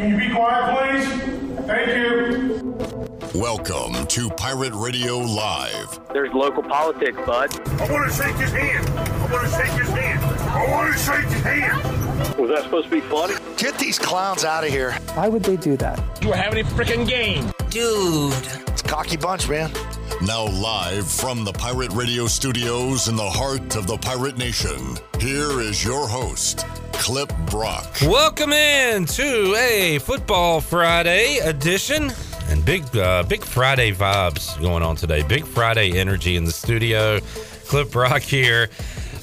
Can you be quiet, please? Thank you. Welcome to Pirate Radio Live. There's local politics, bud. I want to shake his hand. I want to shake his hand. I want to shake his hand. Was that supposed to be funny? Get these clowns out of here. Why would they do that? You have any freaking game? Dude. It's a cocky bunch, man. Now, live from the Pirate Radio studios in the heart of the Pirate Nation, here is your host, Clip Brock. Welcome in to a Football Friday edition. And big, uh, big Friday vibes going on today. Big Friday energy in the studio. Clip Brock here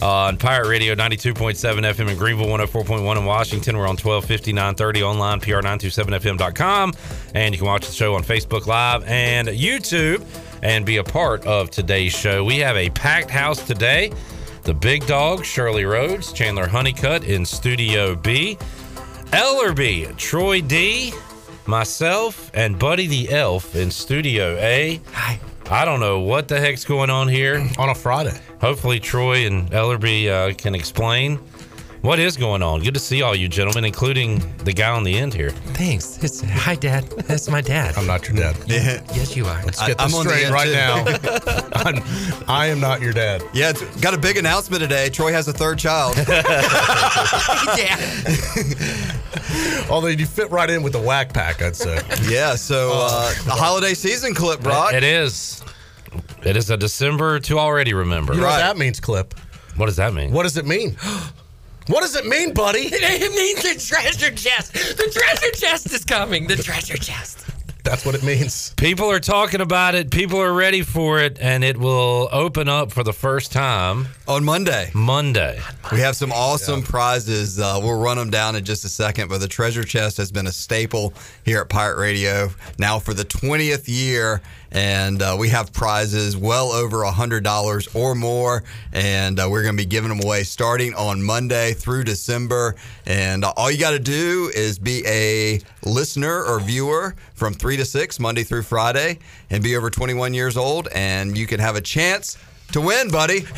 on Pirate Radio 92.7 FM in Greenville, 104.1 in Washington. We're on 1250, 930 online, pr927fm.com. And you can watch the show on Facebook Live and YouTube and be a part of today's show. We have a packed house today. The big dog, Shirley Rhodes, Chandler Honeycutt in Studio B, Ellerby, Troy D, myself, and Buddy the Elf in Studio A. Hi. I don't know what the heck's going on here. On a Friday. Hopefully, Troy and Ellerby uh, can explain what is going on. Good to see all you gentlemen, including the guy on the end here. Thanks. It's, hi, Dad. That's my dad. I'm not your dad. yes, you are. Let's get I- I'm on the straight end, right too. now. I'm, I am not your dad. Yeah, it's got a big announcement today. Troy has a third child. yeah. Although you fit right in with the whack pack, I'd say. yeah, so uh, the holiday season clip, Brock. It is. It is a December to already remember. You know what that means, Clip? What does that mean? What does it mean? What does it mean, buddy? It means the treasure chest. The treasure chest is coming. The treasure chest. That's what it means. People are talking about it. People are ready for it, and it will open up for the first time On Monday, Monday. we have some awesome prizes. Uh, we'll run them down in just a second, but the treasure chest has been a staple here at Pirate Radio now for the 20th year. And uh, we have prizes well over $100 or more. And uh, we're going to be giving them away starting on Monday through December. And uh, all you got to do is be a listener or viewer from 3 to 6, Monday through Friday, and be over 21 years old. And you can have a chance to win, buddy.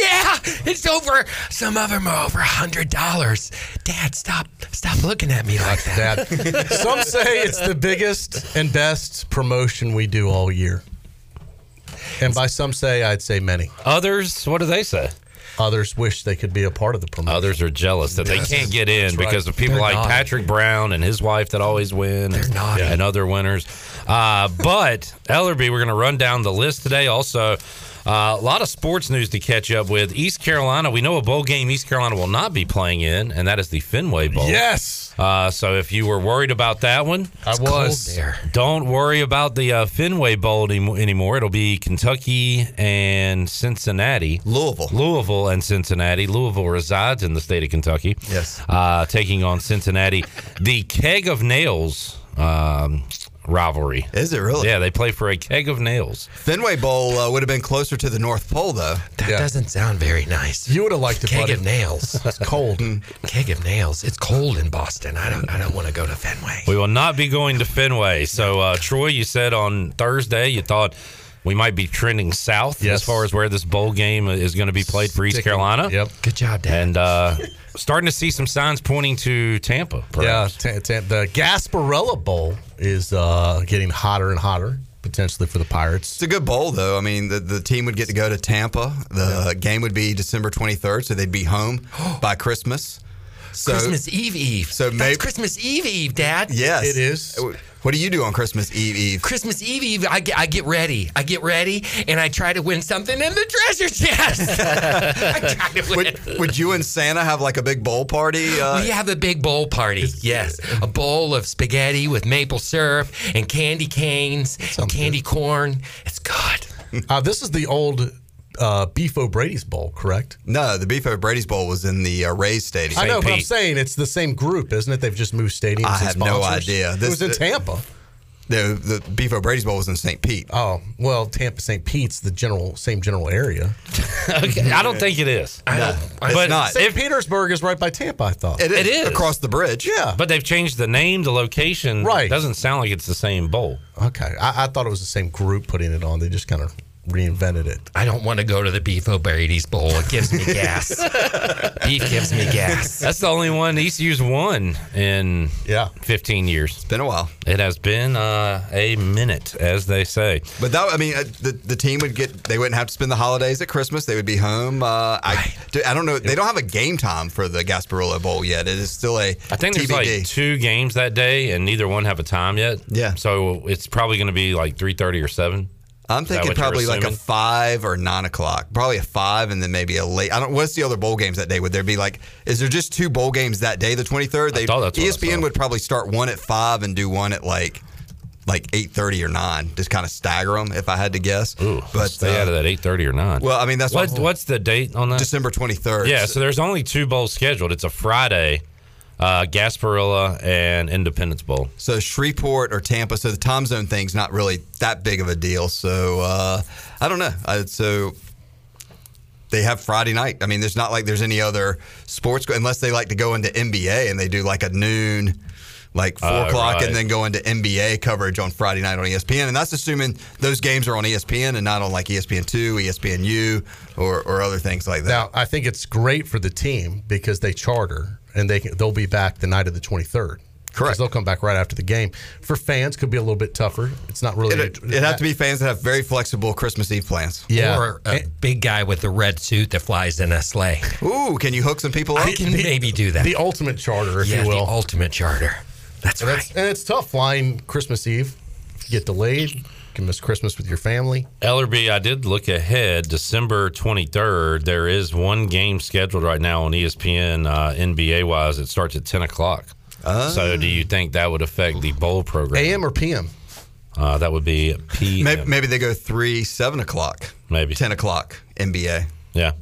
Yeah, it's over. Some of them are over a hundred dollars. Dad, stop, stop looking at me like that. Dad. Some say it's the biggest and best promotion we do all year. And by some say, I'd say many. Others, what do they say? Others wish they could be a part of the promotion. Others are jealous that Yes. they can't get in That's right. because of people They're like naughty. Patrick Brown and his wife that always win. And, and other winners. Uh, but Ellerby, we're going to run down the list today. Also, uh, a lot of sports news to catch up with. East Carolina, we know a bowl game East Carolina will not be playing in, and that is the Fenway Bowl. Yes, Uh, so if you were worried about that one, I was. there. don't worry about the uh, Fenway Bowl anymore. It'll be Kentucky and Cincinnati. Louisville. Louisville and Cincinnati. Louisville resides in the state of Kentucky. Yes. Uh, taking on Cincinnati. The Keg of Nails um, rivalry. Is it really? Yeah, they play for a keg of nails. Fenway Bowl uh, would have been closer to the North Pole, though. That Yeah. doesn't sound very nice. You would have liked it, Keg buddy. of nails. It's cold. Keg of nails. It's cold in Boston. I don't. I don't want to go to Fenway. We will not be going to Fenway. So, uh, Troy, you said on Thursday you thought we might be trending south Yes. as far as where this bowl game is going to be played for East Sticking- Carolina. Yep. Good job, Dad. And uh, starting to see some signs pointing to Tampa. Yeah, perhaps. ta- ta- the Gasparilla Bowl is uh, getting hotter and hotter, potentially for the Pirates. It's a good bowl, though. I mean, the, the team would get to go to Tampa. The game would be December 23rd, so they'd be home by Christmas. So, Christmas Eve Eve. so That's maybe- Christmas Eve Eve, Dad. Yes. It is. What do you do on Christmas Eve Eve? Christmas Eve Eve, I get, I get ready. I get ready and I try to win something in the treasure chest. I try to win. Would, would you and Santa have like a big bowl party? Uh, we have a big bowl party. Yes, a bowl of spaghetti with maple syrup and candy canes and candy corn. It's good. Uh, this is the old uh, Beef O'Brady's Bowl, correct? No, the Beef O'Brady's Bowl was in the uh, Rays Stadium. I know, but I'm saying it's the same group, isn't it? They've just moved stadiums. I and have no sponsors. idea. it This- was in Tampa. The, the Beef O'Brady's Bowl was in St. Pete. Oh well, Tampa St. Pete's the general same general area. okay. I don't think it is. No, it's but not. St. Petersburg is right by Tampa. I thought. It is, It is. across the bridge. yeah. But they've changed the name, the location. Right. it Doesn't sound like it's the same bowl. Okay. I, I thought it was the same group putting it on. They just kind of reinvented it. I don't want to go to the Beef O'Brady's Bowl. It gives me gas. Beef gives me gas. That's the only one ECU's won in Yeah. 15 years. It's been a while. It has been uh, a minute, as they say. But that, I mean, uh, the, the team would get, they wouldn't have to spend the holidays at Christmas. They would be home. Uh, I, dude, I don't know. They don't have a game time for the Gasparilla Bowl yet. It is still a I think there's like two games that day, and neither one have a time yet. Yeah. So it's probably going to be like 3:30 or seven. I'm thinking probably like a five or nine o'clock. Probably a five and then maybe a late. I don't. What's the other bowl games that day? Would there be like? Is there just two bowl games that day, the 23rd? They, that's what I ESPN would probably start one at five and do one at like like eight thirty or nine. Just kind of stagger them, if I had to guess. Ooh, but stay uh, out of that 8:30 or nine. Well, I mean that's what, what, what's the date on that? December 23rd. yeah, so there's only two bowls scheduled. It's a Friday, uh, Gasparilla and Independence Bowl. So Shreveport or Tampa. So the time zone thing's not really that big of a deal. So uh, I don't know. I, so they have Friday night. I mean, there's not like there's any other sports go- unless they like to go into NBA and they do like a noon. Like four Oh, o'clock, right. and then go into NBA coverage on Friday night on ESPN, and that's assuming those games are on ESPN and not on like ESPN two, ESPN U, or or other things like that. Now, I think it's great for the team because they charter and they can, they'll be back the night of the 23rd. Correct. They'll come back right after the game. For fans, could be a little bit tougher. It's not really. it, it have to be fans that have very flexible Christmas Eve plans. Yeah. Or a big guy with the red suit that flies in a sleigh. Ooh, can you hook some people up? I can maybe do that. the ultimate charter, if yeah, you will. the ultimate charter. That's and, right. it's, and it's tough flying Christmas Eve. Get delayed, you can miss Christmas with your family. Ellerby, I did look ahead. December 23rd, there is one game scheduled right now on ESPN, uh, NBA wise. It starts at 10 o'clock. So, do you think that would affect the bowl program? AM or PM? Uh, that would be PM. Maybe, maybe they go three, seven o'clock, Maybe. ten o'clock NBA. Yeah.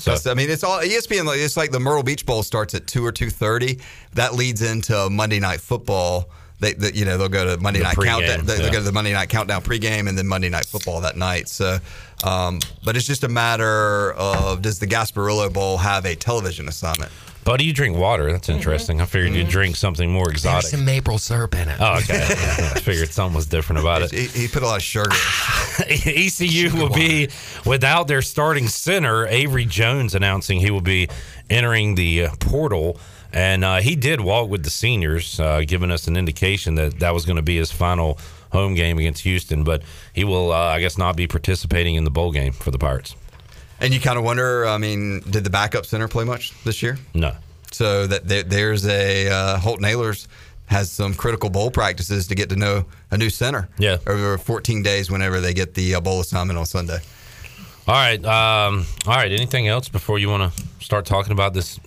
So, That's- I mean, it's all ESPN. It's like the Myrtle Beach Bowl starts at two or two thirty. That leads into Monday Night Football. They, they you know, they'll go to Monday The Night pregame, Countdown. They, yeah. will go to the Monday Night Countdown pregame and then Monday Night Football that night. So, um, but it's just a matter of does the Gasparilla Bowl have a television assignment? Buddy, you drink water. That's interesting. I figured you'd drink something more There's exotic. some maple syrup in it. Oh, okay. I figured something was different about it. He, he put a lot of sugar. ECU will be without their starting center, Avery Jones, announcing he will be entering the uh, portal. And uh, he did walk with the seniors, uh, giving us an indication that that was going to be his final home game against Houston. But he will, uh, I guess, not be participating in the bowl game for the Pirates. And you kind of wonder. I mean, did the backup center play much this year? No. So that there, there's a uh, Holt Nailers has some critical bowl practices to get to know a new center. Yeah. Over 14 days, whenever they get the uh, bowl assignment on Sunday. All right. Um, all right. Anything else before you want to start talking about this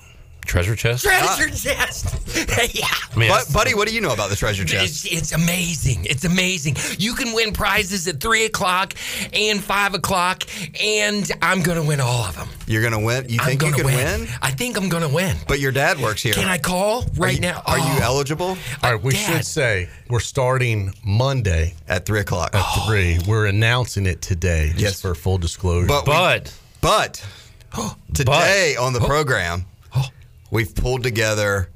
treasure chest? Treasure chest. yeah. I mean, But, buddy, what do you know about the treasure chest? It's, it's amazing. It's amazing. You can win prizes at three o'clock and five o'clock, and I'm gonna win all of them. You're gonna win. You I'm think you gonna could win. win? I think I'm gonna win. But your dad works here. Can I call right are you, now? Are you Oh, eligible All right, we Dad. should say we're starting Monday at three o'clock? at three. Oh. We're announcing it today, just Yes. for full disclosure. But, we- but but today on the Oh. program, we've pulled together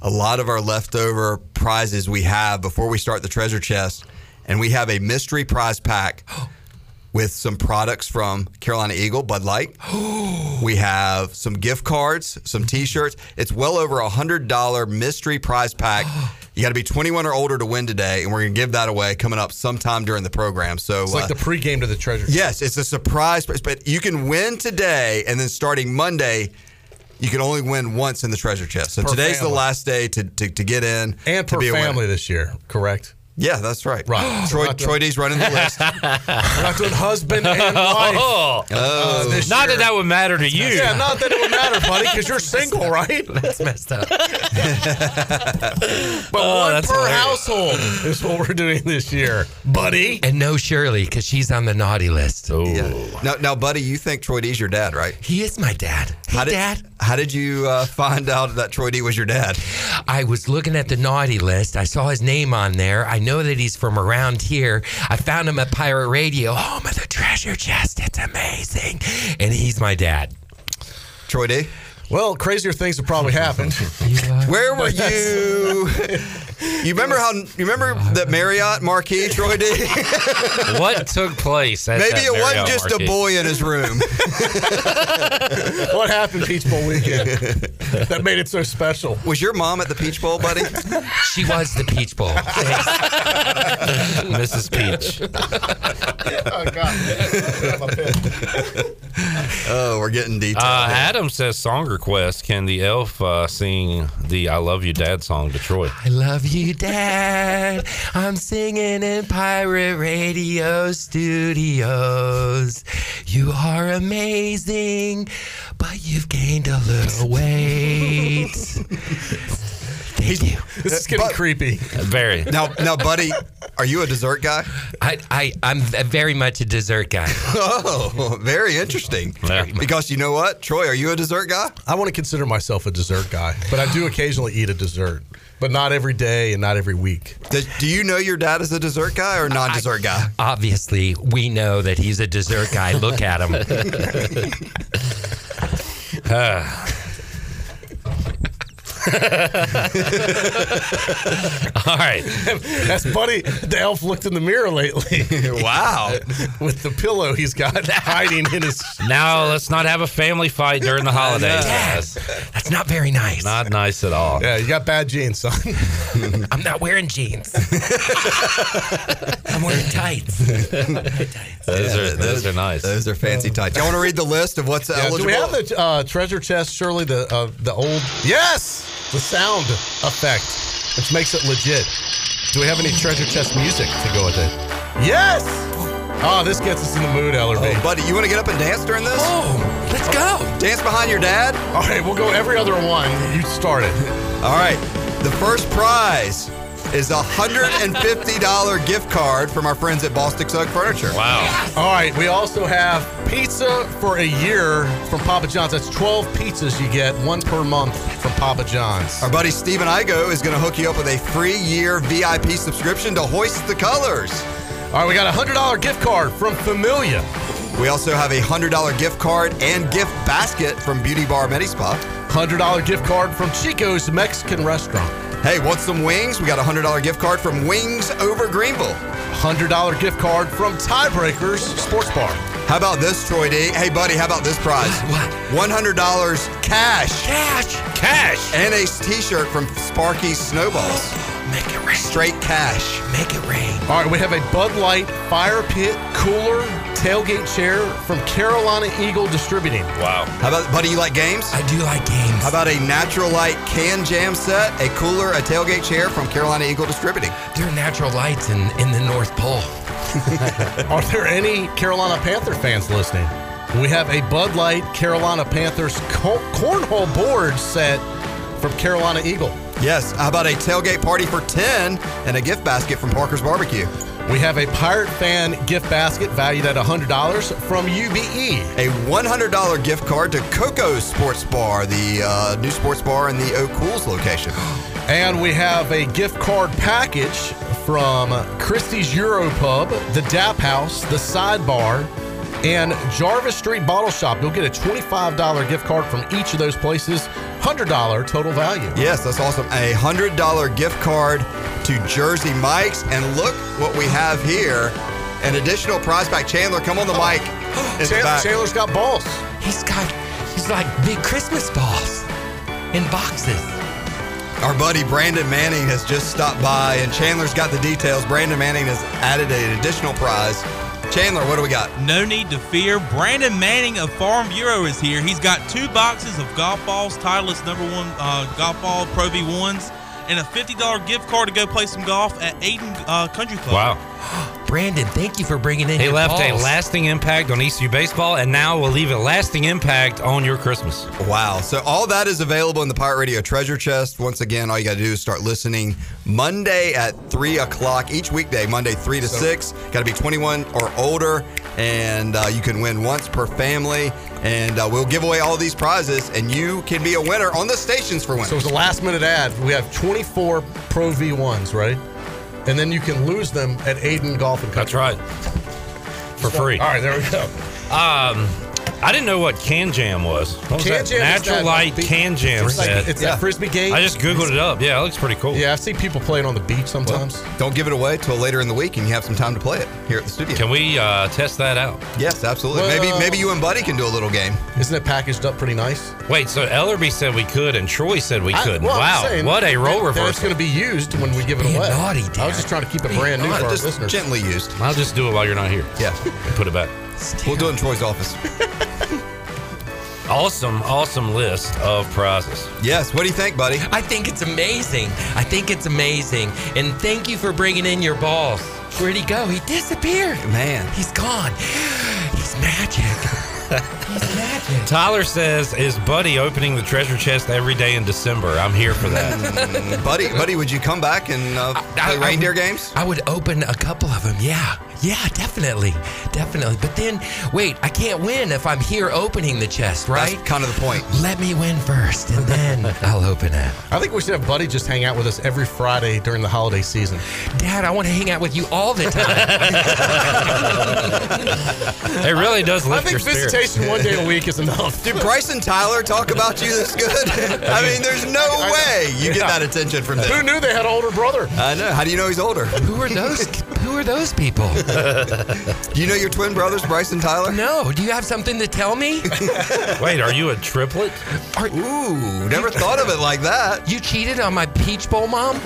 a lot of our leftover prizes we have before we start the treasure chest, and we have a mystery prize pack with some products from Carolina Eagle, Bud Light. we have some gift cards, some T-shirts. It's well over a hundred dollar mystery prize pack. You got to be 21 or older to win today, and we're going to give that away coming up sometime during the program. So it's like uh, the pregame to the treasure. Yes, it's a surprise, but- but you can win today, and then starting Monday, you can only win once in the treasure chest. So Per today's family. the last day to, to, to get in and to per be a winner. family this year, correct? Yeah, that's right. Right. Troy, Not the- Troy D's running the list. We're not doing husband and wife. oh, uh, this not year. that that would matter to you. Yeah, not that it would matter, buddy, because you're single, right? That's messed up. But Oh, one that's per hilarious. household is what we're doing this year, buddy. and no Shirley, because she's on the naughty list. Oh. now, now, buddy, you think Troy D's your dad, right? He is my dad. Hey, How did, Dad. How did you uh, find out that Troy D was your dad? I was looking at the naughty list. I saw his name on there. I know that he's from around here. I found him at Pirate Radio, home of the treasure chest. It's amazing. And he's my dad. Troy D, Well, crazier things have probably happened. where were you? You remember how? You remember that Marriott marquee, Troy D? what took place? At Maybe that it wasn't just marquee? a boy in his room. what happened Peach Bowl weekend that made it so special? Was your mom at the Peach Bowl, buddy? She was the Peach Bowl. Mrs. Peach. oh God! Oh, we're getting detailed. Uh. Adam says song request. Can the elf uh, sing the "I Love You, Dad" song Detroit? I love you, Dad. I'm singing in Pirate Radio Studios. You are amazing, but you've gained a little weight. Thank you. This is getting But- creepy. Very. now, now, buddy, are you a dessert guy? I, I, I'm very much a dessert guy. Oh, very interesting. Yeah. Because you know what, Troy, are you a dessert guy? I want to consider myself a dessert guy, but I do occasionally eat a dessert, but not every day and not every week. Do, do you know your dad is a dessert guy or non-dessert guy? Obviously, we know that he's a dessert guy. Look at him. Uh, All right. That's Buddy. The elf looked in the mirror lately wow. with the pillow he's got hiding in his. Now let's not have a family fight during the holidays. Dad, guys. that's not very nice. Not nice at all. Yeah, you got bad jeans, son. I'm not wearing jeans. I'm wearing tights. Those are those are nice. Those are fancy tights. Y'all want to read the list of what's Yeah, eligible? do we have the uh, treasure chest? Surely the uh, the old yes, the sound effect, which makes it legit. Do we have any treasure chest music to go with it? Yes. Oh, this gets us in the mood, Ellerby. Oh, buddy, you want to get up and dance during this? Oh, let's go. Dance behind your dad? All right, we'll go every other one. You start it. All right. The first prize is a $150 gift card from our friends at Bostic Sugg Furniture. Wow. All right, we also have pizza for a year from Papa John's. That's 12 pizzas you get, one per month from Papa John's. Our buddy Steven Igo is going to hook you up with a free year VIP subscription to Hoist the Colors. All right, we got a $100 gift card from Familia. We also have a $100 gift card and gift basket from Beauty Bar Medispa. $100 gift card from Chico's Mexican Restaurant. Hey, want some wings? We got a $100 gift card from Wings Over Greenville. $100 gift card from Tiebreakers Sports Bar. How about this, Troy D? Hey, buddy, how about this prize? What? $100 cash Cash. Cash. and a t-shirt from Sparky's Snowballs. Make it rain. Straight cash. Make it rain. All right, we have a Bud Light fire pit cooler tailgate chair from Carolina Eagle Distributing. Wow. How about, buddy, you like games? I do like games. How about a natural light can jam set, a cooler, a tailgate chair from Carolina Eagle Distributing? there are natural lights in, in the North Pole. Are there any Carolina Panther fans listening? We have a Bud Light Carolina Panthers co- cornhole board set from Carolina Eagle. Yes. How about a tailgate party for 10 and a gift basket from Parker's Barbecue? We have a Pirate fan gift basket valued at $100 from. UBE. A $100 gift card to Coco's Sports Bar, the uh, new sports bar in the Oak Cools location. And we have a gift card package from Christie's Euro Pub, the Tap House, the Sidebar, and Jarvis Street Bottle Shop. You'll get a $25 gift card from each of those places, $100 total value. Yes, that's awesome. A $100 gift card to Jersey Mike's. And look what we have here. An additional prize pack. Chandler, come on the oh. mic. in the Chan- back. Chandler's got balls. He's got, he's like big Christmas balls in boxes. Our buddy Brandon Manning has just stopped by, and Chandler's got the details. Brandon Manning has added an additional prize. Chandler, what do we got? No need to fear. Brandon Manning of Farm Bureau is here. He's got two boxes of golf balls, Titleist number one uh, golf ball Pro V1s, and a $50 gift card to go play some golf at Ayden uh, Country Club. Wow. Brandon, thank you for bringing in He your left a lasting impact on ECU baseball, and now will leave a lasting impact on your Christmas. Wow. So all that is available in the Pirate Radio Treasure Chest. Once again, all you got to do is start listening Monday at 3 o'clock each weekday, Monday 3 to 6. Got to be 21 or older, and uh, you can win once per family. And uh, we'll give away all these prizes, and you can be a winner on the stations for winners. So it's a last minute ad. We have 24 Pro V1s, right? And then you can lose them at Ayden Golf and Country. That's right. For free. All right, there we go. Um, I didn't know what can jam was. What was Can that? Jam is Natural that, light like, can jam It's, like, set. it's that frisbee game. I just googled it up. Yeah, it looks pretty cool. Yeah, I see people playing on the beach sometimes. Don't give it away till later in the week, and you have some time to play it here at the studio. Can we uh, test that out? Yes, absolutely. maybe Well- maybe you and Buddy can do a little game. Isn't it packaged up pretty nice? Wait, so Ellerby said we could, and Troy said we couldn't. well, I'm wow, saying what a role that- that reversal! It's going to be used when we give it Being away. naughty, I was just trying to keep it Being brand new naughty. for our listeners. gently used. I'll just do it while you're not here. Yeah, and Put it back. We'll do it in Troy's office. Awesome, awesome list of prizes. Yes. What do you think, Buddy? I think it's amazing. I think it's amazing. And thank you for bringing in your boss. Where'd he go? He disappeared. Man, He's gone. He's magic. He's. Tyler says, "Is Buddy opening the treasure chest every day in December? I'm here for that." Buddy, Buddy, would you come back and uh, play I- reindeer I- games? I would open a couple of them. Yeah. Yeah, definitely. Definitely. But then, wait, I can't win if I'm here opening the chest, right? That's kind of the point. Let me win first, and then I'll open it. I think we should have Buddy just hang out with us every Friday during the holiday season. Dad, I want to hang out with you all the time. it really does I lift think your spirits. Visitation one day a week is enough. Did Bryce and Tyler talk about you this good? I mean, there's no way you get that attention from them. Who knew they had an older brother? I know. How do you know he's older? who are those? Who are those people? Do you know your twin brothers, Bryce and Tyler? No. Do you have something to tell me? Wait, are you a triplet? Are, Ooh, never thought of it like that. you cheated on my peach bowl, mom?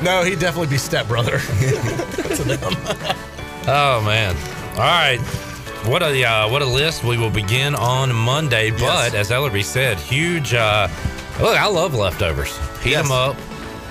No, he'd definitely be stepbrother. Oh man! All right, what a uh, what a list. We will begin on Monday, but as Ellerby said, huge. Uh, look, I love leftovers. Heat Yes. them up.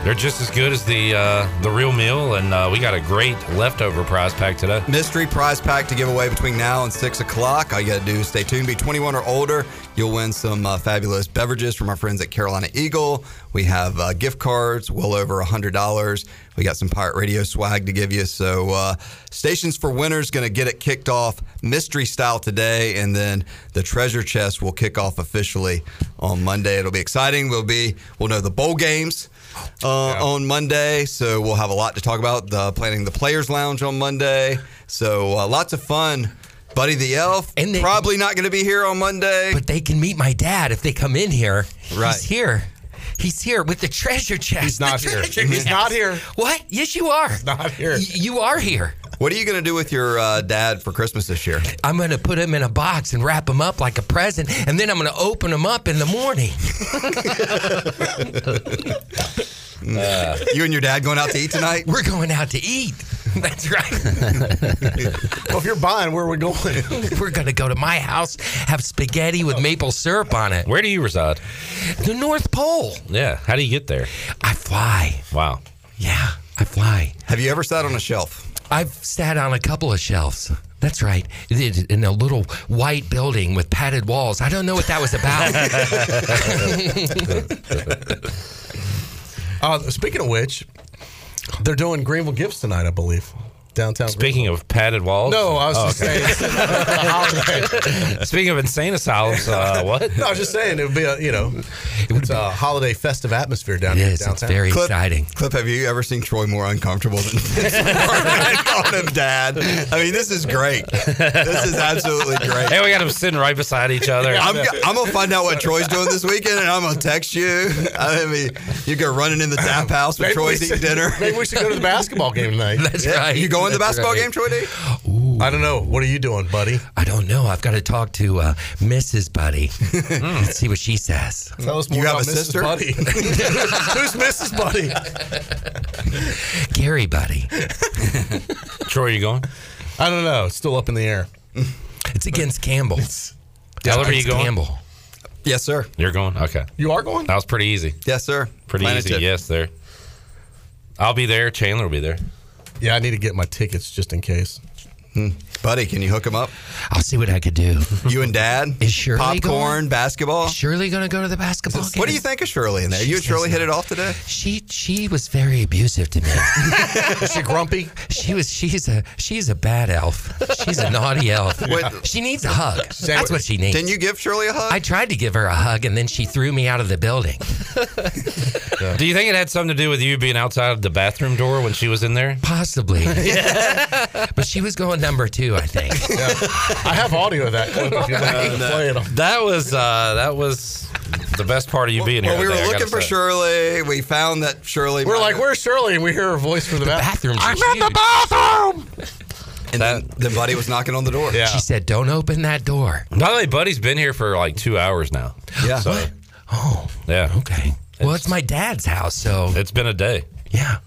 They're just as good as the uh, the real meal, and uh, we got a great leftover prize pack today. Mystery prize pack to give away between now and 6 o'clock. All you got to do is stay tuned. Be 21 or older. You'll win some uh, fabulous beverages from our friends at Carolina Eagle. We have uh, gift cards, well over $100. We got some Pirate Radio swag to give you. So, uh, Stations for Winners going to get it kicked off mystery style today, and then the treasure chest will kick off officially on Monday. It'll be exciting. We'll be we'll know the bowl games uh, on Monday, so we'll have a lot to talk about. The planning the Players Lounge on Monday, so uh, lots of fun. Buddy the Elf And they- probably not going to be here on Monday. but they can meet my dad if they come in here. Right. He's here. He's here with the treasure chest. He's not here. He's chest. not here. What? Yes, you are. Not here. Y- you are here. what are you going to do with your uh, dad for Christmas this year? I'm going to put him in a box and wrap him up like a present, and then I'm going to open him up in the morning. you and your dad going out to eat tonight? We're going out to eat. That's right. Well, if you're buying, where are we going? We're going to go to my house, have spaghetti with maple syrup on it. Where do you reside? The North Pole. Yeah, how do you get there? I fly. Wow. Yeah, I fly. Have you ever sat on a shelf? I've sat on a couple of shelves. That's right. It- it- In a little white building with padded walls. I don't know what that was about. Uh, speaking of which, they're doing Greenville Gifts tonight, I believe. Downtown. Speaking of padded walls. No, I was Oh, just okay. saying. Speaking of insane asylums, uh, what? No, I was just saying it would be a you know, it would it's a holiday festive atmosphere down It here is. It's very Clip, exciting. Clip, have you ever seen Troy more uncomfortable than this calling him dad? I mean, this is great. This is absolutely great. Hey, we got them sitting right beside each other. I'm, I'm gonna find out what Troy's doing this weekend, and I'm gonna text you. I mean, you go running in the tap house when Maybe we Troy's eating dinner. Maybe we should go to the basketball game tonight. That's Yeah, right. You going to the basketball right. game, Troy D? I don't know. What are you doing, buddy? I don't know. I've got to talk to uh, Mrs. Buddy. Let's see what she says. Tell us more You have about a Mrs. sister? Buddy. Who's Mrs. Buddy? Gary Buddy. Troy, you going? I don't know. It's still up in the air. It's against Campbell. Ellerby, you going? Campbell. Yes, sir. You're going? Okay. You are going? That was pretty easy. Yes, sir. Pretty Plan it easy. to- Yes, there. I'll be there. Chandler will be there. Yeah, I need to get my tickets just in case. Hmm. Buddy, can you hook him up? I'll see what I could do. You and Dad? Is Shirley Popcorn, going? basketball? Shirley going to go to the basketball game? What do you think of Shirley in there? She You and Shirley hit it off today? She she was very abusive to me. Is she grumpy? She was she's a she's a bad elf. She's a naughty elf. Wait. She needs a hug. That's what she needs. Didn't you give Shirley a hug? I tried to give her a hug and then she threw me out of the building. Do you think it had something to do with you being outside of the bathroom door when she was in there? Possibly. but she was going number number too. I think. I have audio of that clip if you'd like me to play it. That was uh, that was the best part of you being here. Well, we were today, I looking for say. Shirley. We found that Shirley. We're like, have- where's Shirley? And we hear her voice from the, bathroom. I'm in the bathroom. and then, then Buddy was knocking on the door. Yeah. She said, "Don't open that door." By the way, Buddy's been here for like two hours now. Yeah. So Oh, yeah, okay. Well, it's my dad's house, so it's been a day. yeah.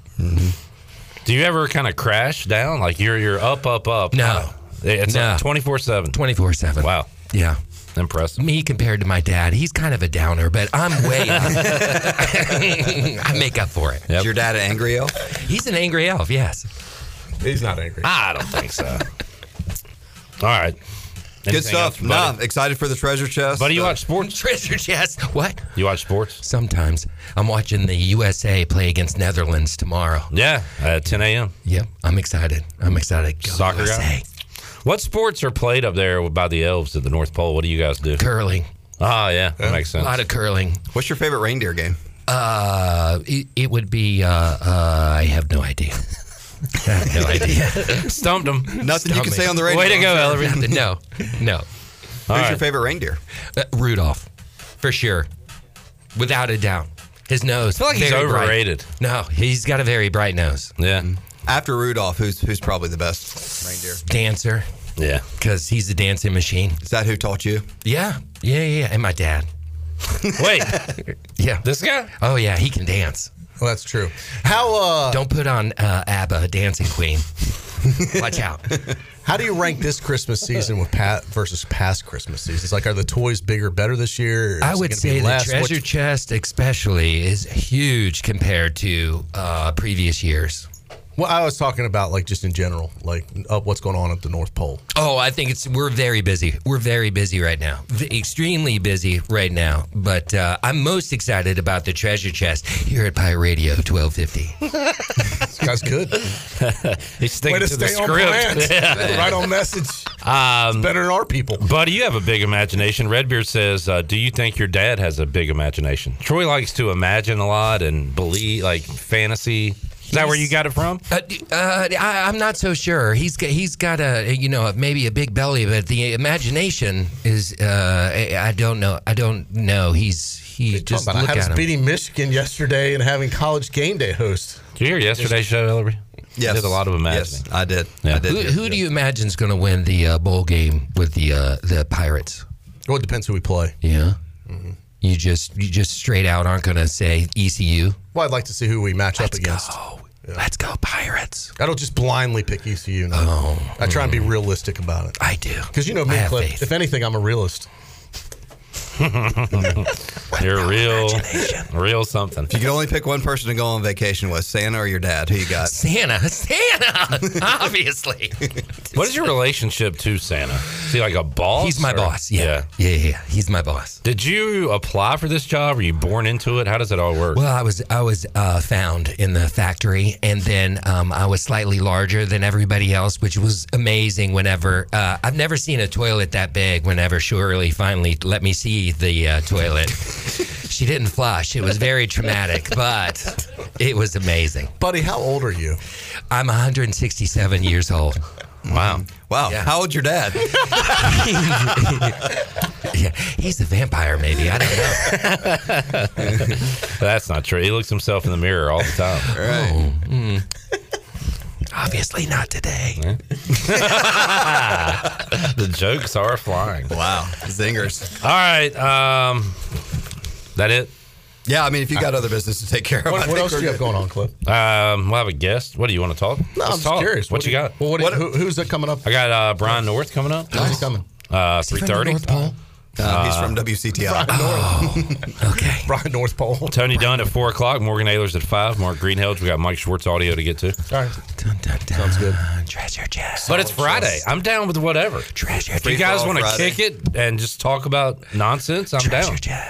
Do you ever kind of crash down? Like you're you're up, up, up. No. It's No. twenty four seven. Twenty four seven. Wow, Yeah. impressive. Me compared to my dad, he's kind of a downer, but I'm way up. I make up for it. Is your dad an angry elf? He's an angry elf, yes. He's not angry. I don't think so. All right. Good stuff. else, Nah, buddy? excited for the treasure chest. Buddy, you Uh, watch sports? Treasure chest. What? You watch sports? Sometimes. I'm watching the USA play against Netherlands tomorrow. Yeah, at 10 a.m. Yep. I'm excited. I'm excited. Go Soccer USA. guy? What sports are played up there by the elves at the North Pole? What do you guys do? Curling. Ah, yeah, that makes sense. A lot of curling. What's your favorite reindeer game? Uh, it, it would be. Uh, uh, I have no idea. I have no idea. Stumped them. Nothing you can Stomach. say on the radio. Way to go, I'm. Ellery. no, no. Who's All your favorite reindeer? Uh, Rudolph, for sure, without a doubt. His nose. I feel like he's very bright. overrated. No, he's got a very bright nose. Yeah, After Rudolph, who's who's probably the best reindeer? Dancer, yeah. because he's a dancing machine. Is that who taught you? Yeah, yeah, yeah. yeah. And my dad. Wait, Yeah. this guy? Oh yeah, he can dance. Well, that's true. How uh, Don't put on uh, ABBA, Dancing Queen. Watch out. how do you rank this Christmas season with Pat versus past Christmas seasons? Like, are the toys bigger, better this year? I would say the less? treasure What- chest, especially, is huge compared to uh, previous years. Well, I was talking about like just in general, like uh, what's going on at the North Pole. Oh, I think it's we're very busy. We're very busy right now, V- extremely busy right now. But uh, I'm most excited about the treasure chest here at Pirate Radio 1250. This guy's good. He's sticking Way to to the stay on script. brand. Yeah. right on message. Um, Better than our people. Buddy, you have a big imagination. Redbeard says, uh, "Do you think your dad has a big imagination?" Troy likes to imagine a lot and believe, like fantasy. Is that where you got it from? Uh, uh, I, I'm not so sure. He's got, he's got a you know maybe a big belly, but the imagination is uh, I I don't know. I don't know. He's he Talking just about, I look had at him. beating Michigan yesterday and having college game day host. Did you hear yesterday's show, Ellery? Yes. did a lot of imagining. Yes, I did. Yeah. I did. Who, who do you imagine is going to win the uh, bowl game with the uh, the Pirates? Well, it depends who we play. Yeah. You just you just straight out aren't going to say ECU. Well, I'd like to see who we match Let's up against. go. Let's go Pirates. I don't just blindly pick ECU. No. Oh, I try and be realistic about it. I do. Because you know me, faith. If anything, I'm a realist. You're real, real something. If you could only pick one person to go on vacation with, Santa or your dad, who you got? Santa, Santa, obviously. What is your relationship to Santa? Is he like a boss? He's my or- boss. Yeah. yeah, yeah, yeah. He's my boss. Did you apply for this job? Were you born into it? How does it all work? Well, I was I was uh, found in the factory, and then um, I was slightly larger than everybody else, which was amazing. Whenever uh, I've never seen a toilet that big. Whenever Shirley finally let me see the uh, toilet, she didn't flush. It was very traumatic, but it was amazing. Buddy, how old are you? I'm 167 years old. wow. Wow. Yeah. How old's your dad? Yeah, he's a vampire, maybe. I don't know. That's not true. He looks himself in the mirror all the time. Right. Oh, mm. Obviously not today. the jokes are flying. Wow. Zingers. All right. Um, that it? Yeah, I mean, if you got other business to take care of, What, what else do you have going on, Clip? Um, we'll have a guest. What do you want to talk? No, Let's I'm just talk. curious. What, do you got? Well, what, What- who, who's that coming up? I got uh, Brian North coming up. Who's he coming? Uh, Is he three from the thirty. North Uh, he's from WCTI. Okay. Brian North Pole. Tony Dunn at four o'clock. Morgan Ayler's at five. Mark Greenhelge. We got Mike Schwartz audio to get to. right. Dun, dun, dun. Sounds good. Treasure chest. But it's Friday. I'm down with whatever. Treasure If you guys want to kick it and just talk about nonsense, I'm Treasure down. Treasure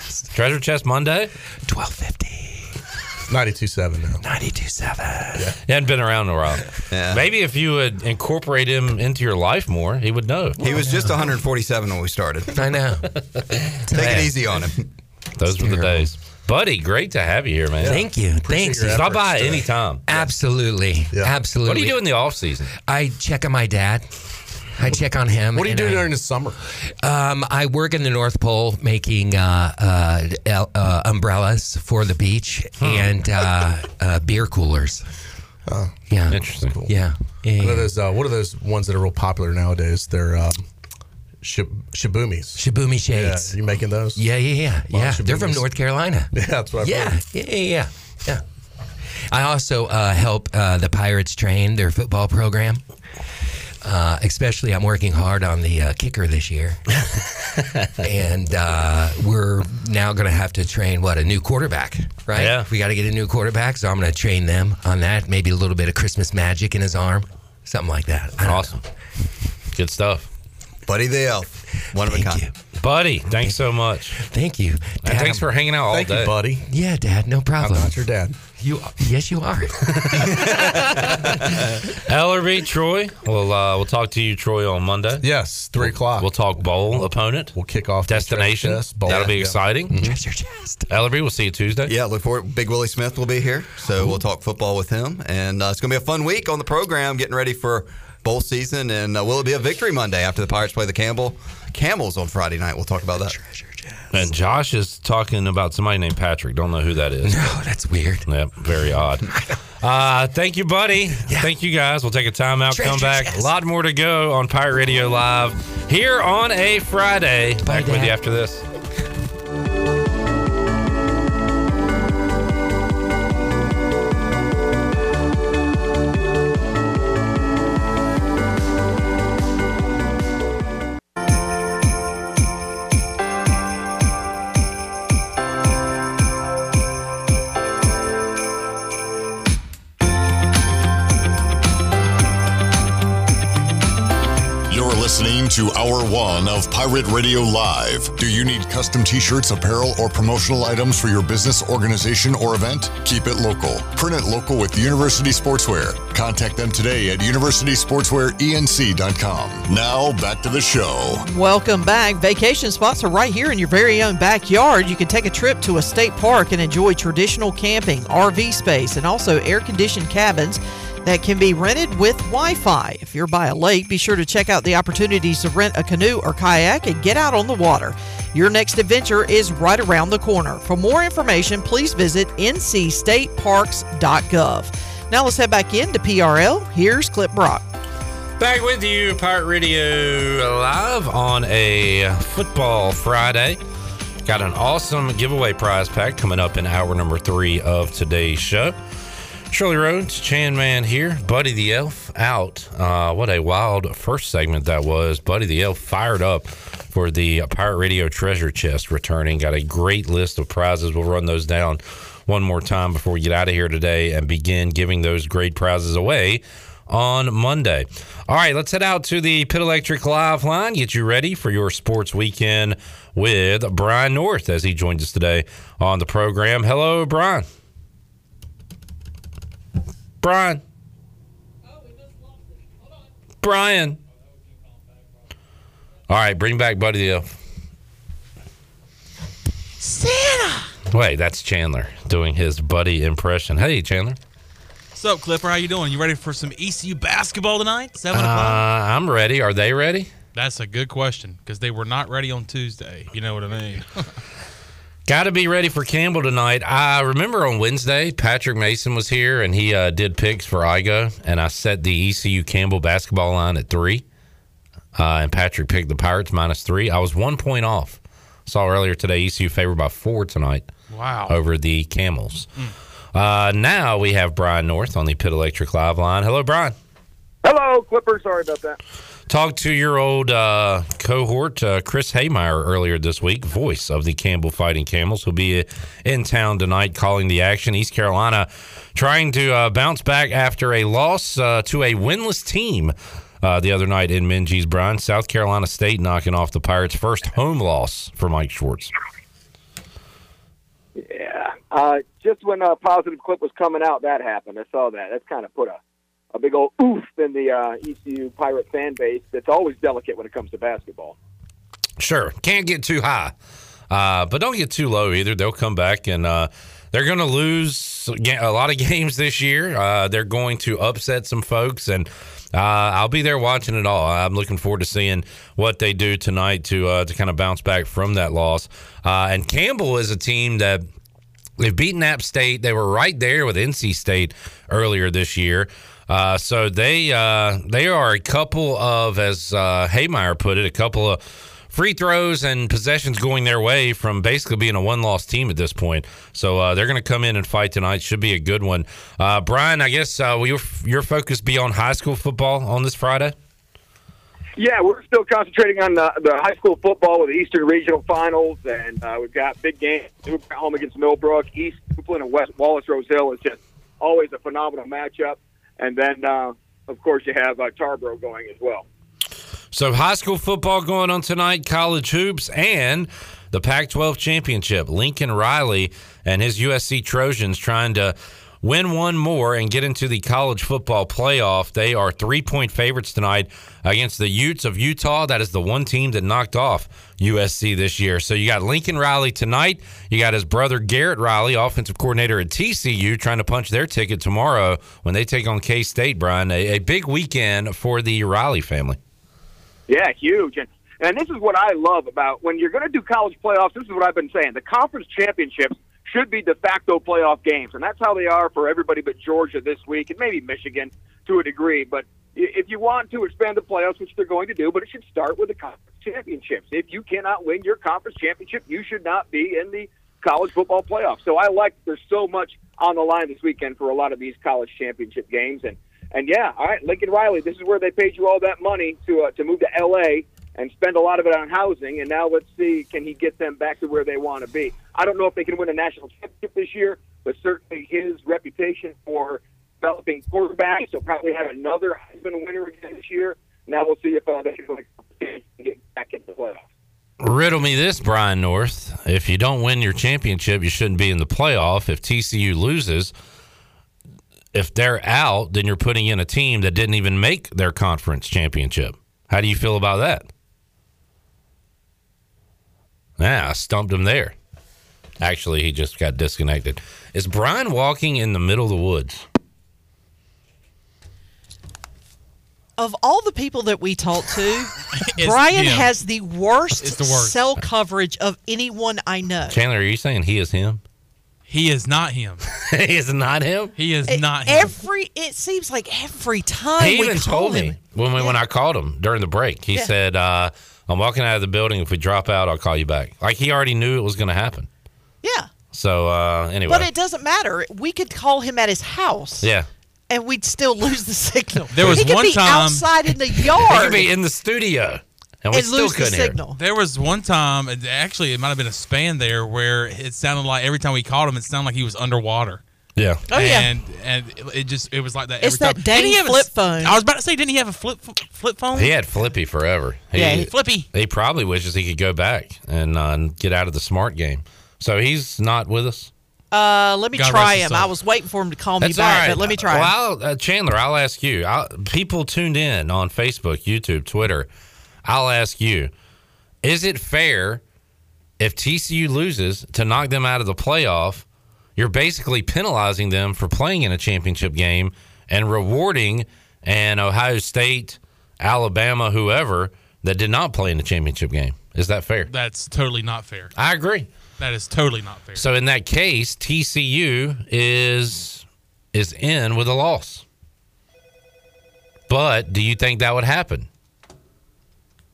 chest. Treasure Chest Monday. 1250. 92.7 now. 92.7. He hadn't been around in a while. Yeah. Maybe if you would incorporate him into your life more, he would know. He was just 147 when we started. I know. Take it easy on him. Those were the days. Buddy, great to have you here, man. Thank you. Thanks. your Stop efforts by anytime. Absolutely. Absolutely. What do you do in the off season? I check on my dad. I check on him. What do you do I- during the summer? Um, I work in the North Pole making uh, uh, uh, umbrellas for the beach and uh, uh, beer coolers. Oh, yeah, interesting. Yeah, yeah, What are those? Uh, what are those ones that are real popular nowadays? They're um, shib- shibumis. Shibumi shades. Yeah, you making those? Yeah, yeah, yeah, Well, yeah. They're from North Carolina. Yeah, that's what I've yeah, heard. yeah, yeah, yeah, yeah. I also uh, help uh, the Pirates train their football program. Uh, especially, I'm working hard on the uh, kicker this year, and uh, we're now going to have to train what a new quarterback, right? Yeah. we got to get a new quarterback, so I'm going to train them on that. Maybe a little bit of Christmas magic in his arm, something like that. I don't Awesome. Good stuff. Buddy the Elf. One of a kind. Buddy, thanks so much. Thank you. And thanks for hanging out all Thank day. you, buddy. Yeah, Dad, no I'm problem. not your dad. You, are, yes, you are. Ellerby, Troy. We'll uh, we'll talk to you, Troy, on Monday. Yes, three o'clock. We'll talk bowl opponent. We'll kick off destination. chest bowl. That'll be Yeah. exciting. Treasure chest. Ellerby, we'll see you Tuesday. Yeah, look forward. Big Willie Smith will be here, so we'll talk football with him, and uh, it's going to be a fun week on the program, getting ready for bowl season. And uh, will it be a victory Monday after the Pirates play the Campbell Camels on Friday night? We'll talk about that. And Josh is talking about somebody named Patrick. Don't know who that is. No, that's weird. Yep, very odd. Uh, thank you, buddy. Thank you, guys. We'll take a timeout, come back. chest. A lot more to go on Pirate Radio Live here on a Friday. back with you after this. Listening to Hour One of Pirate Radio Live. Do you need custom t shirts, apparel, or promotional items for your business, organization, or event? Keep it local. Print it local with University Sportswear. Contact them today at universitysportswearenc.com. Now, back to the show. Welcome back. Vacation spots are right here in your very own backyard. You can take a trip to a state park and enjoy traditional camping, RV space, and also air conditioned cabins that can be rented with Wi Fi. If you're by a lake, be sure to check out the opportunities to rent a canoe or kayak and get out on the water. Your next adventure is right around the corner. For more information, please visit ncstateparks.gov. Now let's head back into PRL. Here's Clip Brock. Back with you, Pirate Radio Live on a football Friday. Got an awesome giveaway prize pack coming up in hour number three of today's show. Shirley Rhodes, Chan Man here, Buddy the Elf out. Uh, what a wild first segment that was. Buddy the Elf fired up for the Pirate Radio Treasure Chest returning. Got a great list of prizes. We'll run those down one more time before we get out of here today and begin giving those great prizes away on Monday. All right, let's head out to the Pit Electric Live line. Get you ready for your sports weekend with Brian North as he joins us today on the program. Hello, Brian. Brian. Brian. All right, bring back Buddy the Elf. Santa! Wait, that's Chandler doing his Buddy impression. Hey, Chandler. What's up, Clipper? How you doing? You ready for some ECU basketball tonight? Seven Uh, o'clock. I'm ready. Are they ready? That's a good question because they were not ready on Tuesday. You know what I mean? Got to be ready for Campbell tonight. I remember on Wednesday, Patrick Mason was here and he uh, did picks for IGO, and I set the ECU Campbell basketball line at three. Uh, and Patrick picked the Pirates minus three. I was one point off. Saw earlier today ECU favored by four tonight Wow. over the Camels. Uh, now we have Brian North on the Pit Electric Live line. Hello, Brian. Hello, Clipper. Sorry about that. Talked to your old uh, cohort, uh, Chris Haymeyer, earlier this week, voice of the Campbell Fighting Camels, who'll be in town tonight calling the action. East Carolina trying to uh, bounce back after a loss uh, to a winless team uh, the other night in Minges Bryan. South Carolina State knocking off the Pirates' first home loss for Mike Schwartz. Yeah. Uh, just when a positive clip was coming out, that happened. I saw that. That's kind of put a, a big old oof in the uh, ECU Pirate fan base that's always delicate when it comes to basketball. Sure, can't get too high Uh, but don't get too low either. They'll come back and uh, they're going to lose a lot of games this year. Uh, they're going to upset some folks, and uh, I'll be there watching it all. I'm looking forward to seeing what they do tonight to uh, to kind of bounce back from that loss. And Campbell is a team that they've beaten App State. They were right there with NC State earlier this year. Uh, so they uh, they are a couple of, as uh, Haymeyer put it, a couple of free throws and possessions going their way from basically being a one loss team at this point. So uh, they're going to come in and fight tonight. Should be a good one. Uh, Brian, I guess uh, will your, your focus be on high school football on this Friday? Yeah, we're still concentrating on the, the high school football with the Eastern Regional Finals, and uh, we've got big games. Home against Millbrook, East Duplin, and West Wallace Rose Hill is just always a phenomenal matchup. And then, uh, of course, you have uh, Tarboro going as well. So high school football going on tonight, college hoops, and the Pac-12 championship. Lincoln Riley and his USC Trojans trying to win one more and get into the college football playoff. They are three point favorites tonight against the Utes of Utah. That is the one team that knocked off USC this year. So you got Lincoln Riley tonight. You got his brother Garrett Riley, offensive coordinator at TCU, trying to punch their ticket tomorrow when they take on K State, Brian. A, a big weekend for the Riley family. Yeah, huge. And and this is what I love about when you're going to do college playoffs. This is what I've been saying. The conference championships should be de facto playoff games, and that's how they are for everybody but Georgia this week, and maybe Michigan to a degree. But if you want to expand the playoffs, which they're going to do, but it should start with the conference championships. If you cannot win your conference championship, you should not be in the college football playoffs. So I like there's so much on the line this weekend for a lot of these college championship games, and and yeah, all right, Lincoln Riley, this is where they paid you all that money to uh, to move to L.A. and spend a lot of it on housing, and now let's see can he get them back to where they want to be. I don't know if they can win a national championship this year, but certainly his reputation for developing quarterbacks, he'll probably have another Heisman winner again this year. Now we'll see if uh, they can get back into the playoffs. Riddle me this, Brian North. If you don't win your championship, you shouldn't be in the playoff. If TCU loses, if they're out, then you're putting in a team that didn't even make their conference championship. How do you feel about that? Yeah, I stumped him there. Actually, he just got disconnected. Is Brian walking in the middle of the woods? Of all the people that we talk to, Brian him. has the worst, the worst. cell coverage of anyone I know. Chandler, are you saying he is him? He is not him. he is not him. He is It- not him. every it seems like every time He we even call told him. me when we, when I called him during the break. He Yeah. said, uh, "I'm walking out of the building. If we drop out, I'll call you back." Like he already knew it was going to happen. Yeah, So uh, anyway, but it doesn't matter. We could call him at his house, yeah, and we'd still lose the signal. There was he could one be time- outside in the he yard could be in the studio, and we and still lose the couldn't hear. it. signal. There was one time, it- actually, it might have been a span there where it sounded like every time we called him, it sounded like he was underwater. Yeah. Oh, yeah. and and it- it just it was like that. It's every that time. dang Didn't he have a flip phone. I was about to say, didn't he have a flip flip phone? He had Flippy forever. He, Yeah, Flippy. He probably wishes he could go back and uh, get out of the smart game. So he's not with us. Uh, let me God try him. I was waiting for him to call me back, all right. but let me try. Well, I'll, uh, Chandler, I'll ask you. I'll, people tuned in on Facebook, YouTube, Twitter. I'll ask you: Is it fair if TCU loses to knock them out of the playoff? You're basically penalizing them for playing in a championship game and rewarding an Ohio State, Alabama, whoever that did not play in the championship game. Is that fair? That's totally not fair. I agree. That is totally not fair. So in that case, TCU is is in with a loss. But do you think that would happen?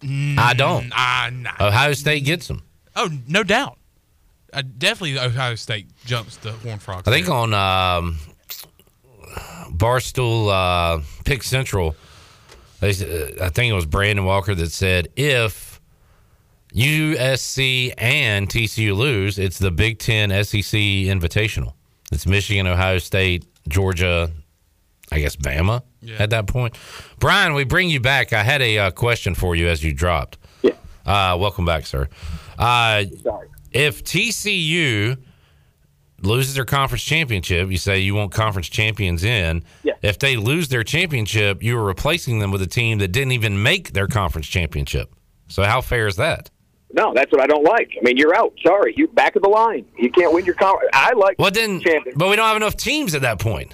I don't. Ah, nah. Ohio State gets them. Oh, no doubt. Uh, definitely, Ohio State jumps the Horned Frogs. I think there. on um, Barstool uh, Pick Central, they, uh, I think it was Brandon Walker that said if USC and TCU lose, it's the Big Ten SEC Invitational. It's Michigan, Ohio State, Georgia, I guess Bama Yeah. at that point. Brian, we bring you back. I had a uh, question for you as you dropped. Yeah. Uh, welcome back, sir. Uh, Sorry. If TCU loses their conference championship, you say you want conference champions in. Yeah. If they lose their championship, you are replacing them with a team that didn't even make their conference championship. So how fair is that? No, that's what I don't like. I mean, you're out. Sorry, you back of the line. You can't win your conference. I like. Well, then, champion. but we don't have enough teams at that point.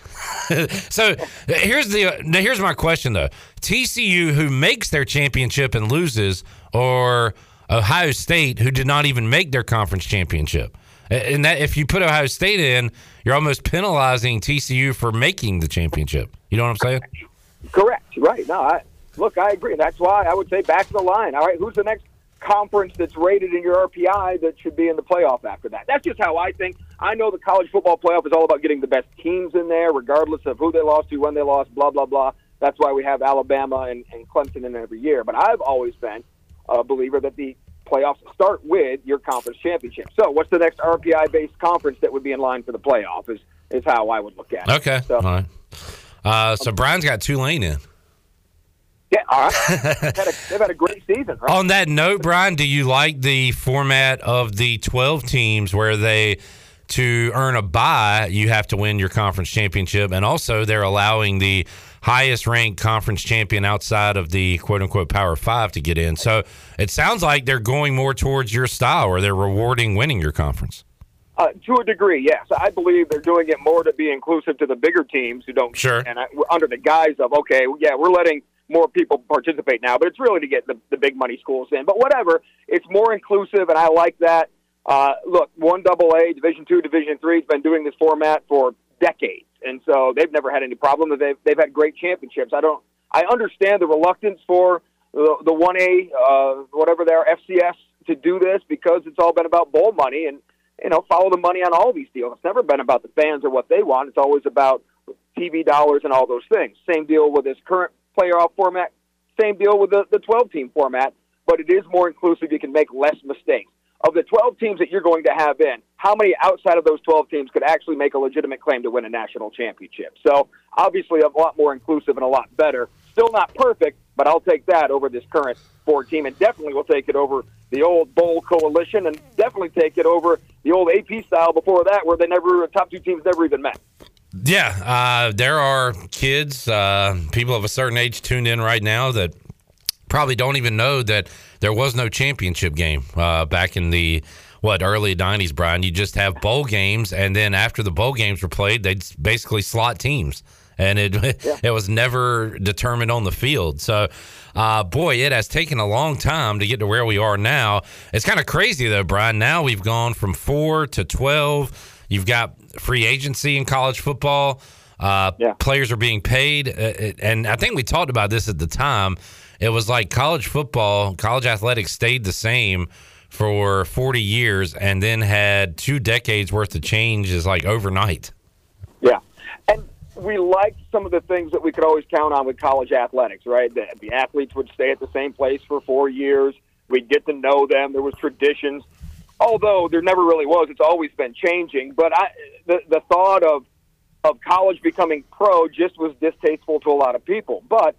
so here's the here's my question though: TCU, who makes their championship and loses, or Ohio State, who did not even make their conference championship. And that if you put Ohio State in, you're almost penalizing TCU for making the championship. You know what I'm saying? Correct. Right. No, I look. I agree. That's why I would say back of the line. All right, who's the next conference that's rated in your RPI that should be in the playoff after that? That's just how I think. I know the college football playoff is all about getting the best teams in there, regardless of who they lost to, when they lost, blah blah blah. That's why we have Alabama and, and Clemson in every year. But I've always been a believer that the playoffs start with your conference championship. So, what's the next RPI based conference that would be in line for the playoff? Is is how I would look at it. Okay. So, all right. Uh, so Brian's got Tulane in. Yeah, all right. they've, had a, they've had a great season, right? On that note, Brian, do you like the format of the 12 teams where they, to earn a bye, you have to win your conference championship? And also, they're allowing the highest ranked conference champion outside of the quote unquote Power Five to get in. So it sounds like they're going more towards your style or they're rewarding winning your conference. Uh, to a degree, yes. I believe they're doing it more to be inclusive to the bigger teams who don't. Sure. And I, under the guise of, okay, yeah, we're letting more people participate now, but it's really to get the, the big money schools in. But whatever, it's more inclusive, and I like that. Uh, look, one double A, Division two, Division three has been doing this format for decades, and so they've never had any problem. They've they've had great championships. I don't. I understand the reluctance for the the one A, uh, whatever they are, FCS, to do this because it's all been about bowl money and you know follow the money on all these deals. It's never been about the fans or what they want. It's always about TV dollars and all those things. Same deal with this current playoff format. Same deal with the, the 12 team format, but it is more inclusive. You can make less mistakes. Of the 12 teams that you're going to have in, how many outside of those 12 teams could actually make a legitimate claim to win a national championship? So, obviously, a lot more inclusive and a lot better. Still not perfect, but I'll take that over this current four team, and definitely will take it over the old bowl coalition, and definitely take it over the old AP style before that, where they never top two teams never even met. Yeah, uh, there are kids, uh, people of a certain age tuned in right now that probably don't even know that there was no championship game uh, back in the what early 90s brian. You just have bowl games and then after the bowl games were played they'd basically slot teams. And it yeah. it was never determined on the field. So uh, boy it has taken a long time to get to where we are now. It's kind of crazy though brian. Now we've gone from 4 to 12 you've got free agency in college football. Uh, yeah. players are being paid uh, and i think we talked about this at the time it was like college football, college athletics stayed the same for 40 years and then had two decades worth of changes like overnight. Yeah. And we liked some of the things that we could always count on with college athletics, right? The, the athletes would stay at the same place for four years. We'd get to know them. There was traditions. Although there never really was, it's always been changing. But I, the the thought of of college becoming pro just was distasteful to a lot of people. But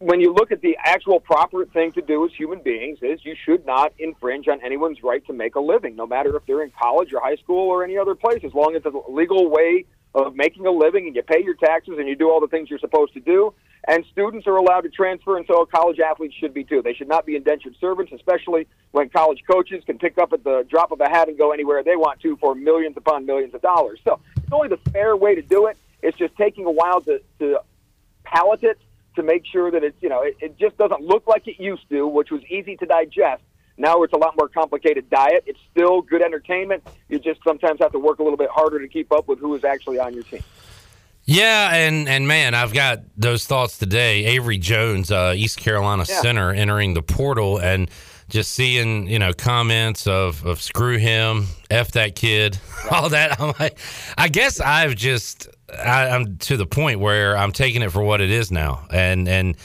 when you look at the actual proper thing to do as human beings is you should not infringe on anyone's right to make a living, no matter if they're in college or high school or any other place, as long as it's a legal way of making a living and you pay your taxes and you do all the things you're supposed to do. And students are allowed to transfer, and so college athletes should be too. They should not be indentured servants, especially when college coaches can pick up at the drop of a hat and go anywhere they want to for millions upon millions of dollars. So it's only the fair way to do it. It's just taking a while to, to palate it to make sure that it's you know it, it just doesn't look like it used to, which was easy to digest. Now it's a lot more complicated diet. It's still good entertainment. You just sometimes have to work a little bit harder to keep up with who is actually on your team. Yeah, and and man, I've got those thoughts today. Avery Jones, uh, East Carolina Yeah. center, entering the portal and just seeing you know comments of of screw him, f that kid, all that. I'm like, I guess I've just I, I'm to the point where I'm taking it for what it is now, and and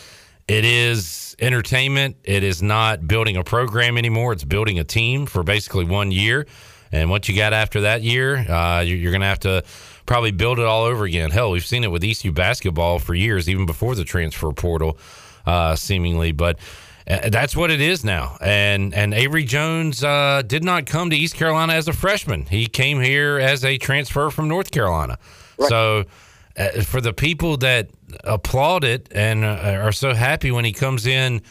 it is entertainment. It is not building a program anymore. It's building a team for basically one year. And what you got after that year, uh, you- you're going to have to probably build it all over again. Hell, we've seen it with ECU basketball for years, even before the transfer portal, uh, seemingly. But uh, that's what it is now. And and Avery Jones uh, did not come to East Carolina as a freshman. He came here as a transfer from North Carolina. So uh, for the people that applaud it and uh, are so happy when he comes in,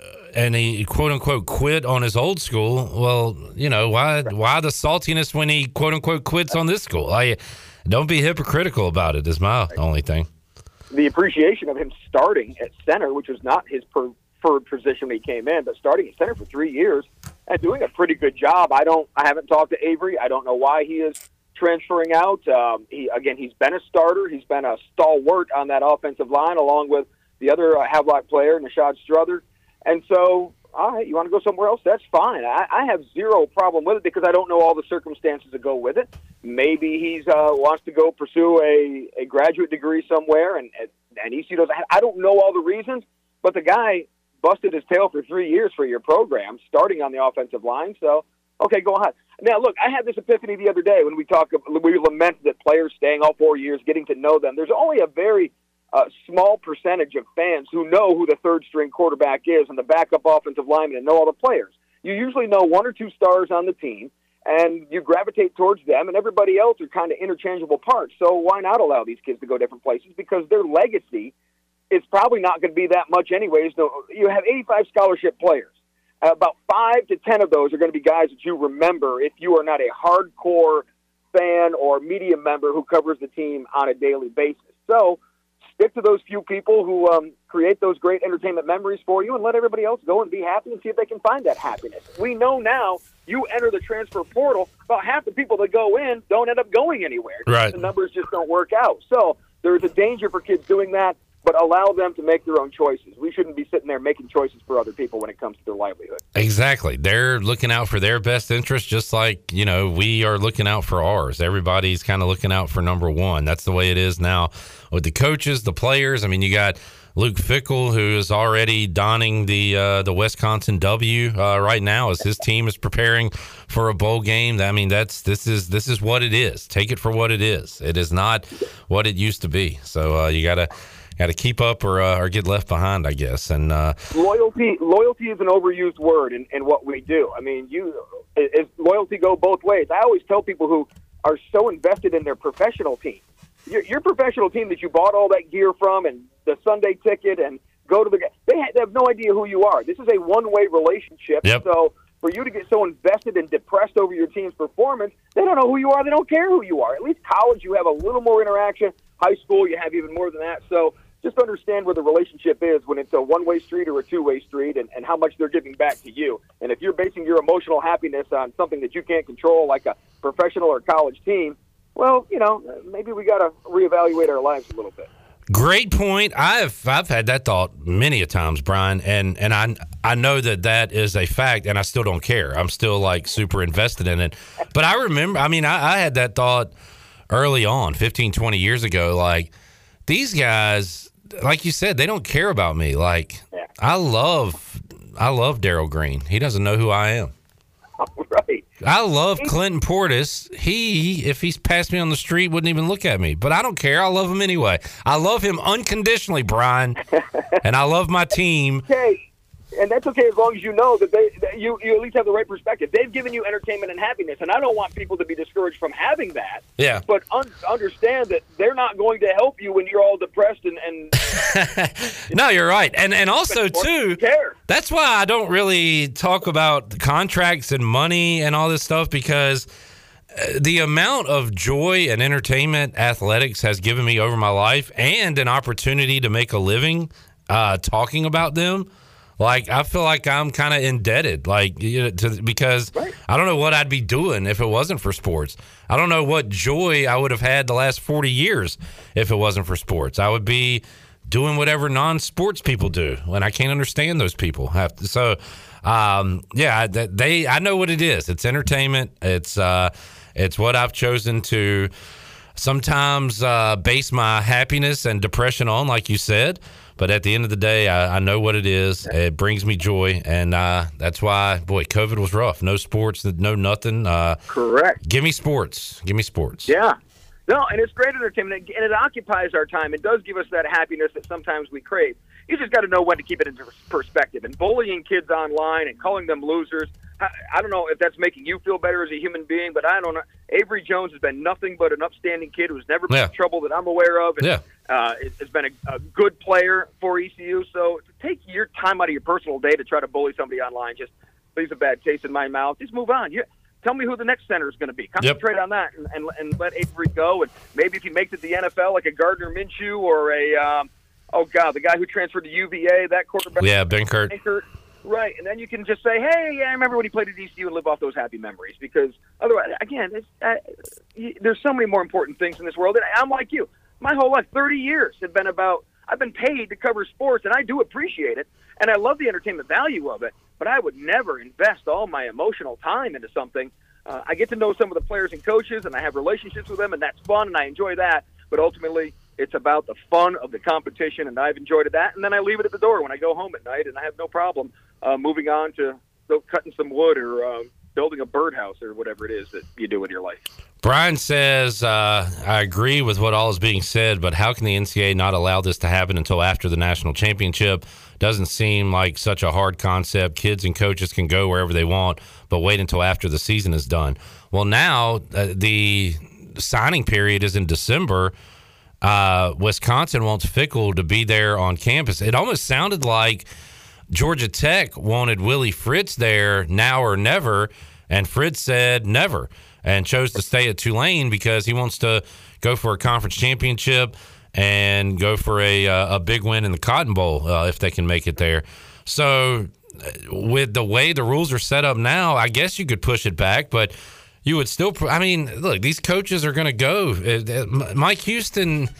uh, and he quote unquote quit on his old school. Well, you know why? Why the saltiness when he quote unquote quits on this school? I don't be hypocritical about it. Is my only thing. The appreciation of him starting at center, which was not his preferred position he came in, but starting at center for three years and doing a pretty good job. I don't. I haven't talked to Avery. I don't know why he is transferring out. Um, he again, he's been a starter. He's been a stalwart on that offensive line, along with the other uh, Havelock player, Nashad Strother. And so, all right, you want to go somewhere else? That's fine. I, I have zero problem with it because I don't know all the circumstances that go with it. Maybe he's uh, wants to go pursue a, a graduate degree somewhere, and and ECU doesn't. I don't know all the reasons, but the guy busted his tail for three years for your program, starting on the offensive line. So, okay, go on. Now, look, I had this epiphany the other day when we talk. We lament that players staying all four years, getting to know them. There's only a very uh, small percentage of fans who know who the third string quarterback is and the backup offensive lineman and know all the players. You usually know one or two stars on the team, and you gravitate towards them, and everybody else are kind of interchangeable parts. So why not allow these kids to go different places? Because their legacy is probably not going to be that much, anyways. You have 85 scholarship players. About five to ten of those are going to be guys that you remember if you are not a hardcore fan or media member who covers the team on a daily basis. So stick to those few people who um, create those great entertainment memories for you and let everybody else go and be happy and see if they can find that happiness. We know now you enter the transfer portal, about half the people that go in don't end up going anywhere. Right. The numbers just don't work out. So there's a danger for kids doing that but allow them to make their own choices. We shouldn't be sitting there making choices for other people when it comes to their livelihood. Exactly. They're looking out for their best interest, just like, you know, we are looking out for ours. Everybody's kind of looking out for number one. That's the way it is now with the coaches, the players. I mean, you got Luke Fickell, who is already donning the uh, the Wisconsin W uh, right now as his team is preparing for a bowl game. I mean, that's this is this is what it is. Take it for what it is. It is not what it used to be. So uh, you got to got to keep up or uh, or get left behind, I guess. And uh, loyalty loyalty is an overused word in, in what we do. I mean, you is loyalty go both ways. I always tell people who are so invested in their professional team, your, your professional team that you bought all that gear from and the Sunday ticket and go to the they, they have no idea who you are. This is a one way relationship. Yep. So for you to get so invested and depressed over your team's performance, they don't know who you are. They don't care who you are. At least college, you have a little more interaction. High school, you have even more than that. So just understand where the relationship is when it's a one way street or a two way street and, and how much they're giving back to you. And if you're basing your emotional happiness on something that you can't control, like a professional or college team, well, you know, maybe we got to reevaluate our lives a little bit. Great point. I've I've had that thought many a times, Brian, and and I I know that that is a fact, and I still don't care. I'm still like super invested in it. But I remember, I mean, I, I had that thought early on, 15, 20 years ago. Like these guys, like you said, they don't care about me. Like I love I love Darrell Green. He doesn't know who I am. right. I love Clinton Portis. He, if he's passed me on the street, wouldn't even look at me. But I don't care. I love him anyway. I love him unconditionally, Brian. and I love my team. Okay. And that's okay as long as you know that they that you you at least have the right perspective. They've given you entertainment and happiness, and I don't want people to be discouraged from having that. Yeah. But un- understand that they're not going to help you when you're all depressed and, and no, you're right, and and also too, that's why I don't really talk about contracts and money and all this stuff because uh, the amount of joy and entertainment athletics has given me over my life, and an opportunity to make a living uh, talking about them. Like I feel like I'm kind of indebted, like you know, to, because I don't know what I'd be doing if it wasn't for sports. I don't know what joy I would have had the last 40 years if it wasn't for sports. I would be doing whatever non-sports people do, and I can't understand those people. Have to, so, um, yeah, they I know what it is. It's entertainment. It's uh, it's what I've chosen to sometimes uh, base my happiness and depression on, like you said. But at the end of the day, I, I know what it is. It brings me joy, and uh, that's why, boy, COVID was rough. No sports, no nothing. Uh, Correct. Give me sports. Give me sports. Yeah. No, and it's great entertainment, and it occupies our time. It does give us that happiness that sometimes we crave. You just got to know when to keep it into perspective. And bullying kids online and calling them losers, I, I don't know if that's making you feel better as a human being, but I don't know. Avery Jones has been nothing but an upstanding kid who's never been Yeah. in trouble that I'm aware of. And, Yeah. Uh, has been a, a good player for ECU. So to take your time out of your personal day to try to bully somebody online just leaves a bad taste in my mouth. Just move on. You, tell me who the next center is going to be. Concentrate on that and, and, and let Avery go. And maybe if he makes it to the NFL, like a Gardner Minshew or a um, oh god, the guy who transferred to UVA, that quarterback. Yeah, Benkert. Benkert. Right, and then you can just say, "Hey, yeah, I remember when he played at ECU," and live off those happy memories. Because otherwise, again, it's, uh, there's so many more important things in this world. And I'm like you. My whole life, 30 years, have been about. I've been paid to cover sports, and I do appreciate it, and I love the entertainment value of it. But I would never invest all my emotional time into something. Uh, I get to know some of the players and coaches, and I have relationships with them, and that's fun, and I enjoy that. But ultimately, it's about the fun of the competition, and I've enjoyed that. And then I leave it at the door when I go home at night, and I have no problem uh, moving on to cutting some wood or um, building a birdhouse or whatever it is that you do in your life. Brian says, uh, I agree with what all is being said, but how can the NCAA not allow this to happen until after the national championship? Doesn't seem like such a hard concept. Kids and coaches can go wherever they want, but wait until after the season is done. Well, now uh, the signing period is in December. Uh, Wisconsin wants Fickell to be there on campus. It almost sounded like Georgia Tech wanted Willie Fritz there now or never, and Fritz said never and chose to stay at Tulane because he wants to go for a conference championship and go for a uh, a big win in the Cotton Bowl uh, if they can make it there. So, uh, with the way the rules are set up now, I guess you could push it back, but you would still. I mean, look, these coaches are going to go. Uh, uh, Mike Houston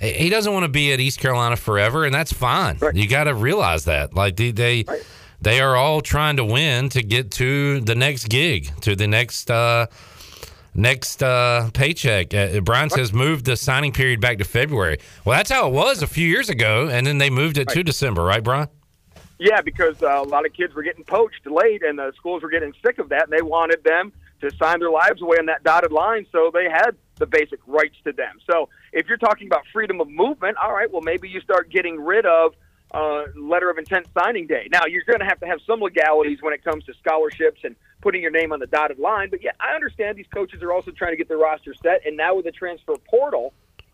he doesn't want to be at East Carolina forever, and that's fine. You got to realize that. Like they they, they are all trying to win to get to the next gig, to the next uh, next uh, paycheck. Uh, Brian says move the signing period back to February. Well, that's how it was a few years ago, and then they moved it to December, right, Brian? Yeah, because uh, a lot of kids were getting poached late, and the schools were getting sick of that, and they wanted them to sign their lives away on that dotted line, so they had the basic rights to them. So if you're talking about freedom of movement, all right, well maybe you start getting rid of uh, letter of intent signing day. Now you're going to have to have some legalities when it comes to scholarships and putting your name on the dotted line. But yeah, I understand these coaches are also trying to get their roster set, and now with the transfer portal.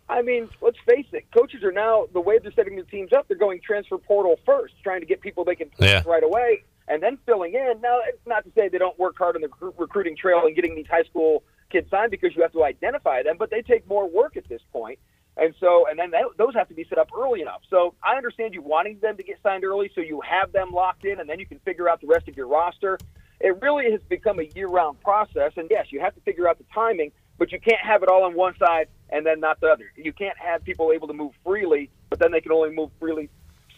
I mean, let's face it. Coaches are now the way they're setting their teams up. They're going transfer portal first, trying to get people they can Yeah. right away, and then filling in. Now, it's not to say they don't work hard on the recruiting trail and getting these high school kids signed because you have to identify them, but they take more work at this point. And so, and then that, those have to be set up early enough. So I understand you wanting them to get signed early so you have them locked in, and then you can figure out the rest of your roster. It really has become a year-round process, and yes, you have to figure out the timing, but you can't have it all on one side and then not the other. You can't have people able to move freely, but then they can only move freely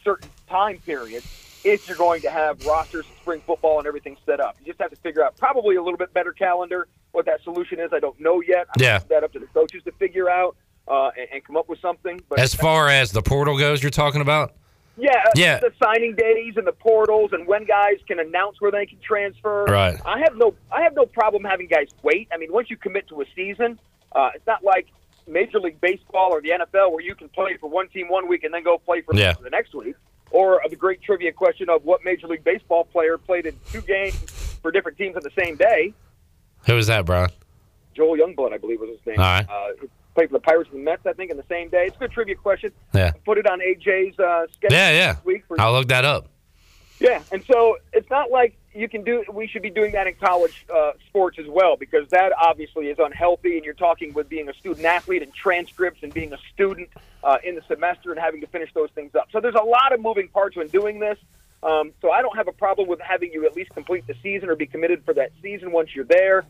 certain time periods if you're going to have rosters, spring football, and everything set up. You just have to figure out probably a little bit better calendar. What that solution is, I don't know yet. I Yeah. that up to the coaches to figure out uh, and, and come up with something. But As far as the portal goes, you're talking about. yeah, Yeah. the signing days and the portals and when guys can announce where they can transfer. Right. I have no I have no problem having guys wait. I mean, once you commit to a season, uh, it's not like Major League Baseball or the NFL where you can play for one team one week and then go play for Yeah. the next week. Or the great trivia question of what Major League Baseball player played in two games for different teams on the same day. Who is that, Brian? Joel Youngblood, I believe was his name. All right. Uh, played for the Pirates and the Mets, I think, in the same day. It's a good trivia question. Yeah. Put it on AJ's uh, schedule Yeah, yeah. this week for I'll look that up. yeah, and so it's not like you can do. We should be doing that in college uh, sports as well because that obviously is unhealthy. And you're talking with being a student athlete and transcripts and being a student uh, in the semester and having to finish those things up. So there's a lot of moving parts when doing this. Um, so I don't have a problem with having you at least complete the season or be committed for that season once you're there.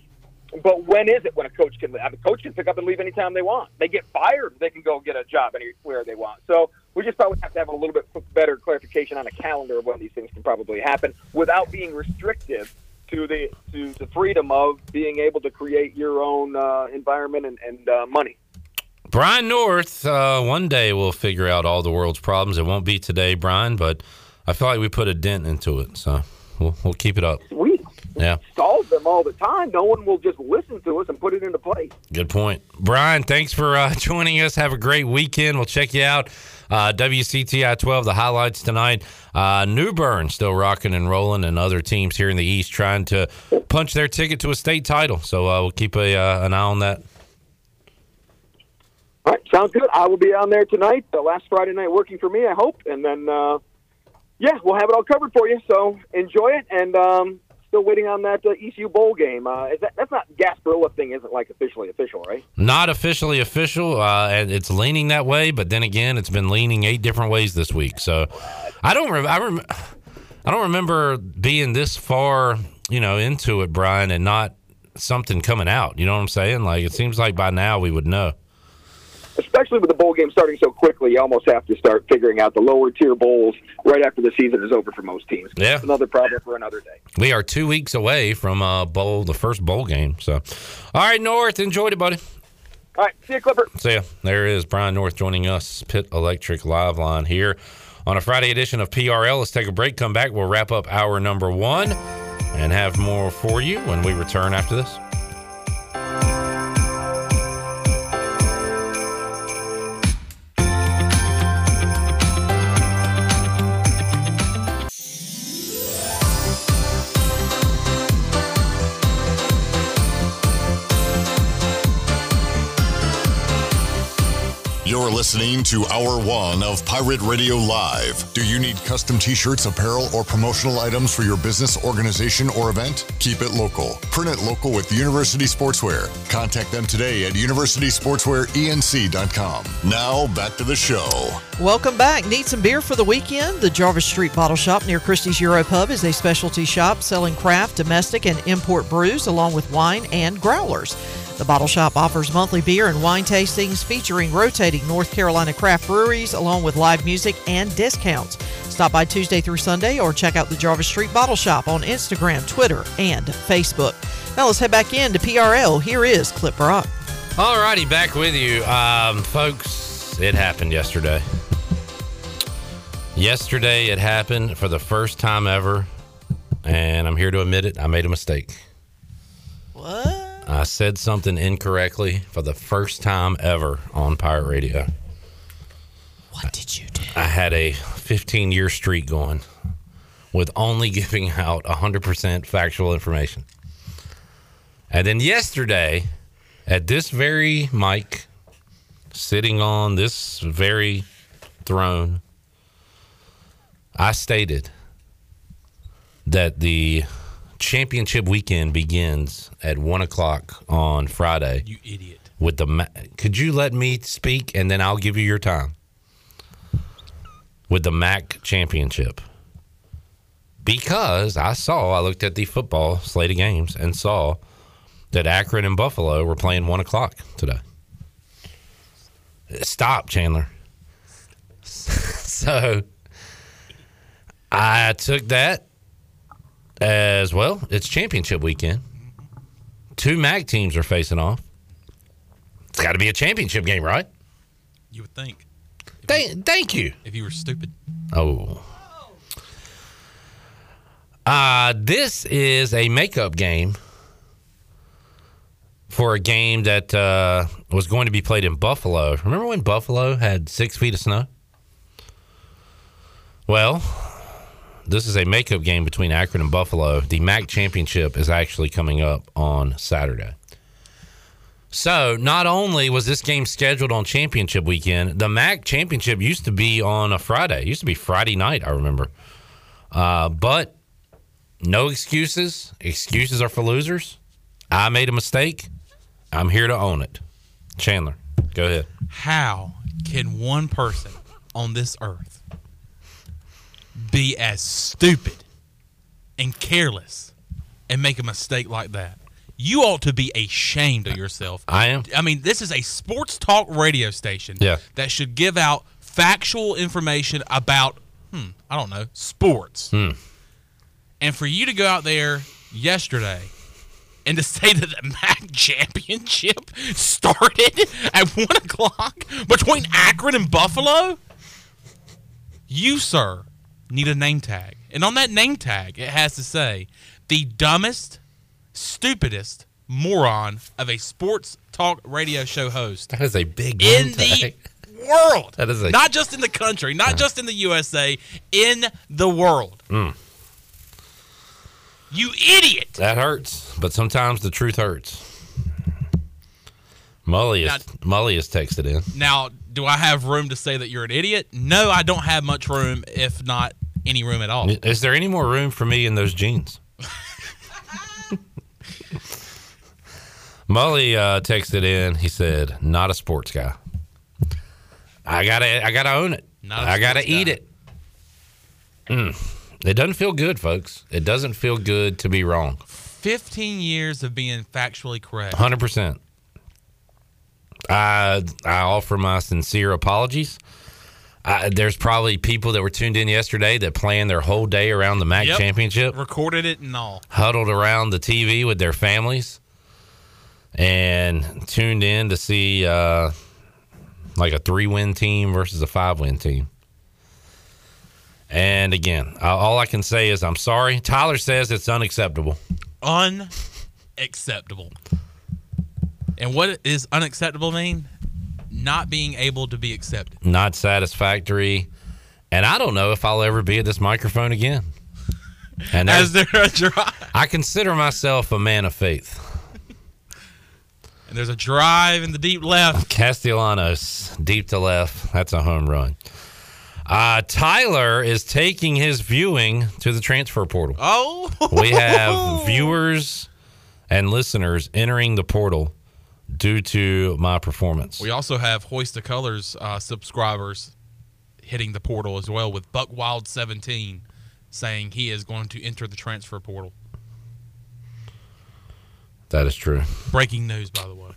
But when is it when a coach can? I mean, A coach can pick up and leave anytime they want. They get fired, they can go get a job anywhere they want. So we just probably have to have a little bit better clarification on a calendar of when these things can probably happen without being restrictive to the to the freedom of being able to create your own uh, environment and, and uh, money. Brian North, uh, one day we'll figure out all the world's problems. It won't be today, Brian, but I feel like we put a dent into it. So we'll, we'll keep it up. Sweet. Yeah, Solve them all the time. No one will just listen to us and put it into place. good point. Brian, thanks for uh, joining us. Have a great weekend. We'll check you out Uh, WCTI 12, the highlights tonight. Uh, New Bern still rocking and rolling, and other teams here in the East trying to punch their ticket to a state title. So uh, we'll keep a, uh, an eye on that. All right, sounds good. I will be on there tonight, the last Friday night working for me, I hope. And then, uh, yeah, we'll have it all covered for you. So enjoy it. And um, still waiting on that uh, ECU bowl game. Uh, is that that's not Gasparilla thing? Isn't like officially official, right? Not officially official, uh, and it's leaning that way. But then again, it's been leaning eight different ways this week. So I don't. Re- I, rem- I don't remember being this far, you know, into it, Brian, and not something coming out. You know what I'm saying? Like it seems like by now we would know. Especially with the bowl game starting so quickly, you almost have to start figuring out the lower tier bowls right after the season is over for most teams. Yeah. That's another problem for another day. We are two weeks away from uh, bowl, the first bowl game. So, all right, North, enjoyed it, buddy. All right, see you, Clipper. See ya. There is Brian North joining us, Pit Electric Live Line here on a Friday edition of PRL. Let's take a break. Come back. We'll wrap up hour number one and have more for you when we return after this. You're listening to Hour One of Pirate Radio Live. Do you need custom t shirts, apparel, or promotional items for your business, organization, or event? Keep it local. Print it local with University Sportswear. Contact them today at universitysportswearenc.com. Now, back to the show. Welcome back. Need some beer for the weekend? The Jarvis Street Bottle Shop near Christie's Euro Pub is a specialty shop selling craft, domestic, and import brews along with wine and growlers. The Bottle Shop offers monthly beer and wine tastings featuring rotating North Carolina craft breweries along with live music and discounts. Stop by Tuesday through Sunday or check out the Jarvis Street Bottle Shop on Instagram, Twitter, and Facebook. Now let's head back in to PRL. Here is Clip Rock. All righty, back with you. Um, folks, it happened yesterday. Yesterday, it happened for the first time ever, and I'm here to admit it. I made a mistake. What? I said something incorrectly for the first time ever on Pirate Radio. What did you do? I had a 15 year streak going with only giving out 100% factual information. And then yesterday, at this very mic, sitting on this very throne, I stated that the championship weekend begins at one o'clock on Friday. You idiot. With the, ma- could you let me speak and then I'll give you your time? With the MAC championship, because I saw, I looked at the football slate of games and saw that Akron and Buffalo were playing one o'clock today. Stop, Chandler. so I took that as well. It's championship weekend. Two MAC teams are facing off. It's got to be a championship game, right? You would think. Thank, thank you. If you were stupid. Oh. Uh, this is a makeup game for a game that uh, was going to be played in Buffalo. Remember when Buffalo had six feet of snow? Well, this is a makeup game between Akron and Buffalo. The MAC championship is actually coming up on Saturday. So, not only was this game scheduled on championship weekend, the MAC championship used to be on a Friday. It used to be Friday night, I remember. Uh, but no excuses. Excuses are for losers. I made a mistake. I'm here to own it. Chandler, go ahead. How can one person on this earth be as stupid and careless and make a mistake like that? You ought to be ashamed of yourself. I am. I mean, this is a sports talk radio station Yeah. that should give out factual information about, hmm, I don't know, sports. Hmm. And for you to go out there yesterday and to say that the MAC championship started at one o'clock between Akron and Buffalo, you, sir, need a name tag. And on that name tag, it has to say the dumbest, stupidest moron of a sports talk radio show host That is a big in name the tag. world. That is a- not just in the country, not just in the USA, in the world. Mm, You idiot. that hurts, but sometimes the truth hurts. Mully is Mully is texted in. Now, do I have room to say that you're an idiot? No, I don't have much room, if not any room at all. Is there any more room for me in those jeans? Molly uh, texted in. He said, "Not a sports guy. I gotta, I gotta own it. I gotta sports eat it. Mm. It doesn't feel good, folks. It doesn't feel good to be wrong. 15 years of being factually correct. Hundred percent. I I offer my sincere apologies. I, there's probably people that were tuned in yesterday that planned their whole day around the MAC Yep. championship, Recorded it and all. huddled around the TV with their families, and tuned in to see uh, like a three-win team versus a five-win team. And again, all I can say is I'm sorry. Tyler says it's unacceptable. Unacceptable. And what does unacceptable mean? Not being able to be accepted. not satisfactory. And I don't know if I'll ever be at this microphone again. And As there a drive, I consider myself a man of faith. and there's a drive in the deep left. Castellanos, deep to left. That's a home run. Uh, Tyler is taking his viewing to the transfer portal. Oh, We have viewers and listeners entering the portal due to my performance. We also have Hoist the Colors uh, subscribers hitting the portal as well with Buck Wild 17 saying he is going to enter the transfer portal. That is true. Breaking news, by the way.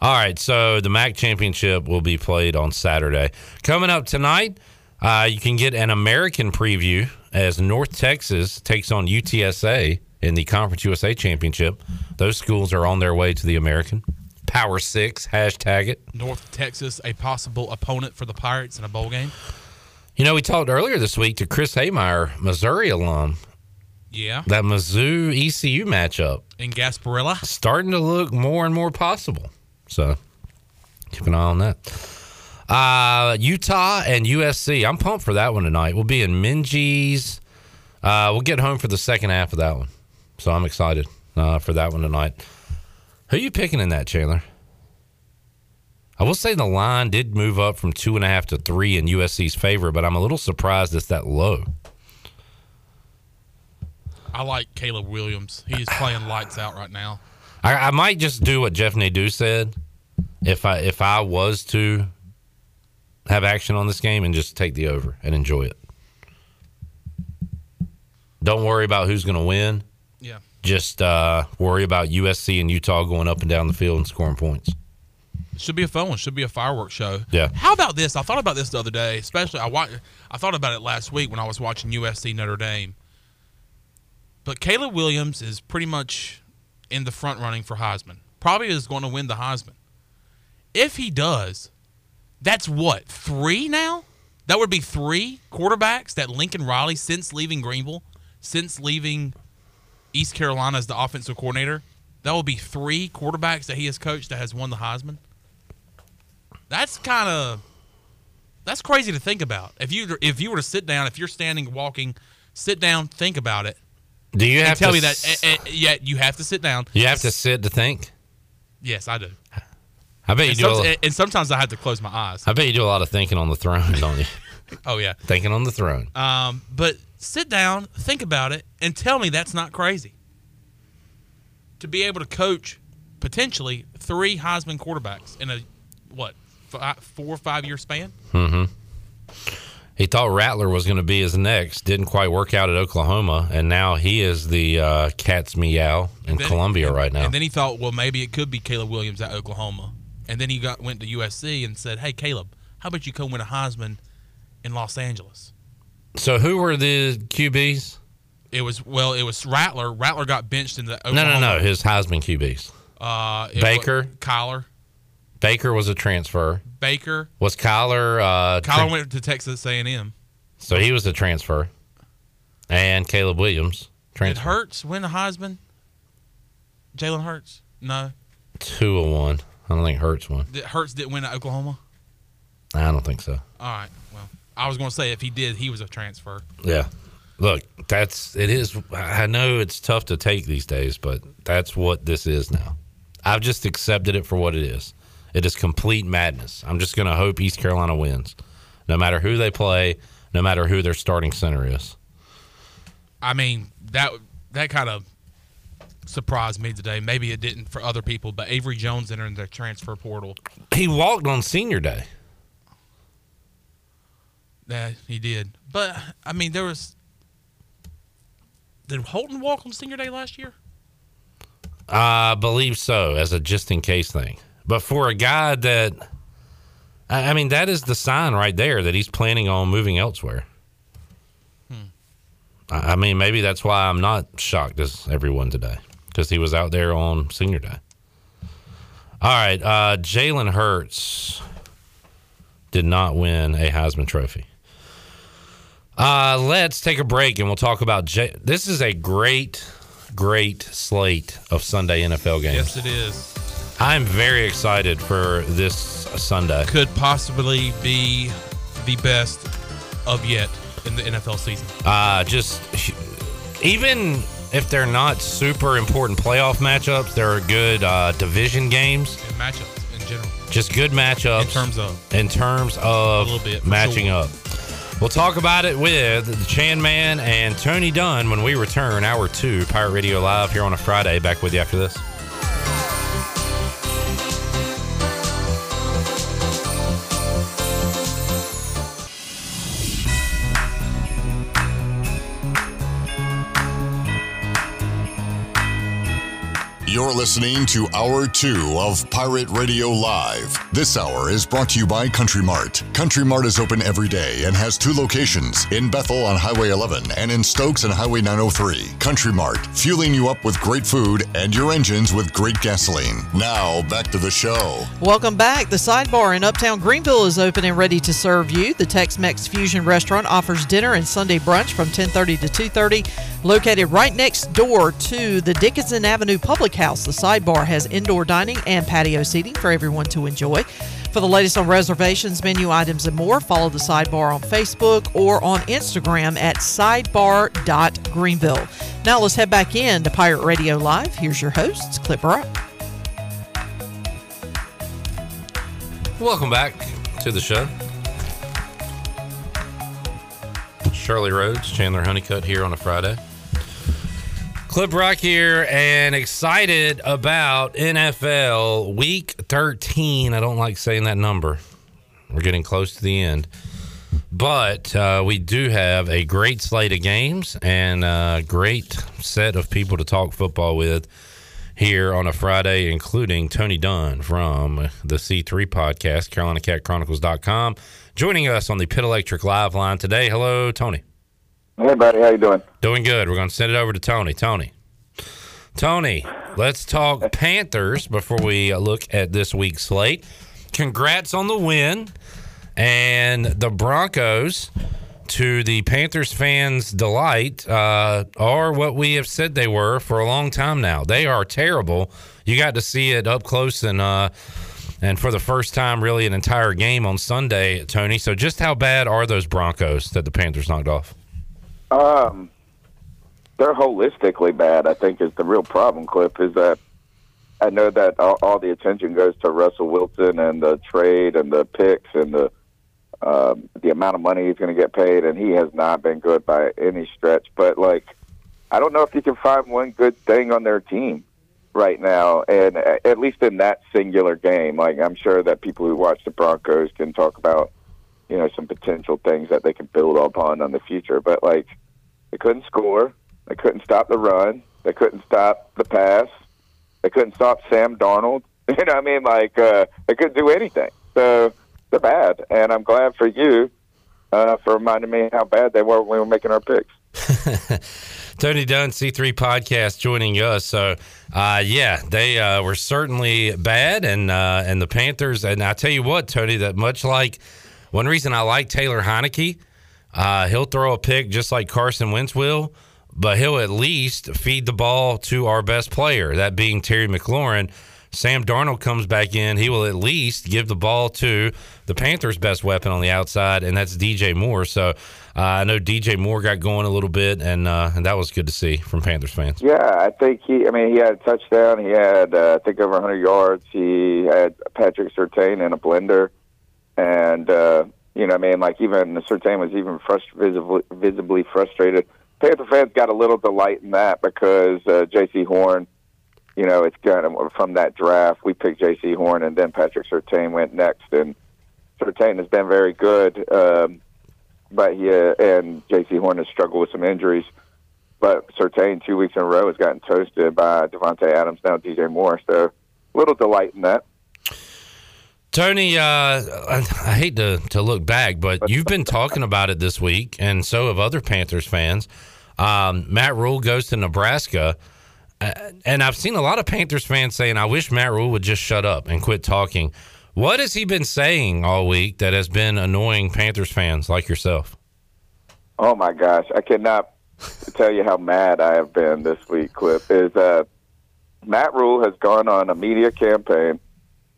All right, so the MAC championship will be played on Saturday. Coming up tonight, uh, you can get an American preview as North Texas takes on UTSA in the Conference USA championship. Those schools are on their way to the American. Power Six, hashtag it. North Texas, a possible opponent for the Pirates in a bowl game. You know, we talked earlier this week to Chris Haymeyer, Missouri alum. Yeah. That Mizzou ECU matchup In Gasparilla. starting to look more and more possible. So keep an eye on that. Uh, Utah and USC. I'm pumped for that one tonight. We'll be in Minji's. Uh, we'll get home for the second half of that one. So I'm excited uh, for that one tonight. Who you picking in that, Chandler? I will say the line did move up from two and a half to three in USC's favor, but I'm a little surprised it's that low. I like Caleb Williams. He is playing lights out right now. I, I might just do what Jeff Nadeau said. If I if I was to have action on this game and just take the over and enjoy it. Don't worry about who's going to win. Just uh, worry about USC and Utah going up and down the field and scoring points. Should be a fun one. Should be a fireworks show. Yeah. How about this? I thought about this the other day. Especially, I wa- I thought about it last week when I was watching USC Notre Dame. But Caleb Williams is pretty much in the front running for Heisman. Probably is going to win the Heisman. If he does, that's what three now. That would be three quarterbacks that Lincoln Riley since leaving Greenville, since leaving East Carolina as the offensive coordinator. That will be three quarterbacks that he has coached that has won the Heisman. That's kind of that's crazy to think about. If you if you were to sit down, if you're standing walking, sit down, think about it. Do you have tell to me that? s- eh, eh, yeah, you have to sit down. You have to sit to think. Yes, I do. I bet you and, do. Some- lo- and sometimes I have to close my eyes. I bet you do a lot of thinking on the throne, don't you? Oh yeah. thinking on the throne. Um, but sit down, think about it, and tell me that's not crazy. To be able to coach potentially three Heisman quarterbacks in a what five, four or five year span. Mm-hmm. He thought Rattler was going to be his next. Didn't quite work out at Oklahoma, and now he is the uh, cat's meow in then- Columbia right now. And then he thought, well, maybe it could be Caleb Williams at Oklahoma. And then he got went to USC and said, hey, Caleb, how about you come win a Heisman in Los Angeles? So who were the QBs? It was well, it was Rattler. Rattler got benched in the No, no, no. His Heisman QBs. Uh, Baker? wa- Kyler, Baker was a transfer. Baker. Was Kyler? Uh, Kyler went to Texas A&M. so he was a transfer. And Caleb Williams Did transfer. Hurts win the Heisman? Jalen Hurts? No. Two of one. I don't think Hurts won. Did Hurts didn't win at Oklahoma. I don't think so. All right. I was going to say if he did, he was a transfer. Yeah. Look, that's it is. I know it's tough to take these days, but that's what this is now. I've just accepted it for what it is. It is complete madness. I'm just going to hope East Carolina wins, no matter who they play, no matter who their starting center is. I mean that that kind of surprised me today. Maybe it didn't for other people, but Avery Jones entering the transfer portal. He walked on senior day. Yeah, he did. But I mean, there was. Did Holton walk on senior day last year? I believe so, as a just in case thing. But for a guy that, I mean, that is the sign right there that he's planning on moving elsewhere. I I mean, maybe that's why I'm not shocked as everyone today because he was out there on senior day. All right, uh, Jalen Hurts did not win a Heisman Trophy. Uh, let's take a break and we'll talk about. J- this is a great, great slate of Sunday NFL games. Yes, it is. I'm very excited for this Sunday. Could possibly be the best of yet in the NFL season. Uh, just even if they're not super important playoff matchups, there are good uh, division games. And matchups in general. Just good matchups In terms of. in terms of A little bit, matching sure. up. We'll talk about it with the Chan Man and Tony Dunn when we return. Hour two, Pirate Radio Live here on a Friday. Back with you after this. You're listening to Hour 2 of Pirate Radio Live. This hour is brought to you by Country Mart. Country Mart is open every day and has two locations in Bethel on Highway 11 and in Stokes on Highway 903. Country Mart, fueling you up with great food and your engines with great gasoline. Now, back to the show. Welcome back. The Sidebar in Uptown Greenville is open and ready to serve you. The Tex-Mex Fusion Restaurant offers dinner and Sunday brunch from 10:30 to 2:30. Located right next door to the Dickinson Avenue Public House, the Sidebar has indoor dining and patio seating for everyone to enjoy. For the latest on reservations, menu items, and more, follow the Sidebar on Facebook or on Instagram at sidebar.greenville. Now let's head back in to Pirate Radio Live. Here's your hosts, Clip Rock. Welcome back to the show. Shirley Rhodes, Chandler Honeycutt here on a Friday. Clip Rock here and excited about NFL week 13. I don't like saying that number. We're getting close to the end. But uh, we do have a great slate of games and a great set of people to talk football with here on a Friday, including Tony Dunn from the C3 podcast, CarolinaCatChronicles.com, joining us on the Pit Electric Live line today. Hello, Tony. Hey, buddy, how you doing? Doing good. We're going to send it over to Tony. Tony. Tony, let's talk Panthers before we uh, look at this week's slate. Congrats on the win. And the Broncos, to the Panthers fans' delight, uh, are what we have said they were for a long time now. They are terrible. You got to see it up close and uh, and for the first time, really, an entire game on Sunday, Tony. So, just how bad are those Broncos that the Panthers knocked off? Um, they're holistically bad. I think is the real problem. Clip is that I know that all, all the attention goes to Russell Wilson and the trade and the picks and the um, the amount of money he's going to get paid, and he has not been good by any stretch. But like, I don't know if you can find one good thing on their team right now, and at least in that singular game. Like, I'm sure that people who watch the Broncos can talk about you know some potential things that they can build upon on the future. But like, they couldn't score. They couldn't stop the run. They couldn't stop the pass. They couldn't stop Sam Darnold. You know, what I mean, like uh, they couldn't do anything. So they're bad, and I'm glad for you uh, for reminding me how bad they were when we were making our picks. Tony Dunn, C3 Podcast, joining us. So, uh, yeah, they uh, were certainly bad, and uh, and the Panthers. And I tell you what, Tony, that much like one reason I like Taylor Heinicke, uh, he'll throw a pick just like Carson Wentz will, but he'll at least feed the ball to our best player, that being Terry McLaurin. Sam Darnold comes back in, he will at least give the ball to the Panthers' best weapon on the outside, and that's DJ Moore. So uh, I know DJ Moore got going a little bit, and uh, and that was good to see from Panthers fans. Yeah, I think he. I mean, he had a touchdown. He had, uh, I think, over 100 yards. He had Patrick Surtain in a blender, and uh, you know, I mean, like even Surtain was even frust- visibly, visibly frustrated. Panther fans got a little delight in that because uh, Jaycee Horn, you know, it's kind of from that draft. We picked Jaycee Horn, and then Patrick Surtain went next, and Surtain has been very good. Um, but he uh, and Jaycee Horn has struggled with some injuries. But Surtain, two weeks in a row, has gotten toasted by Davante Adams, now DJ Moore. So, a little delight in that. Tony, uh, I, I hate to, to look back, but you've been talking about it this week, and so have other Panthers fans. Um, Matt Rhule goes to Nebraska, uh, and I've seen a lot of Panthers fans saying, "I wish Matt Rhule would just shut up and quit talking." What has he been saying all week that has been annoying Panthers fans like yourself? Oh my gosh, I cannot tell you how mad I have been this week. Clip is that Matt Rhule has gone on a media campaign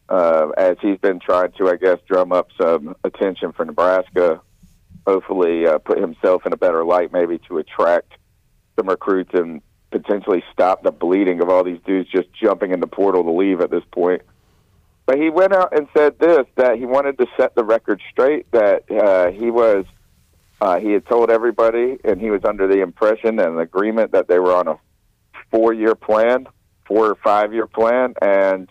uh, as he's been trying to, I guess, drum up some attention for Nebraska. Hopefully, uh, put himself in a better light, maybe to attract some recruits and potentially stop the bleeding of all these dudes just jumping in the portal to leave at this point. But he went out and said this that he wanted to set the record straight that uh, he was uh, he had told everybody and he was under the impression and agreement that they were on a four year plan, four or five year plan, and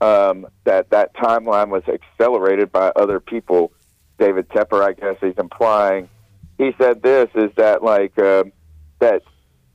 um, that that timeline was accelerated by other people. David Tepper, I guess, he's implying. He said this is that like uh, that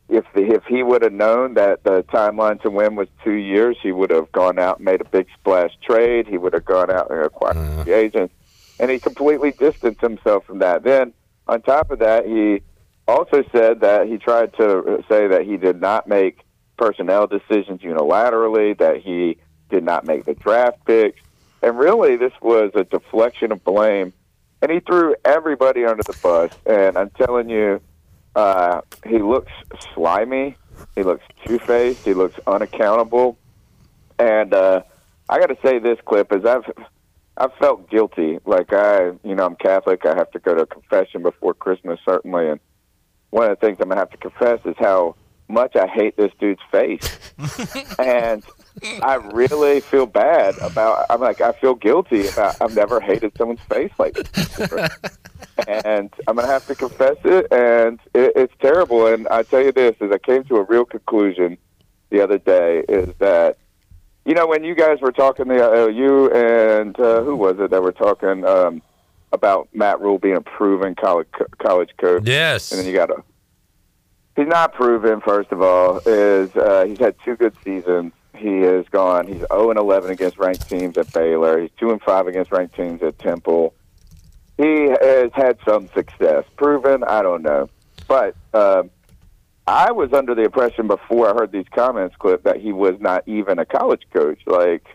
if the, if he would have known that the timeline to win was two years, he would have gone out and made a big splash trade. He would have gone out and acquired uh. the agents, and he completely distanced himself from that. Then on top of that, he also said that he tried to say that he did not make personnel decisions unilaterally, that he did not make the draft picks, and really this was a deflection of blame. And he threw everybody under the bus. And I'm telling you, uh, he looks slimy. He looks two faced. He looks unaccountable. And uh, I got to say this clip is I've I've felt guilty. Like I, you know, I'm Catholic. I have to go to confession before Christmas, certainly. And one of the things I'm gonna have to confess is how much I hate this dude's face. and I really feel bad about. I'm like I feel guilty about. I've never hated someone's face like this and I'm gonna have to confess it, and it, it's terrible. And I tell you this: is I came to a real conclusion the other day is that you know when you guys were talking the uh, you and uh, who was it that were talking um, about Matt Rhule being a proven college college coach? Yes, and then you got to. He's not proven. First of all, is uh, he's had two good seasons. He has gone. He's 0 and 11 against ranked teams at Baylor. He's 2 and 5 against ranked teams at Temple he has had some success. Proven, I don't know. But um, I was under the impression before I heard these comments clip that he was not even a college coach. Like,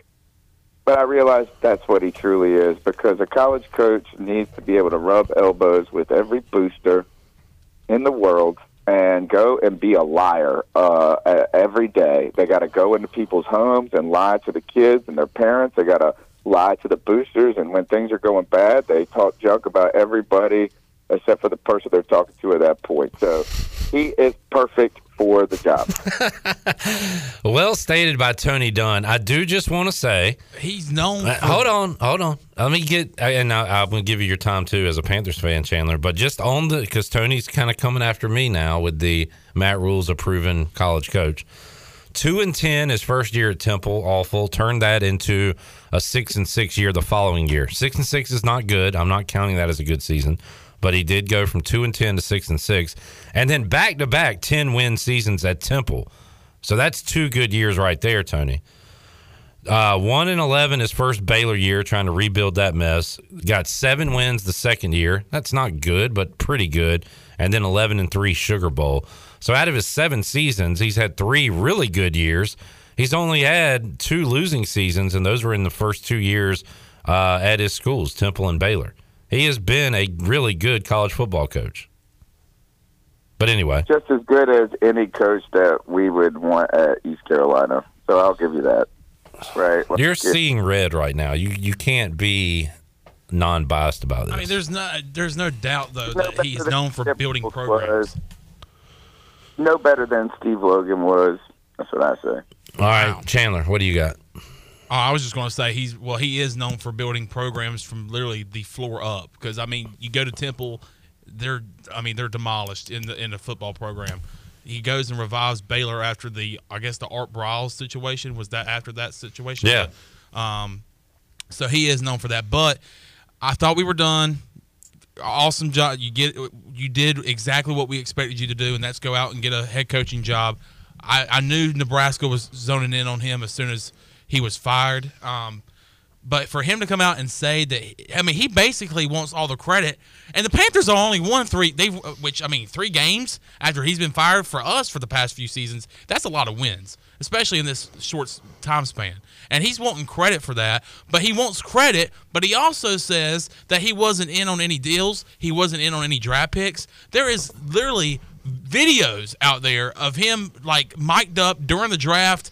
but I realized that's what he truly is because a college coach needs to be able to rub elbows with every booster in the world and go and be a liar uh, every day. They got to go into people's homes and lie to the kids and their parents. They got to lie to the boosters, and when things are going bad, they talk junk about everybody except for the person they're talking to at that point. So he is perfect for the job. well stated by Tony Dunn. I do just want to say he's known. Uh, hold on, hold on. Let me get, and I, I'm going to give you your time too as a Panthers fan, Chandler. But just on the because Tony's kind of coming after me now with the Matt Rhule's a proven college coach. Two and ten his first year at Temple, awful. Turned that into a six and six year the following year. Six and six is not good. I'm not counting that as a good season, but he did go from two and ten to six and six, and then back to back ten win seasons at Temple. So that's two good years right there, Tony. Uh, one and eleven his first Baylor year, trying to rebuild that mess. Got seven wins the second year. That's not good, but pretty good. And then eleven and three Sugar Bowl. So out of his seven seasons, he's had three really good years. He's only had two losing seasons, and those were in the first two years uh, at his schools, Temple and Baylor. He has been a really good college football coach. But anyway, just as good as any coach that we would want at East Carolina. So I'll give you that. right? Like, You're it- seeing red right now. You you can't be non-biased about this. I mean, there's no there's no doubt though No that he's better known for building programs. was. No better than Steve Logan was. That's what I say. All right, Chandler, what do you got? Oh, I was just going to say he's well, he is known for building programs from literally the floor up. Because I mean, you go to Temple, they're I mean they're demolished in the in the football program. He goes and revives Baylor after the I guess the Art Briles situation was that after that situation. Yeah. Um, so he is known for that. But I thought we were done. Awesome job. You get you did exactly what we expected you to do, and that's go out and get a head coaching job. I, I knew Nebraska was zoning in on him as soon as he was fired. Um, but for him to come out and say that, I mean, he basically wants all the credit. And the Panthers are only won three. They, which I mean, three games after he's been fired for us for the past few seasons. That's a lot of wins, especially in this short time span. And he's wanting credit for that. But he wants credit. But he also says that he wasn't in on any deals. He wasn't in on any draft picks. There is literally videos out there of him like mic'd up during the draft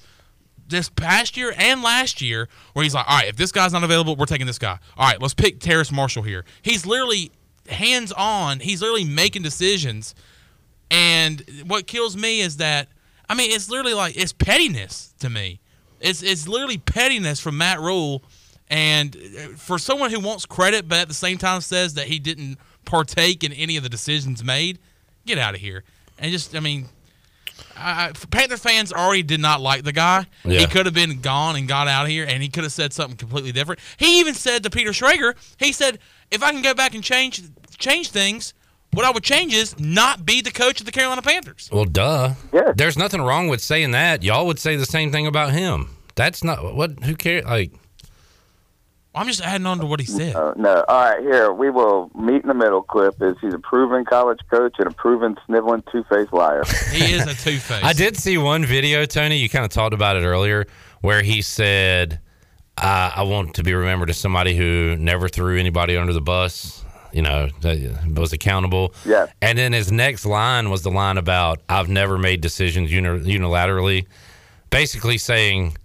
this past year and last year where he's like, all right, if this guy's not available, we're taking this guy. All right, let's pick Terrace Marshall here. He's literally hands on. He's literally making decisions. And what kills me is that, I mean, it's literally like, it's pettiness to me. It's, it's literally pettiness from Matt Rhule. And uh, for someone who wants credit, but at the same time says that he didn't partake in any of the decisions made, get out of here. And just, I mean, I, I- Panther fans already did not like the guy. He could have been gone and got out of here, and he could have said something completely different. He even said to Peter Schrager, he said, "If I can go back and change change things, what I would change is not be the coach of the Carolina Panthers." Well, duh. There's nothing wrong with saying that. Y'all would say the same thing about him. That's not what. Who cares? Like, I'm just adding on to what he said. Uh, no. All right, here we will meet in the middle. Clip is he's a proven college coach and a proven sniveling two faced liar. He is a two face. I did see one video, Tony. You kind of talked about it earlier, where he said, uh, "I want to be remembered as somebody who never threw anybody under the bus." You know, that was accountable. Yeah. And then his next line was the line about, "I've never made decisions unilaterally," basically saying.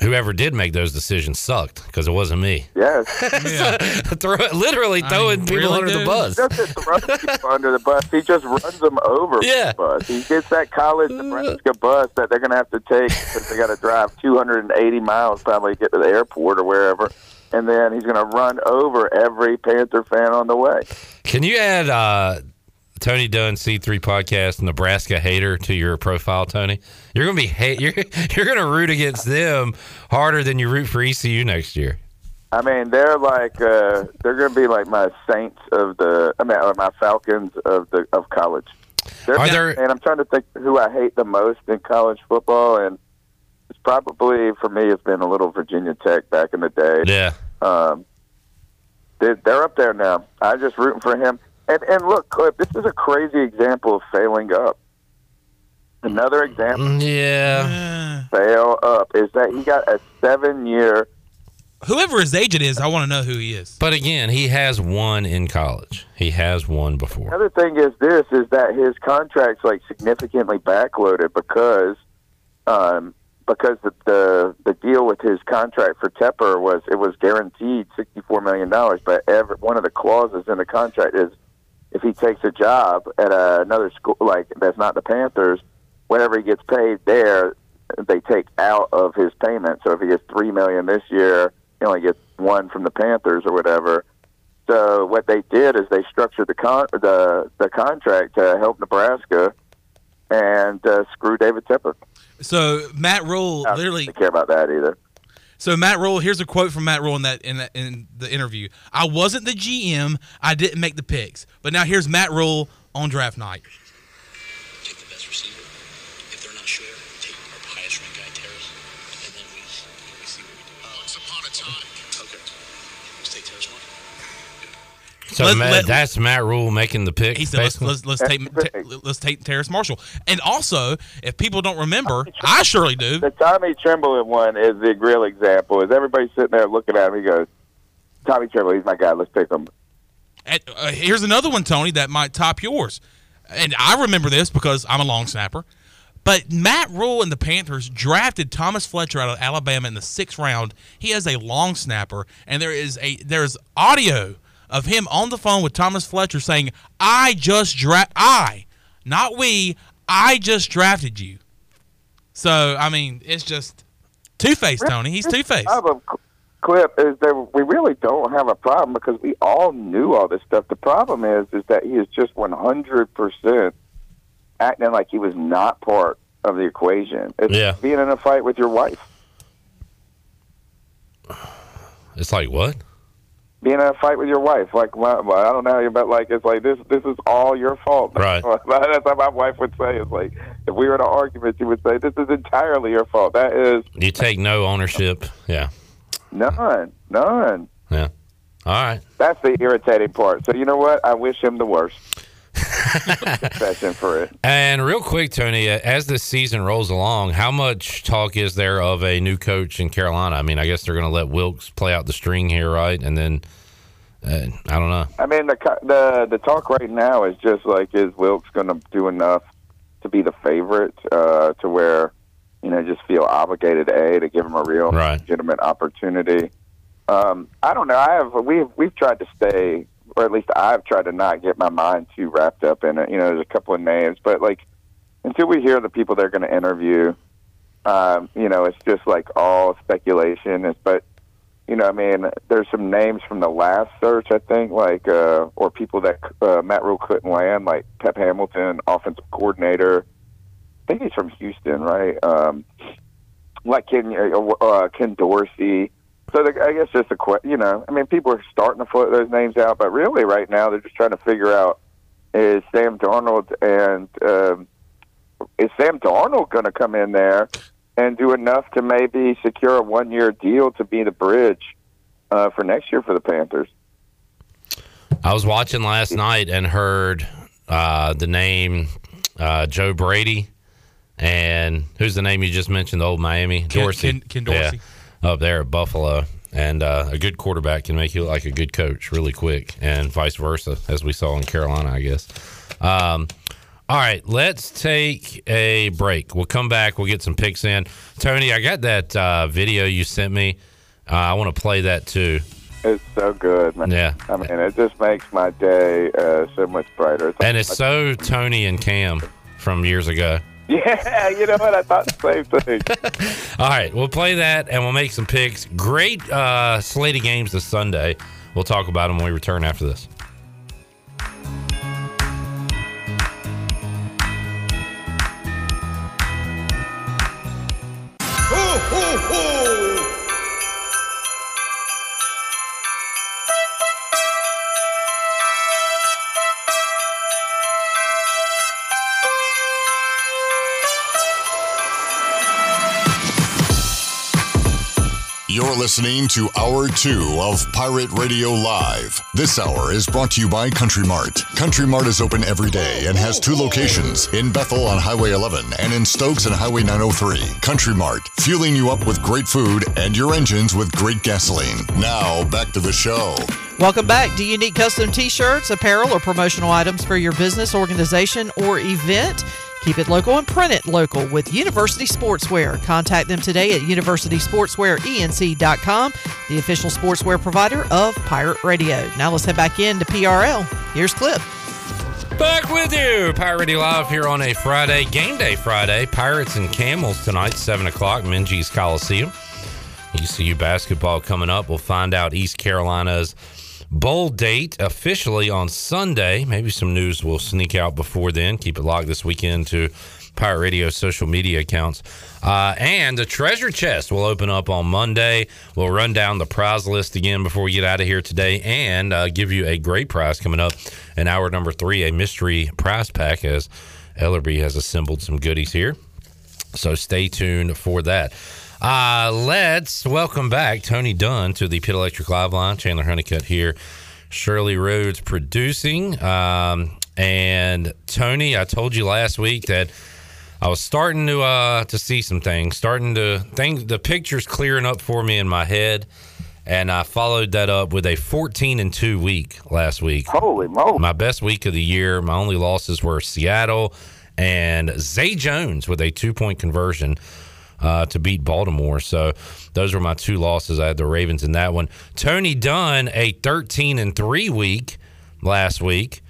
Whoever did make those decisions sucked because it wasn't me. Yes. Throw, literally throwing people really, under the bus. He doesn't throw people under the bus. He just runs them over. Yeah. the bus. He gets that college Nebraska bus that they're going to have to take because they got to drive 280 miles probably to get to the airport or wherever. And then he's going to run over every Panther fan on the way. Can you add uh, Tony Dunn C3 podcast Nebraska hater to your profile, Tony? You're gonna be hate. You're you're gonna root against them harder than you root for ECU next year. I mean, they're like uh, they're going to be like my Saints of the. I mean, or my Falcons of the of college. They're, Are there- And I'm trying to think who I hate the most in college football, and it's probably for me. It's been a little Virginia Tech back in the day. Yeah. Um, they're, they're up there now. I'm just rooting for him. And and look, Clip, this is a crazy example of failing up. Another example Mm, Yeah. fail up is that he got a seven year. Whoever his agent is, I want to know who he is. But again, he has one in college. He has one before. Another thing is this is that his contract's like significantly backloaded because um because the, the the deal with his contract for Tepper was it was guaranteed sixty four million dollars, but every one of the clauses in the contract is if he takes a job at a, another school like that's not the Panthers, whatever he gets paid there, they take out of his payment. So if he gets three million this year, he only gets one from the Panthers or whatever. So what they did is they structured the con- the the contract to help Nebraska and uh, screw David Tepper. So Matt Rhule I literally don't care about that either. So Matt Rhule, here's a quote from Matt Rhule in that in that in the interview. I wasn't the GM. I didn't make the picks. But now here's Matt Rhule on draft night. So Let- Matt, let- that's Matt Rhule making the pick. He said, let's, let's, let's take ta- let's take Terrace Marshall. And also, if people don't remember, I surely do. The Tommy Tremble one is the real example. Is everybody sitting there looking at him? He goes, "Tommy Tremble, he's my guy. Let's pick him." And, uh, here's another one, Tony, that might top yours. And I remember this because I'm a long snapper. But Matt Rhule and the Panthers drafted Thomas Fletcher out of Alabama in the sixth round. He is a long snapper, and there is a there's audio of him on the phone with Thomas Fletcher saying, "I just draft I, not we, I just drafted you." So I mean, it's just two faced, Tony. He's two faced. problem, Clip, is that we really don't have a problem because we all knew all this stuff. The problem is, is that he is just one hundred percent acting like he was not part of the equation. It's Yeah. being in a fight with your wife. It's like what? Being in a fight with your wife, like well, I don't know but like it's like this. This is all your fault. Right. That's what my wife would say. It's like if we were in an argument, she would say, "This is entirely your fault." That is You take no ownership. Yeah. none, none. Yeah. All right. That's the irritating part. So you know what? I wish him the worst. For it. And real quick, Tony, uh, as this season rolls along, how much talk is there of a new coach in Carolina? I mean, I guess they're going to let Wilks play out the string here, right? And then uh, I don't know. I mean, the the the talk right now is just like, is Wilks going to do enough to be the favorite uh, to where you know just feel obligated a to give him a real Right. legitimate opportunity? Um, I don't know. I have we've we've tried to stay, or at least I've tried to not get my mind too wrapped up in it. You know, there's a couple of names, but like until we hear the people they're going to interview, um, you know, it's just like all speculation. It's, but you know, I mean, there's some names from the last search, I think, like uh, or people that uh, Matt Rhule couldn't land, like Pep Hamilton, offensive coordinator. I think he's from Houston, right? Um, like Ken uh, uh, Ken Dorsey. So the, I guess just a question, you know, I mean, people are starting to float those names out, but really, right now, they're just trying to figure out is Sam Darnold and um, is Sam Darnold going to come in there and do enough to maybe secure a one year deal to be the bridge uh, for next year for the Panthers? I was watching last night and heard uh, the name uh, Joe Brady and who's the name you just mentioned? The old Miami Ken- Dorsey. Ken- Ken Dorsey. Yeah, up there at Buffalo. And uh, a good quarterback can make you look like a good coach really quick, and vice versa, as we saw in Carolina, I guess. Um, all right, let's take a break. We'll come back. We'll get some picks in. Tony, I got that uh, video you sent me. Uh, I want to play that too. It's so good, man. Yeah. I mean, it just makes my day uh, so much brighter. It's And it's so Tony and Cam from years ago. yeah, you know what? I thought the same thing. All right, we'll play that and we'll make some picks. Great uh, slate of games this Sunday. We'll talk about them when we return after this. You're listening to Hour 2 of Pirate Radio Live. This hour is brought to you by Country Mart. Country Mart is open every day and has two locations in Bethel on Highway 11 and in Stokes on Highway 903. Country Mart, fueling you up with great food and your engines with great gasoline. Now, back to the show. Welcome back. Do you need custom t shirts, apparel, or promotional items for your business, organization, or event? Keep it local and print it local with University Sportswear. Contact them today at universitysportswearenc.com, the official sportswear provider of Pirate Radio. Now let's head back into PRL. Here's Clip. Back with you, Pirate Radio Live here on a Friday, game day Friday. Pirates and Camels tonight, 7 o'clock, Minges Coliseum. ECU basketball coming up. We'll find out East Carolina's bowl date officially on Sunday. Maybe some news will sneak out before then. Keep it locked this weekend to Pirate Radio social media accounts. Uh, and the treasure chest will open up on Monday. We'll run down the prize list again before we get out of here today and uh, give you a great prize coming up in hour number three, a mystery prize pack as Ellerby has assembled some goodies here. So stay tuned for that. Uh, let's welcome back Tony Dunn to the Pit Electric Live Line. Chandler Honeycutt here. Shirley Rhodes producing. Um, and Tony, I told you last week that I was starting to uh, to see some things, starting to things. The pictures clearing up for me in my head, and I followed that up with a 14 and two week last week. Holy moly! My best week of the year. My only losses were Seattle and Zay Jones with a two point conversion uh, to beat Baltimore. So those were my two losses. I had the Ravens in that one. Tony Dunn, a 13 and 3 week last week.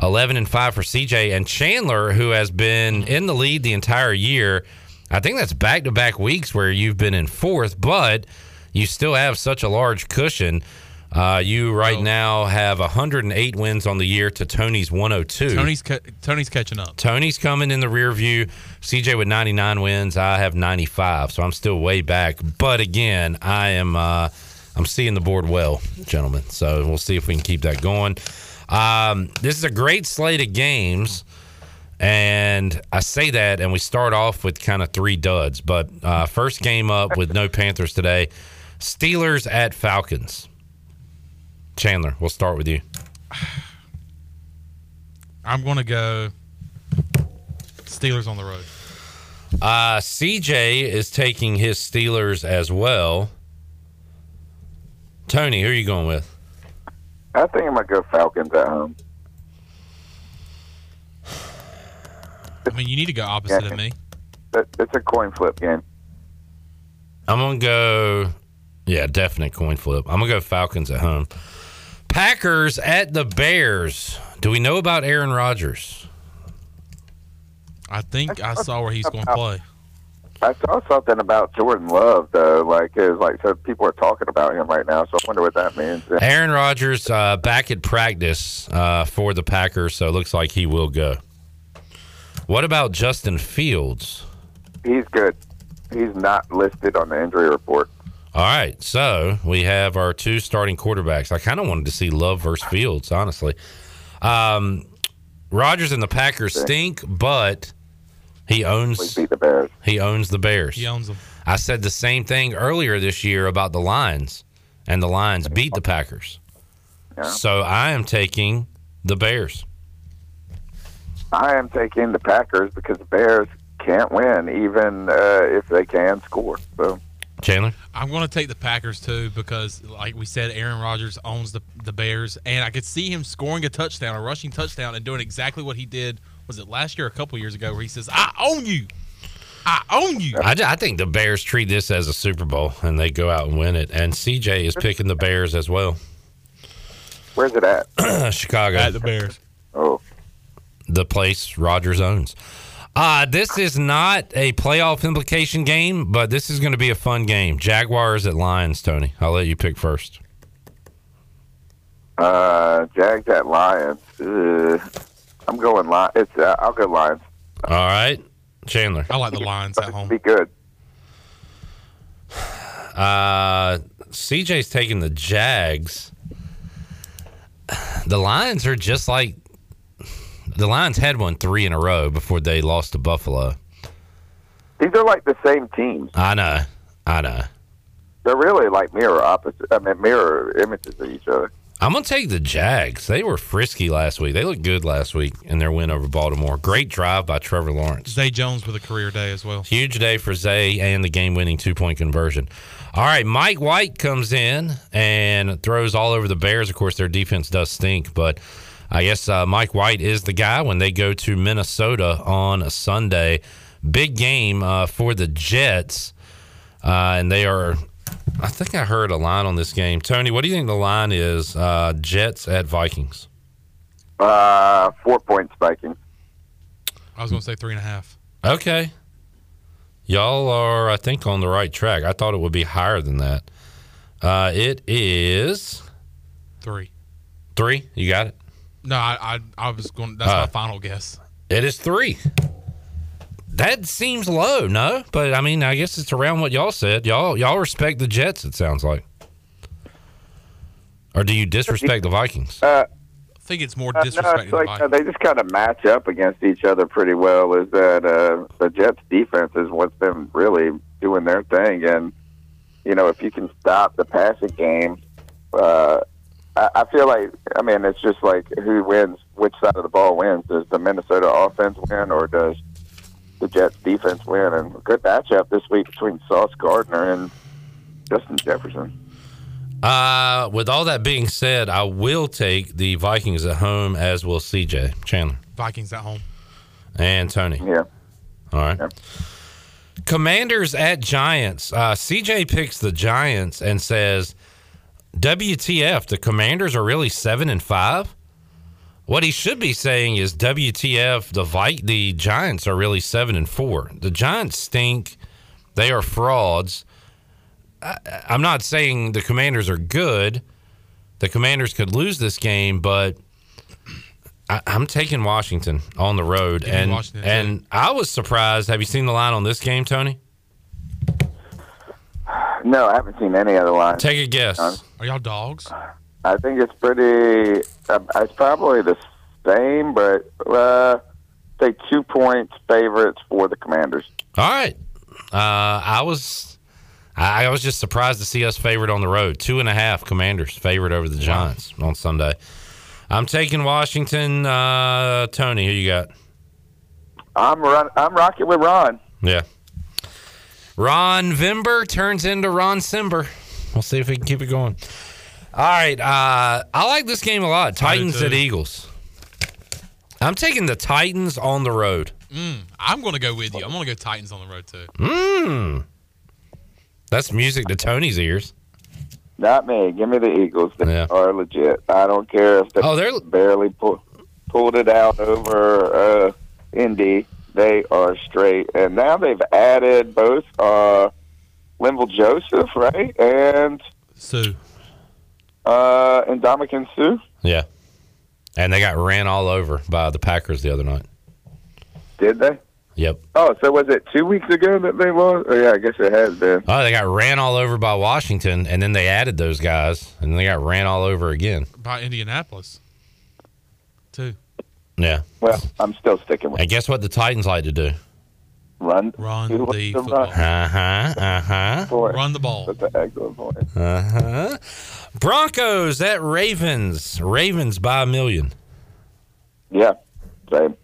11 and 5 for CJ and Chandler who has been in the lead the entire year. I think that's back to back weeks where you've been in fourth, but you still have such a large cushion. Uh, you right now have 108 wins on the year to Tony's 102. Tony's ca- Tony's catching up. Tony's coming in the rear view. CJ with 99 wins. I have 95, so I'm still way back. But again, I am uh, I'm seeing the board well, gentlemen. So we'll see if we can keep that going. Um, this is a great slate of games, and I say that, and we start off with kind of three duds. But uh, first game up with no Panthers today. Steelers at Falcons. Chandler, we'll start with you. I'm going to go Steelers on the road. Uh, CJ is taking his Steelers as well. Tony, who are you going with? I think I'm gonna go Falcons at home. I mean, you need to go opposite of me. It's a coin flip game. I'm gonna go. Yeah, definite coin flip. I'm gonna go Falcons at home. Packers at the Bears. Do we know about Aaron Rodgers? I think I saw where he's going to play. I saw something about Jordan Love though, like is like so people are talking about him right now. So I wonder what that means. Aaron Rodgers uh, back at practice uh, for the Packers, so it looks like he will go. What about Justin Fields? He's good. He's not listed on the injury report. All right, so we have our two starting quarterbacks. I kind of wanted to see Love versus Fields, honestly. Um, Rodgers and the Packers stink, but he owns beat the Bears. He owns the Bears. He owns them. I said the same thing earlier this year about the Lions, and the Lions beat the Packers. So I am taking the Bears. I am taking the Packers because the Bears can't win, even uh, if they can score. So Chandler, I'm going to take the Packers too because, like we said, Aaron Rodgers owns the the Bears, and I could see him scoring a touchdown, a rushing touchdown, and doing exactly what he did. Was it last year, or a couple years ago, where he says, "I own you, I own you." I, I think the Bears treat this as a Super Bowl, and they go out and win it. And CJ is picking the Bears as well. Where's it at? Chicago. At the Bears. Oh. The place Rodgers owns. Uh, this is not a playoff implication game, but this is going to be a fun game. Jaguars at Lions, Tony. I'll let you pick first. uh, Jags at Lions. Uh, I'm going Lions. It's uh, I'll go Lions. All right, Chandler. I like the Lions at home. Be good. Uh, CJ's taking the Jags. The Lions are just like the Lions had one three in a row before they lost to Buffalo. These are like the same teams. I know, I know. They're really like mirror opposite. I mean, mirror images of each other. I'm gonna take the Jags. They were frisky last week. They looked good last week in their win over Baltimore. Great drive by Trevor Lawrence. Zay Jones with a career day as well. Huge day for Zay and the game-winning two-point conversion. All right, Mike White comes in and throws all over the Bears. Of course, their defense does stink, but I guess uh, Mike White is the guy when they go to Minnesota on a Sunday. Big game uh, for the Jets, uh, and they are. I think I heard a line on this game. Tony, what do you think the line is? Uh, Jets at Vikings. Uh, four point spiking. I was going to say three and a half. Okay. Y'all are, I think, on the right track. I thought it would be higher than that. Uh, it is Three. three. You got it. No, I I, I was going. That's Uh, my final guess. It is three. That seems low, no? But I mean, I guess it's around what y'all said. Y'all, y'all respect the Jets. It sounds like. Or do you disrespect the Vikings? Uh, I think it's more Uh, no, disrespecting it's the like Vikings. uh, they just kind of match up against each other pretty well. Is that uh, the Jets' defense is what's been really doing their thing, and you know if you can stop the passing game, uh, I, I feel like I mean it's just like who wins, which side of the ball wins. Does the Minnesota offense win, or does the Jets' defense win? And a good matchup this week between Sauce Gardner and Justin Jefferson. Uh, with all that being said, I will take the Vikings at home, as will CJ Chandler. Vikings at home. And Tony. Yeah. All right. Commanders at Giants. Uh, CJ picks the Giants and says, "WTF? The Commanders are really seven and five? What he should be saying is, "WTF? The Vi- the Giants are really seven and four. The Giants stink. They are frauds." I, I'm not saying the Commanders are good. The Commanders could lose this game, but I, I'm taking Washington on the road, Give and and I was surprised. Have you seen the line on this game, Tony? No, I haven't seen any other line. Take a guess. Are y'all dogs? I think it's pretty. Uh, it's probably the same, but uh, say two points favorites for the Commanders. All right. Uh, I was I I was just surprised to see us favored on the road. Two and a half Commanders favored over the Giants on Sunday. I'm taking Washington. Uh, Tony, who you got? I'm run. I'm rocking with Ron. Yeah. Ron Vimber turns into Ron Simber. We'll see if we can keep it going. All right. Uh, I like this game a lot. Titans too. at Eagles. I'm taking the Titans on the road. Mm, I'm going to go with you. I'm going to go Titans on the road too. Mmm. That's music to Tony's ears. Not me. Give me the Eagles. They Yeah. are legit. I don't care if they Oh, they're- barely pull, pulled it out over uh, Indy. They are straight. And now they've added both uh, Linval Joseph, right, and Suh. uh, and Ndamukong Suh. Yeah. And they got ran all over by the Packers the other night. Did they? Yep. Oh, so was it two weeks ago that they lost? Oh, yeah, I guess it has been. Oh, they got ran all over by Washington, and then they added those guys, and they got ran all over again. By Indianapolis. Too. Yeah. Well, I'm still sticking with And guess what the Titans like to do? Run. Run Who the football. run? Uh huh. Uh huh. Run the ball. That's an excellent point. Uh huh. Broncos at Ravens. Ravens by a million. Yeah, same.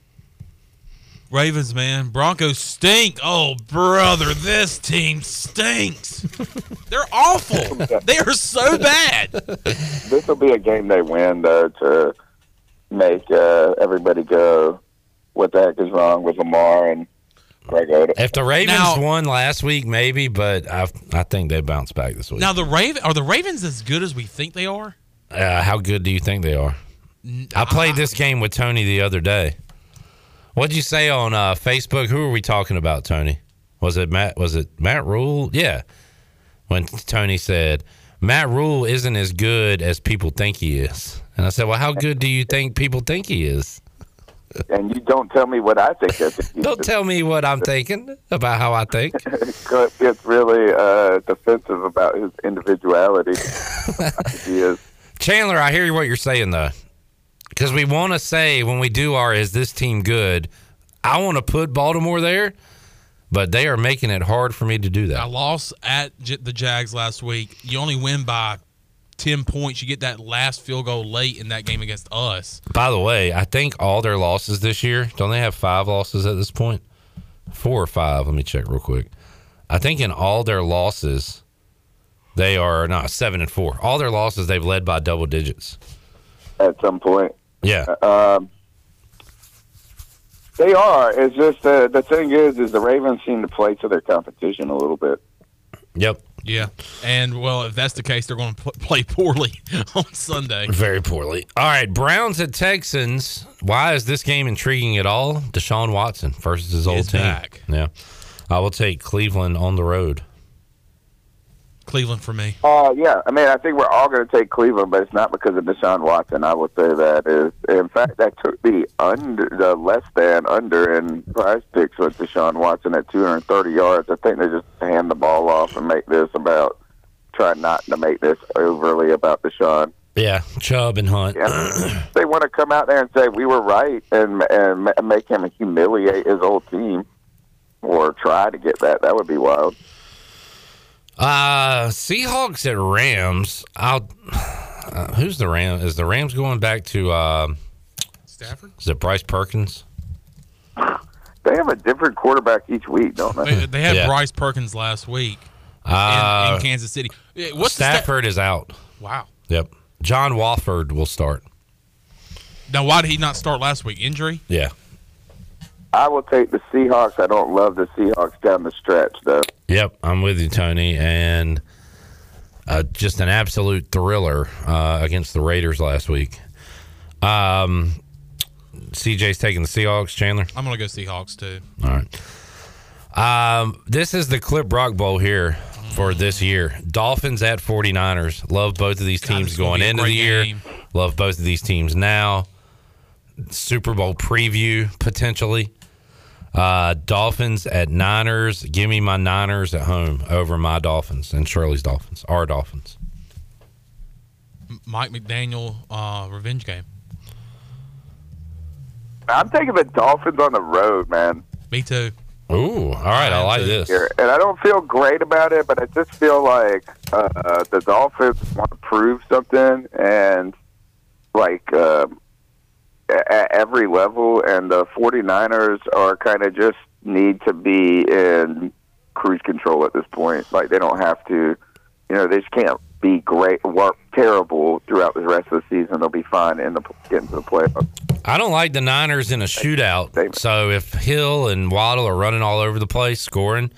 Ravens, man. Broncos stink. Oh, brother, this team stinks. They're awful. They are so bad. This will be a game they win, though, to make uh, everybody go, what the heck is wrong with Lamar and Greg Oden? If the Ravens Now- won last week, maybe, but I I think they bounce back this week. Now the Raven are the Ravens as good as we think they are? Uh, how good do you think they are? I played this game with Tony the other day. What'd you say on uh, Facebook? Who are we talking about, Tony? Was it Matt? Was it Matt Rhule? Yeah. When Tony said Matt Rhule isn't as good as people think he is, and I said, "Well, how good do you think people think he is?" And you don't tell me what I think of it. Don't tell me what I'm thinking about how I think. Cliff gets really uh, defensive about his individuality. he is. Chandler, I hear what you're saying though, because we want to say when we do our "Is this team good?" I want to put Baltimore there, but they are making it hard for me to do that. I lost at J- the Jags last week. You only win by 10 points. You get that last field goal late in that game against us. By the way, I think all their losses this year don't they have five losses at this point? Four or five? Let me check real quick. I think in all their losses, they are not seven and four. All their losses they've led by double digits. at some point. Yeah, Um, they are. It's just uh, the thing is, is the Ravens seem to play to their competition a little bit. Yep. Yeah. And, well, if that's the case, they're going to play poorly on Sunday. Very poorly. All right, Browns at Texans. Why is this game intriguing at all? Deshaun Watson versus his old team. back. Yeah. I will take Cleveland on the road. Cleveland for me. Uh, yeah, I mean, I think we're all going to take Cleveland, but it's not because of Deshaun Watson. I will say that is, in fact, that took the under, the less than under in prize picks with Deshaun Watson at 230 yards. I think they just hand the ball off and make this about try not to make this overly about Deshaun. Yeah, Chubb and Hunt. Yeah. they want to come out there and say we were right and and make him humiliate his old team, or try to get that. That would be wild. Uh, Seahawks at Rams. I'll. Uh, who's the Ram? Is the Rams going back to? Uh, Stafford. Is it Bryce Perkins? They have a different quarterback each week, don't they? They, they had Yeah. Bryce Perkins last week Uh, in, in Kansas City. Yeah, What's the sta- Stafford is out. Wow. Yep. John Wolford will start. Now, why did he not start last week? Injury? Yeah. I will take the Seahawks. I don't love the Seahawks down the stretch, though. Yep, I'm with you, Tony. And uh, just an absolute thriller uh, against the Raiders last week. Um, CJ's taking the Seahawks. Chandler. I'm gonna go Seahawks too. All right. Um, this is the Clip Rock Bowl here for this year. Dolphins at 49ers. Love both of these teams it's gonna going into the year. game. Love both of these teams now. Super Bowl preview potentially. Uh, Dolphins at Niners. Give me my Niners at home over my Dolphins and Shirley's Dolphins. Our Dolphins. Mike McDaniel uh, revenge game. I'm taking the Dolphins on the road, man. Me too. Ooh, all right. I like this. And I don't feel great about it, but I just feel like uh, the Dolphins want to prove something, and like um at every level, and the 49ers are kind of just need to be in cruise control at this point. Like they don't have to, you know, they just can't be great, work terrible throughout the rest of the season. They'll be fine in the getting to the playoffs. I don't like the Niners in a shootout. So if Hill and Waddle are running all over the place scoring,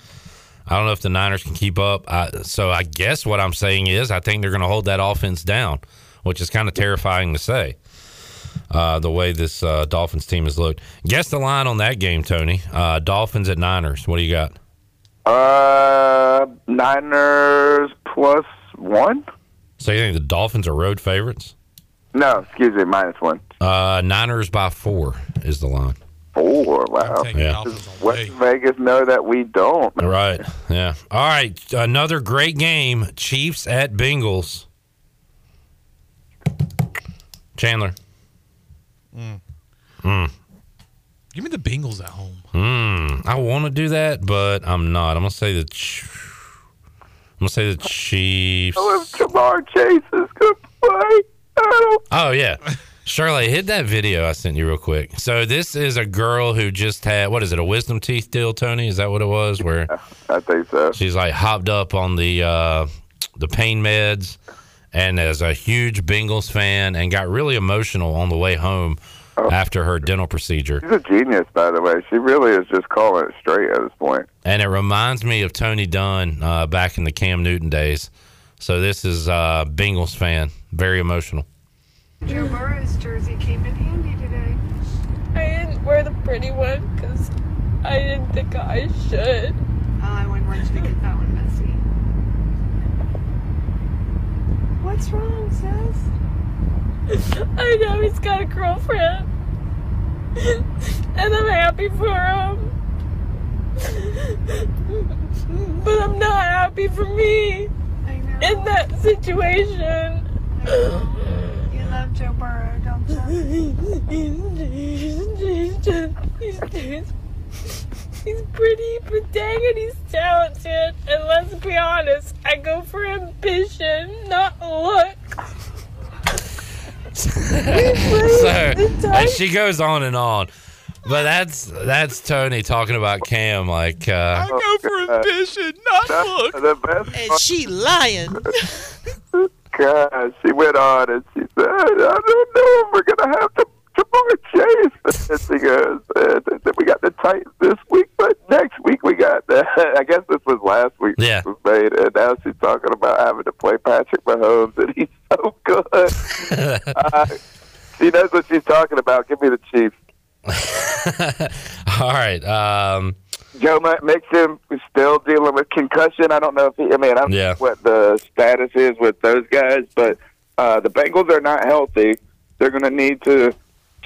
I don't know if the Niners can keep up. I, so I guess what I'm saying is I think they're going to hold that offense down, which is kind of terrifying to say. Uh, the way this uh, Dolphins team has looked. Guess the line on that game, Tony. Uh, Dolphins at Niners. What do you got? Uh, Niners plus one? So you think the Dolphins are road favorites? No, excuse me, minus one. Uh, Niners by four is the line. Four. Wow. Yeah. Does West Vegas know that we don't? Right. Yeah. All right. Another great game. Chiefs at Bengals. Chandler. Mm. Hmm. Give me the Bengals at home. Hmm. I want to do that, but I'm not. I'm gonna say the. Ch- I'm gonna say the Chiefs. Oh, if Ja'Marr Chase is gonna play, Oh yeah. Shirley, hit that video I sent you real quick. So this is a girl who just had what is it, a wisdom teeth deal, Tony? Is that what it was? Where I think so. She's like hopped up on the uh the pain meds and is a huge Bengals fan and got really emotional on the way home after her dental procedure. She's a genius, by the way. She really is just calling it straight at this point. And it reminds me of Tony Dunn uh, back in the Cam Newton days. So this is uh Bengals fan, very emotional. Joe Burrow's jersey came in handy today. I didn't wear the pretty one because I didn't think I should. Oh, I went right to get that one What's wrong, sis? I know he's got a girlfriend. And I'm happy for him. But I'm not happy for me in that situation. You love Joe Burrow, don't you? he's, just, he's, he's, he's pretty, but dang it, he's talented. And let's be honest, I go for ambition, not look. so and she goes on and on. But that's that's Tony talking about Cam like uh I go for ambition, not look. The best And she lying. God, she went on and she said, I don't know if we're going to have to Ja'Marr Chase. She goes, uh, th- we got the Titans this week, but next week we got the, I guess this was last week Yeah. this was made, and now she's talking about having to play Patrick Mahomes, and he's so good. uh, she knows what she's talking about. Give me the Chiefs. All right. Um Joe Mi- Mixon is still dealing with concussion. I don't know if he, I mean, I don't Yeah. know what the status is with those guys, but uh, the Bengals are not healthy. They're going to need to.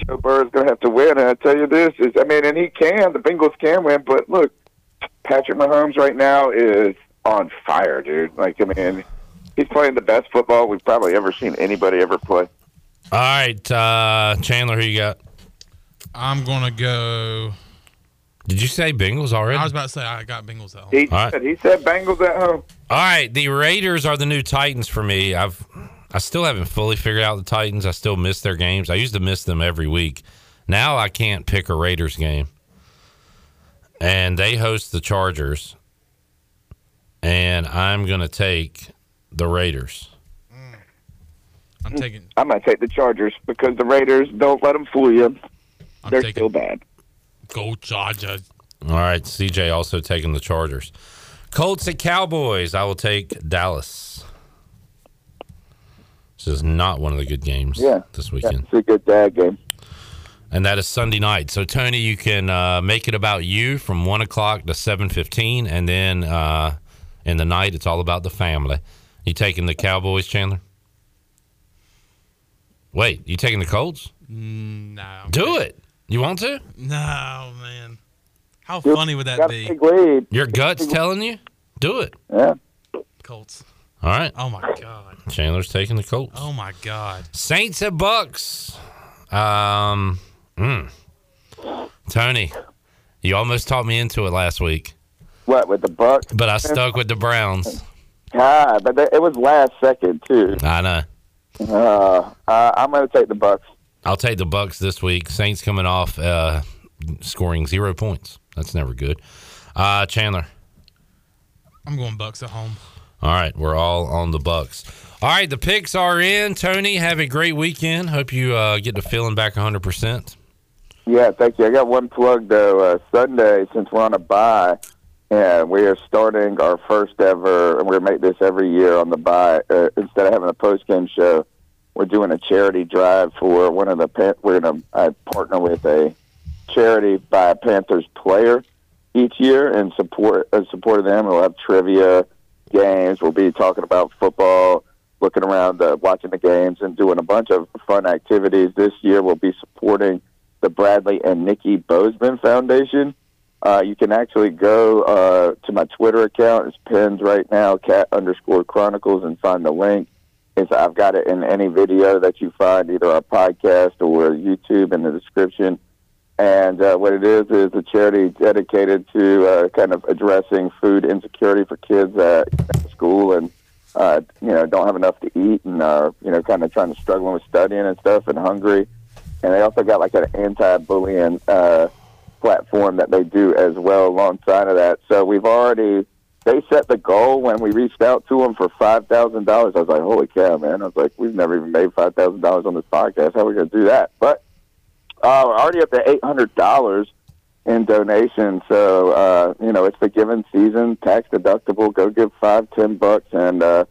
Joe Burrow's going to have to win. And I tell you this is, I mean, and he can. The Bengals can win, but look, Patrick Mahomes right now is on fire, dude. Like, I mean, he's playing the best football we've probably ever seen anybody ever play. All right, uh Chandler, who you got? I'm gonna go. Did you say Bengals already? I was about to say I got Bengals at home. He All right. said he said Bengals at home. All right, the Raiders are the new Titans for me. I've I still haven't fully figured out the Titans. I still miss their games. I used to miss them every week. Now I can't pick a Raiders game. And they host the Chargers. And I'm going to take the Raiders. Mm. I'm taking. I'm going to take the Chargers because the Raiders don't let them fool you. I'm They're taking- still bad. Go Chargers. All right, CJ also taking the Chargers. Colts at Cowboys. I will take Dallas. This is not one of the good games Yeah. this Yeah, weekend. it's a good dad game. And that is Sunday night. So Tony, you can uh, make it about you from one o'clock to seven fifteen, and then uh, in the night it's all about the family. You taking the Cowboys, Chandler? Wait, you taking the Colts? Mm, no. Do it. You want to? No, man. How Yep, funny would that be? Your gut's telling you? Do it. Yeah. Colts. All right. Oh my god. Chandler's taking the Colts. Oh my god. Saints at Bucks. Um, mm. Tony, you almost talked me into it last week, What with the Bucks? but I stuck with the Browns. God, but that- it was last second too. I know. Uh, uh, I'm going to take the Bucks. I'll take the Bucks this week. Saints coming off uh, scoring zero points. That's never good. Uh, Chandler. I'm going Bucks at home. All right, we're all on the Bucks. All right, the picks are in. Tony, have a great weekend. Hope you uh, get to feeling back 100%. Yeah, thank you. I got one plug though. Uh, Sunday, since we're on a bye, and we are starting our first ever, and we make this every year on the bye. Uh, instead of having a post game show, we're doing a charity drive for one of the. We're going to partner with a charity by a Panthers player each year and support uh, support of them. We'll have trivia games. We'll be talking about football, looking around, uh, watching the games, and doing a bunch of fun activities. This year, we'll be supporting the Bradley and Nikki Bozeman Foundation. Uh, you can actually go uh, to my Twitter account. It's pinned right now, cat underscore chronicles, and find the link. It's, I've got it in any video that you find, either our podcast or YouTube in the description. And uh, what it is is a charity dedicated to uh, kind of addressing food insecurity for kids at, school and uh, you know don't have enough to eat and are you know kind of trying to struggling with studying and stuff and hungry. And they also got like an anti-bullying uh, platform that they do as well alongside of that. So we've already they set the goal when we reached out to them for five thousand dollars. I was like, holy cow, man! I was like, we've never even made five thousand dollars on this podcast. How are we going to do that? But uh, we're already up to eight hundred dollars in donations. So uh, you know, it's the giving season, tax deductible. Go give five, ten bucks, and uh,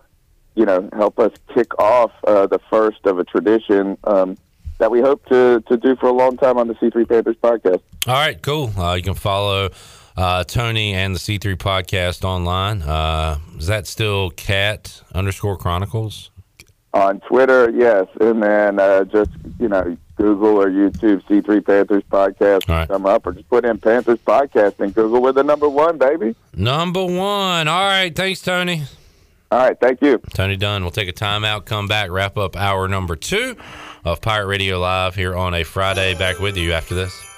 you know, help us kick off uh, the first of a tradition um, that we hope to to do for a long time on the C three Panthers podcast. All right, cool. Uh, you can follow uh, Tony and the C3 podcast online. Uh, is that still cat underscore chronicles? On Twitter, yes, and then uh, just you know Google or YouTube C three Panthers podcast will come up, or just put in Panthers podcast and Google. We're the number one, baby. Number one. All right. Thanks, Tony. All right. Thank you. Tony Dunn. We'll take a timeout, come back, wrap up hour number two of Pirate Radio Live here on a Friday. Back with you after this.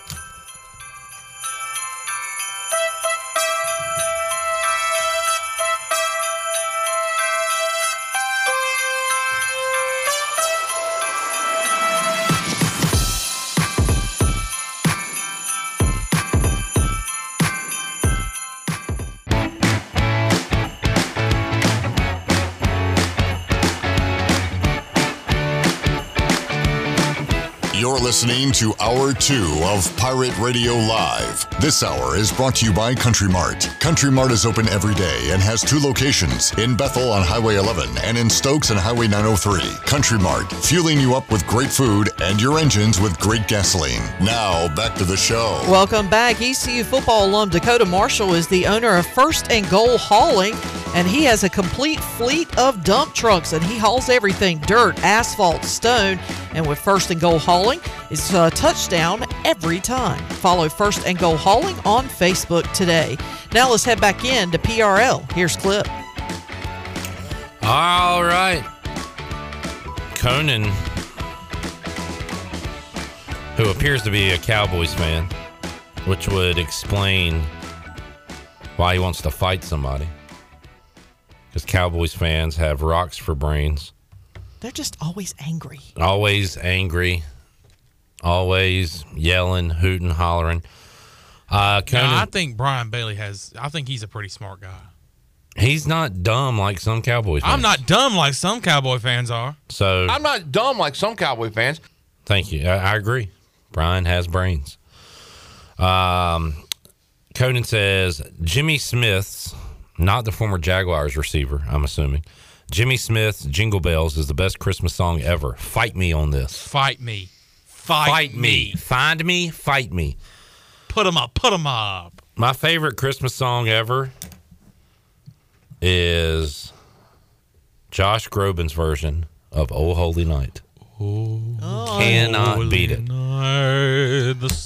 Listening to Hour 2 of Pirate Radio Live. This hour is brought to you by Country Mart. Country Mart is open every day and has two locations in Bethel on Highway 11 and in Stokes on Highway 903. Country Mart, fueling you up with great food and your engines with great gasoline. Now, back to the show. Welcome back. ECU football alum Dakota Marshall is the owner of First and Goal Hauling, and he has a complete fleet of dump trucks, and he hauls everything dirt, asphalt, stone. And with First and Goal Hauling, it's a touchdown every time. Follow First and Goal Hauling on Facebook today. Now let's head back in to PRL. Here's Clip. All right. Conan, who appears to be a Cowboys fan, which would explain why he wants to fight somebody. Because Cowboys fans have rocks for brains, They're just always angry. always angry, always yelling, hooting, hollering. Uh, No, Conan, I think Brian Bailey has. I think he's a pretty smart guy. he's not dumb like some Cowboys fans. I'm not dumb like some Cowboy fans are. So I'm not dumb like some Cowboy fans. Thank you. I, I agree. Brian has brains. Um, Conan says Jimmy Smith's, not the former Jaguars receiver, I'm assuming. Jimmy Smith's Jingle Bells is the best Christmas song ever. Fight me on this. Fight me. Fight, me. Find me, fight me. Put them up. put them up. My favorite Christmas song ever is Josh Groban's version of "Oh Holy Night." Oh, Cannot beat it.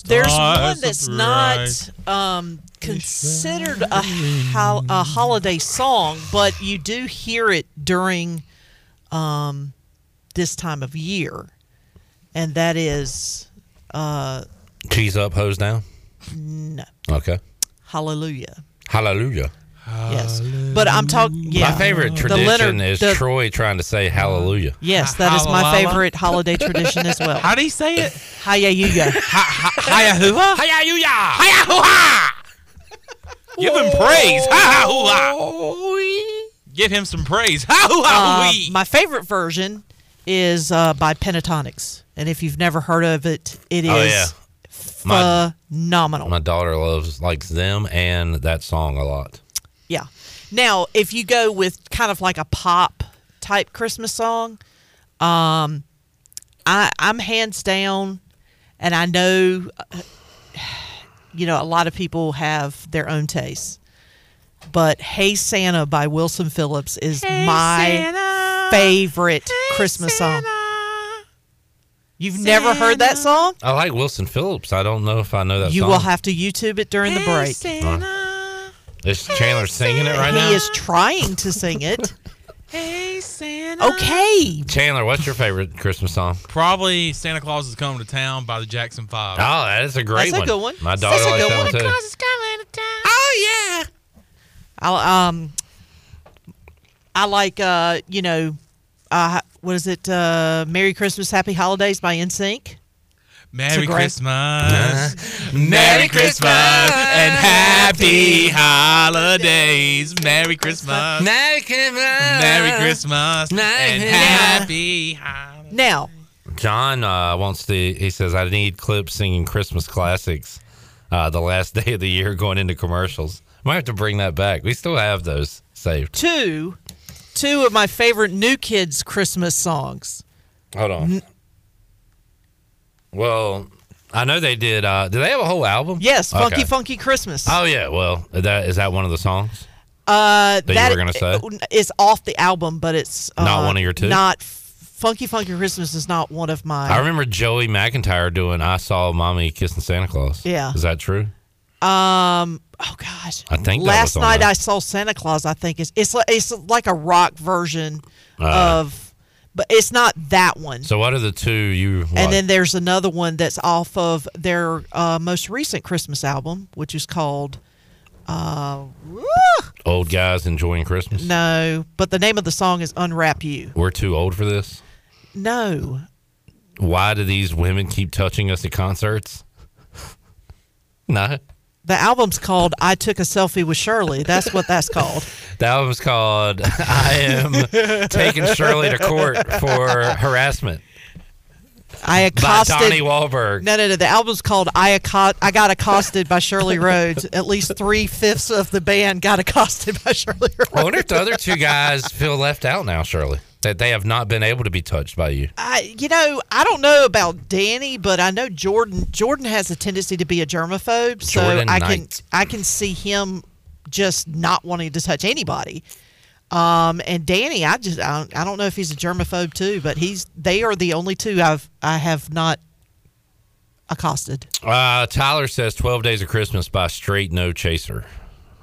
There's one that's not um, considered a, hol- a holiday song, but you do hear it during um, this time of year, and that is uh, Cheese up, hose down. no, Okay. Hallelujah. Hallelujah. Yes, but I'm talking. Yeah, My favorite tradition Leonard- is the- Troy trying to say hallelujah. Yes, that is my favorite holiday tradition as well. How do you say it? Hiya Hiya hoo-ha? Hiya Hiya hoo-ha! Give him praise. Ha ha Give him some praise. Ha hoo Um, my favorite version is uh, by Pentatonix, and if you've never heard of it, it is Oh, yeah. My- phenomenal. My daughter loves likes them and that song a lot. Yeah. Now, if you go with kind of like a pop type Christmas song, um, I I'm hands down, and I know, uh, you know, a lot of people have their own tastes, but "Hey Santa" by Wilson Phillips is my favorite Christmas song. You've never heard that song? I like Wilson Phillips. I don't know if I know that You song. will have to YouTube it during the break. Uh, is Chandler singing it right now? he is trying to sing it. Hey Santa. Okay. Chandler, what's your favorite Christmas song? Probably Santa Claus is coming to town by the Jackson Five. Oh, that is a great That's a one. good one. My daughter That's a likes good that one. one too. Claus is coming to town. Oh yeah. I um I like uh you know uh what is it uh Merry Christmas Happy Holidays by NSYNC. Merry great- Christmas. Merry Christmas and happy holidays. Merry Christmas. Merry Christmas. Merry Christmas and happy holidays. Now, John uh, wants to. He says, "I need clips singing Christmas classics." Uh, the last day of the year, going into commercials. Might have to bring that back. We still have those saved. two two of my favorite New Kids Christmas songs. Hold on. Well, I know they did. Uh, did they have a whole album? Yes, Funky Okay. Funky Christmas. Oh yeah. Well, that is that one of the songs? Uh, That you were gonna say? it's off the album, but it's uh, Not one of your two? Not Funky Funky Christmas is not one of my. I remember Joey McIntyre doing "I Saw Mommy Kissing Santa Claus." Yeah. Is that true? Um. Oh gosh. I think last night. I saw Santa Claus. I think it's it's like, it's like a rock version Uh. of, but it's not that one. So what are the two you? and then there's another one that's off of their uh, most recent Christmas album, which is called. Uh, old guys enjoying Christmas. no, but the name of the song is "Unwrap You." We're too old for this. No, Why do these women keep touching us at concerts? no. The album's called "I Took a Selfie with Shirley." That's what that's called. The album's called I Am Taking Shirley to Court for Harassment I by accosted. Donnie Wahlberg. No, no, no. The album's called "I Acco- I Got Accosted by Shirley Rhodes." At least three fifths of the band got accosted by Shirley Rhodes. I wonder if the other two guys feel left out now, Shirley. That they have not been able to be touched by you. I, you know, I don't know about Danny, but I know Jordan. Jordan has a tendency to be a germaphobe, so Jordan I can I can see him just not wanting to touch anybody. Um, and Danny, I just I don't, I don't know if he's a germaphobe too, but he's they are the only two I've I have not accosted. Uh, Tyler says 12 Days of Christmas by Straight No Chaser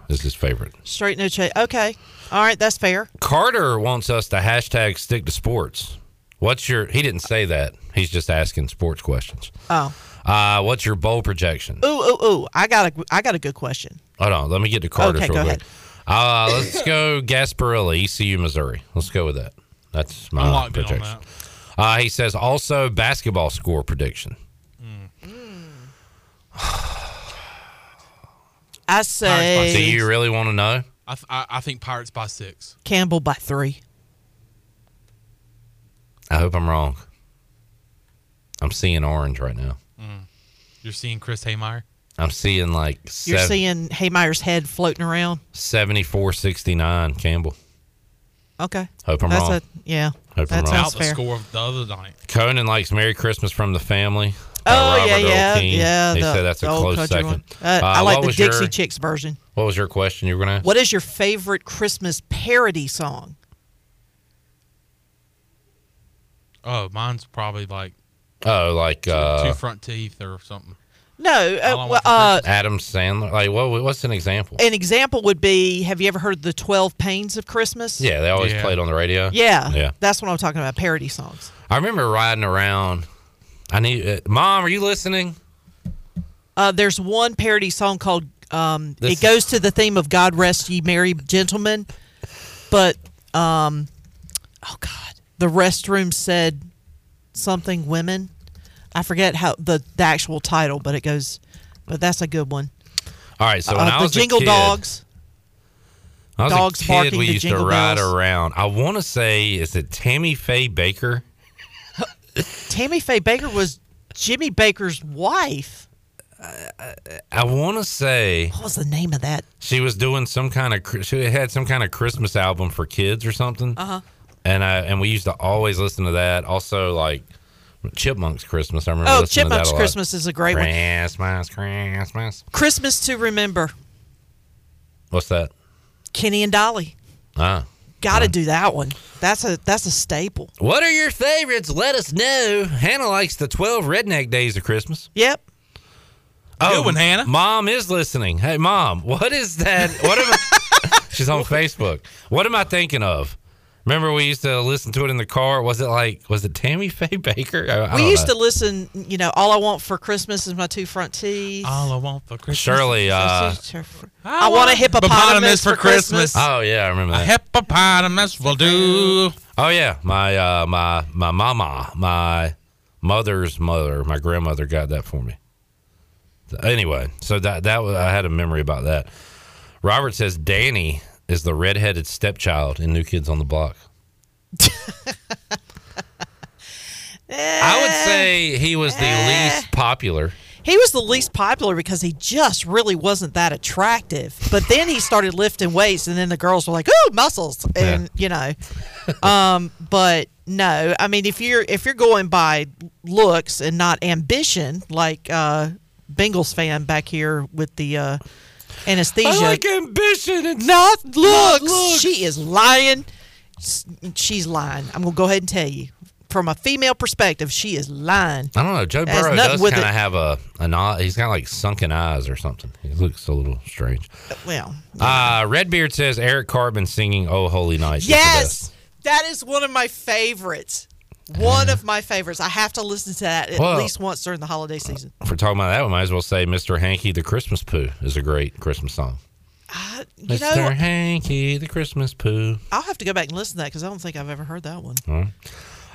is his favorite. Straight no chase. Okay, all right, that's fair. Carter wants us to hashtag stick to sports. What's your, he didn't say that. He's just asking sports questions. Oh, Uh, what's your bowl projection? ooh, ooh, ooh! I got a I got a good question. Hold on. Let me get to Carter's Okay, real go quick. Uh, let's go Gasparilla, ECU, Missouri. Let's go with that. That's my I'm locked in on projection. Uh, he says also basketball score prediction. I say Do you really want to know? I, th- I, I think Pirates by six. Campbell by three. I hope I'm wrong. I'm seeing orange right now. Mm-hmm. You're seeing Chris Haymeyer. I'm seeing like You're sev- seeing Haymeyer's head floating around. 74-69 Campbell. Okay. Hope I'm That's wrong. A, yeah. Hope I'm that wrong. Out sounds the fair. score of the other night. Conan likes "Merry Christmas from the Family." By Oh yeah, Robert Earl yeah, Keen. yeah. They the, said that's a the old close second. one. Uh, I Uh, like the Dixie your- Chicks version. What was your question you were going to ask? What is your favorite Christmas parody song? Oh, mine's probably like Oh, like uh, two front teeth or something. No, uh, Want well, for uh, Adam Sandler. Like, what? What's an example? an example would be: Have you ever heard the Twelve Pains of Christmas? Yeah, they always Yeah. played on the radio. Yeah, yeah. That's what I'm talking about. Parody songs. I remember riding around. I need, uh, Mom, are you listening? Uh, there's one parody song called um, "It Goes to the Theme of God Rest Ye Merry Gentlemen," but um, oh God, the restroom said something women. I forget how the, the actual title, but it goes. But that's a good one. All right, so when Uh, I the Jingle a kid, Dogs. I was dogs a kid, barking we the used to jingle ride bells. around. I want to say, is it Tammy Faye Bakker? Tammy Faye Bakker was Jimmy Bakker's wife. I want to say What was the name of that? she was doing some kind of she had some kind of Christmas album for kids or something. Uh huh. and I and we used to always listen to that. Also, like Chipmunks Christmas. I remember. Oh, listening to that Chipmunks. Christmas is a great one. Christmas, Christmas. Christmas to remember. What's that? Kenny and Dolly. Ah. Got to do that one. That's a that's a staple. What are your favorites? Let us know. Hannah likes the 12 redneck days of Christmas. Yep. Oh, Good one, Hannah. Mom is listening. Hey, Mom, what is that? What am I? She's on Facebook. What am I thinking of? Remember, we used to listen to it in the car. Was it like, was it Tammy Faye Bakker? I, I we don't used know. to listen. You know, all I want for Christmas is my two front teeth. All I want for Christmas. Shirley. Uh, I want a hippopotamus for Christmas. oh yeah, I remember A hippopotamus will do. Oh yeah, my uh, my my mama, my mother's mother, my grandmother got that for me. Anyway, so that that was, I had a memory about that. Robert says Danny is the redheaded stepchild in New Kids on the Block. I would say he was the least popular. He was the least popular because he just really wasn't that attractive. But then he started lifting weights, and then the girls were like, "Ooh, muscles!" And you know, um, but no, I mean, if you're if you're going by looks and not ambition, like uh, Bengals fan back here with the uh, anesthesia, I like ambition and not looks. not looks. She is lying. She's lying. I'm gonna go ahead and tell you, from a female perspective, she is lying. I don't know. Joe Burrow nothing does with kind of have a an eye. He's got like sunken eyes or something. He looks a little strange. Well, Uh, Redbeard says Eric Cartman singing "Oh Holy Night." is the best. Yes, that is one of my favorites. One of my favorites. I have to listen to that at Well- least once during the holiday season. If we're talking about that, we might as well say "Mr. Hanky the Christmas Pooh" is a great Christmas song. You Mr. know, Hanky the Christmas Pooh. I'll have to go back and listen to that because I don't think I've ever heard that one.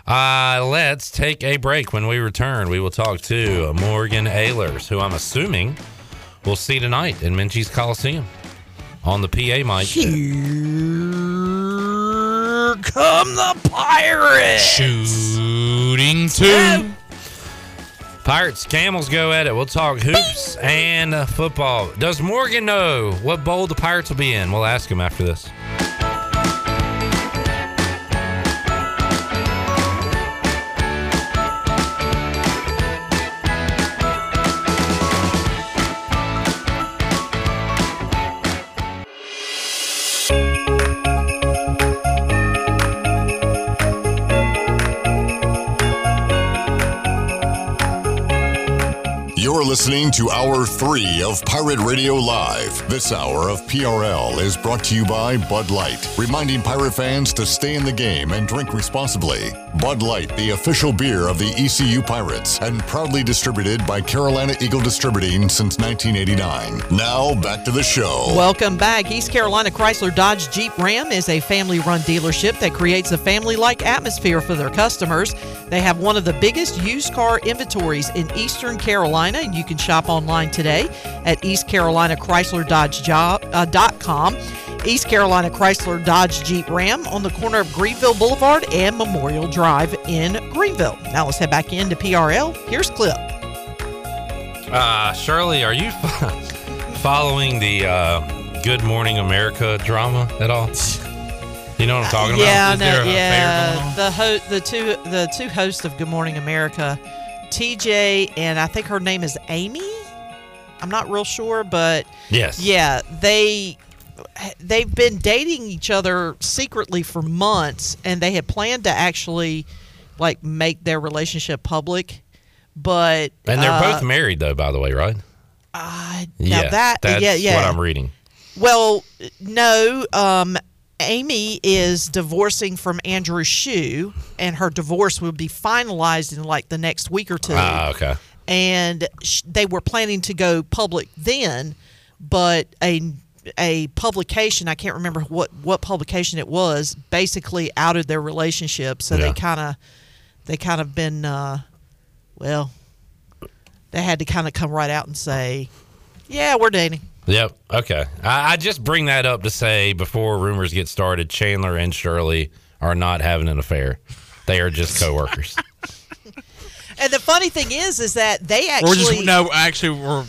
Uh, let's take a break. When we return, we will talk to Morgan Ehlers, who I'm assuming we'll see tonight in Minges Coliseum on the PA mic. Here come the pirates. Shooting two. Pirates, Camels go at it. We'll talk hoops and football. Does Morgan know what bowl the Pirates will be in? We'll ask him after this. Listening to Hour 3 of Pirate Radio Live. This hour of PRL is brought to you by Bud Light, reminding pirate fans to stay in the game and drink responsibly. Bud Light, the official beer of the ECU Pirates, and proudly distributed by Carolina Eagle Distributing since 1989. Now, back to the show. Welcome back. East Carolina Chrysler Dodge Jeep Ram is a family run dealership that creates a family like atmosphere for their customers. They have one of the biggest used car inventories in Eastern Carolina, and you can shop online today at East Carolina Chrysler Dodge Job, uh, dot com. East Carolina Chrysler Dodge Jeep Ram on the corner of Greenville Boulevard and Memorial Drive in Greenville. Now let's head back into PRL. Here's Clip. Uh, Shirley, are you following the uh, Good Morning America drama at all? You know what I'm talking yeah, about? no, yeah. The ho- the two the two hosts of Good Morning America, TJ and I think her name is Amy. I'm not real sure, but Yes. yeah, they they've been dating each other secretly for months, and they had planned to actually like make their relationship public, but And they're uh, both married, though, by the way, right? now yeah, that- that's yeah, yeah. what I'm reading. Well, no. Um, Amy is divorcing from Andrew Shue, and her divorce will be finalized in like the next week or two. Ah, okay. And sh- they were planning to go public then, but a a publication I can't remember what what publication it was basically outed their relationship. So Yeah. they kind of they kind of been uh, well, they had to kind of come right out and say, yeah, we're dating. Yep. Okay. I, I just bring that up to say before rumors get started, Chandler and Shirley are not having an affair. They are just coworkers. And the funny thing is, is that they actually We're just no, actually, we're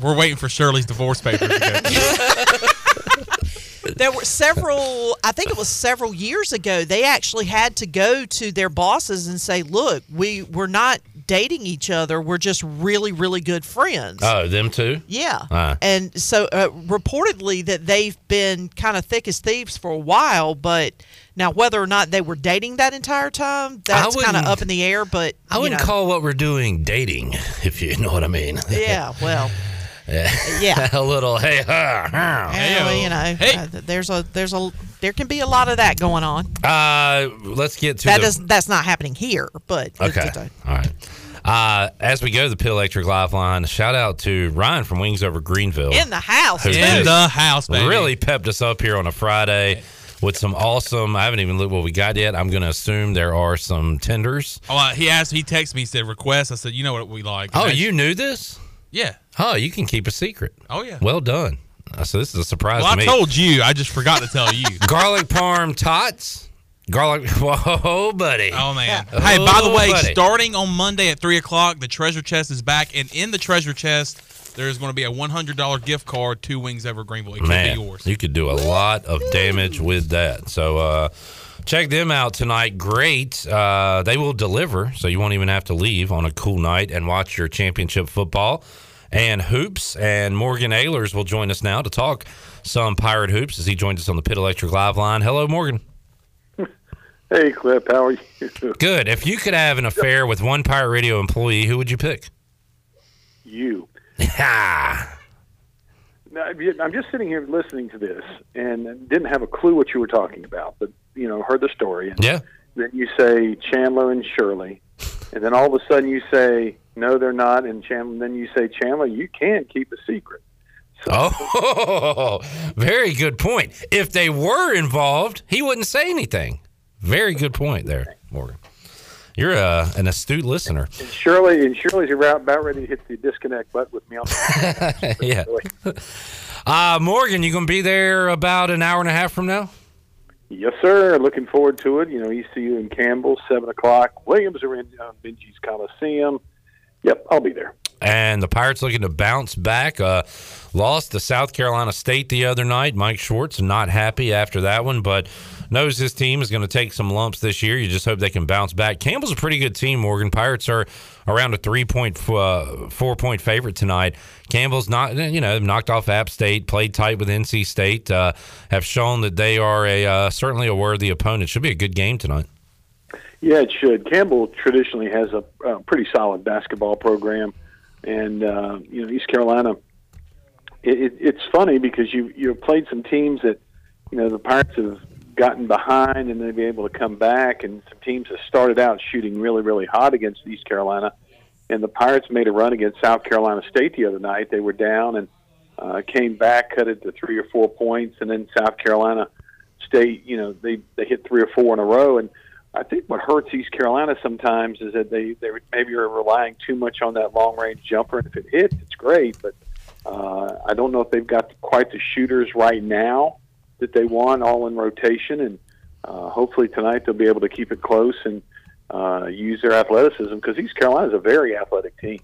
we're waiting for Shirley's divorce papers. There were several. I think it was several years ago. They actually had to go to their bosses and say, "Look, we we're not dating each other. We're just really, really good friends." oh, them too? Yeah. Ah. And so uh, reportedly that they've been kind of thick as thieves for a while, but now whether or not they were dating that entire time, that's kind of up in the air. But I wouldn't know. call what we're doing dating, if you know what I mean. Yeah. Well. Yeah. a little hey ha. well, you know, uh, there's a there's a there can be a lot of that going on. Uh, let's get to that the, does that's not happening here, but Okay. All right. Uh, as we go to the Pill Electric Live line, shout out to Ryan from Wings Over Greenville. in the house. who. In the house, baby. Really pepped us up here on a Friday with some awesome. I haven't even looked what we got yet. I'm going to assume there are some tenders. Oh, uh, he asked. He texted me. He said request. I said, you know what we like. Oh, I- you knew this? Yeah. Oh, you can keep a secret. Oh yeah. Well done. So this is a surprise Well, to I me. told you. I just forgot to tell you. Garlic parm tots. Garlic. Whoa, buddy. Oh man! Hey, by the way, buddy. starting on Monday at three o'clock, the treasure chest is back, and in the treasure chest, there is going to be a one hundred dollar gift card to Wings Over Greenville. It could Man, be yours. you could do a lot of damage with that. So uh, check them out tonight. Great. Uh, they will deliver, so you won't even have to leave on a cool night and watch your championship football and hoops. And Morgan Ehlers will join us now to talk some Pirate hoops as he joins us on the Pit Electric Live line. Hello, Morgan. Hey, Clip, how are you? Good. If you could have an affair with one Pirate Radio employee, who would you pick? You. Now, I'm just sitting here listening to this and didn't have a clue what you were talking about, but you know, heard the story. And Yeah. Then you say Chandler and Shirley, and then all of a sudden you say no, they're not, and Chandler. Then you say Chandler, you can't keep a secret. Oh, very good point. If they were involved, he wouldn't say anything. Very good point there, Morgan. You're uh, an astute listener. And Shirley and Shirley's about about ready to hit the disconnect button with me on. yeah. Uh, Morgan, you going to be there about an hour and a half from now? Yes, sir. Looking forward to it. You know, ECU and Campbell, seven o'clock. Williams Arena uh, Minges Coliseum. Yep, I'll be there. And the Pirates looking to bounce back. Uh, lost to South Carolina State the other night. Mike Schwartz not happy after that one, but knows his team is going to take some lumps this year. You just hope they can bounce back. Campbell's a pretty good team. Morgan Pirates are around a three point uh, four point favorite tonight. Campbell's not you know knocked off App State, played tight with NC State, uh, have shown that they are a uh, certainly a worthy opponent. Should be a good game tonight. Yeah, it should. Campbell traditionally has a, a pretty solid basketball program, and uh, you know East Carolina. It, it, it's funny because you you've played some teams that you know the Pirates have gotten behind and they've been able to come back, and some teams have started out shooting really really hot against East Carolina, and the Pirates made a run against South Carolina State the other night. They were down and uh, came back, cut it to three or four points, and then South Carolina State, you know, they they hit three or four in a row, and I think what hurts East Carolina sometimes is that they they maybe are relying too much on that long range jumper, and if it hits, it's great, but uh, I don't know if they've got quite the shooters right now that they want all in rotation, and uh, hopefully tonight they'll be able to keep it close and uh, use their athleticism because East Carolina is a very athletic team.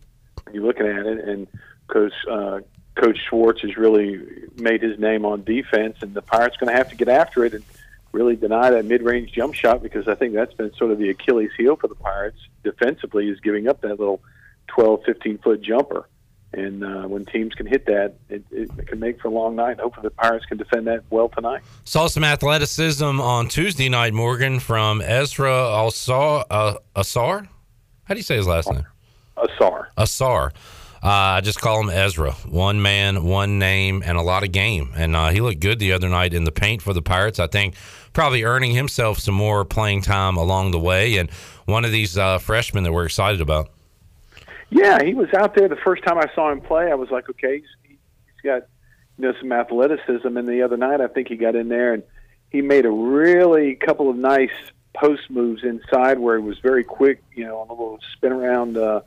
you're looking at it, and Coach uh, Coach Schwartz has really made his name on defense, and the Pirates going to have to get after it and really deny that mid-range jump shot because I think that's been sort of the Achilles heel for the Pirates defensively is giving up that little 12, 15 foot jumper. And uh, when teams can hit that, it, it can make for a long night. Hopefully, the Pirates can defend that well tonight. Saw some athleticism on Tuesday night, Morgan, from Ezra Alsar. Uh, Asar? How do you say his last name? Asar. Asar. Uh, I just call him Ezra. One man, one name, and a lot of game. And uh, he looked good the other night in the paint for the Pirates. I think probably earning himself some more playing time along the way. And one of these uh, freshmen that we're excited about. Yeah, he was out there the first time I saw him play. I was like, okay, he's, he's got you know some athleticism. And the other night, I think he got in there and he made a really couple of nice post moves inside where he was very quick. You know, on a little spin around uh,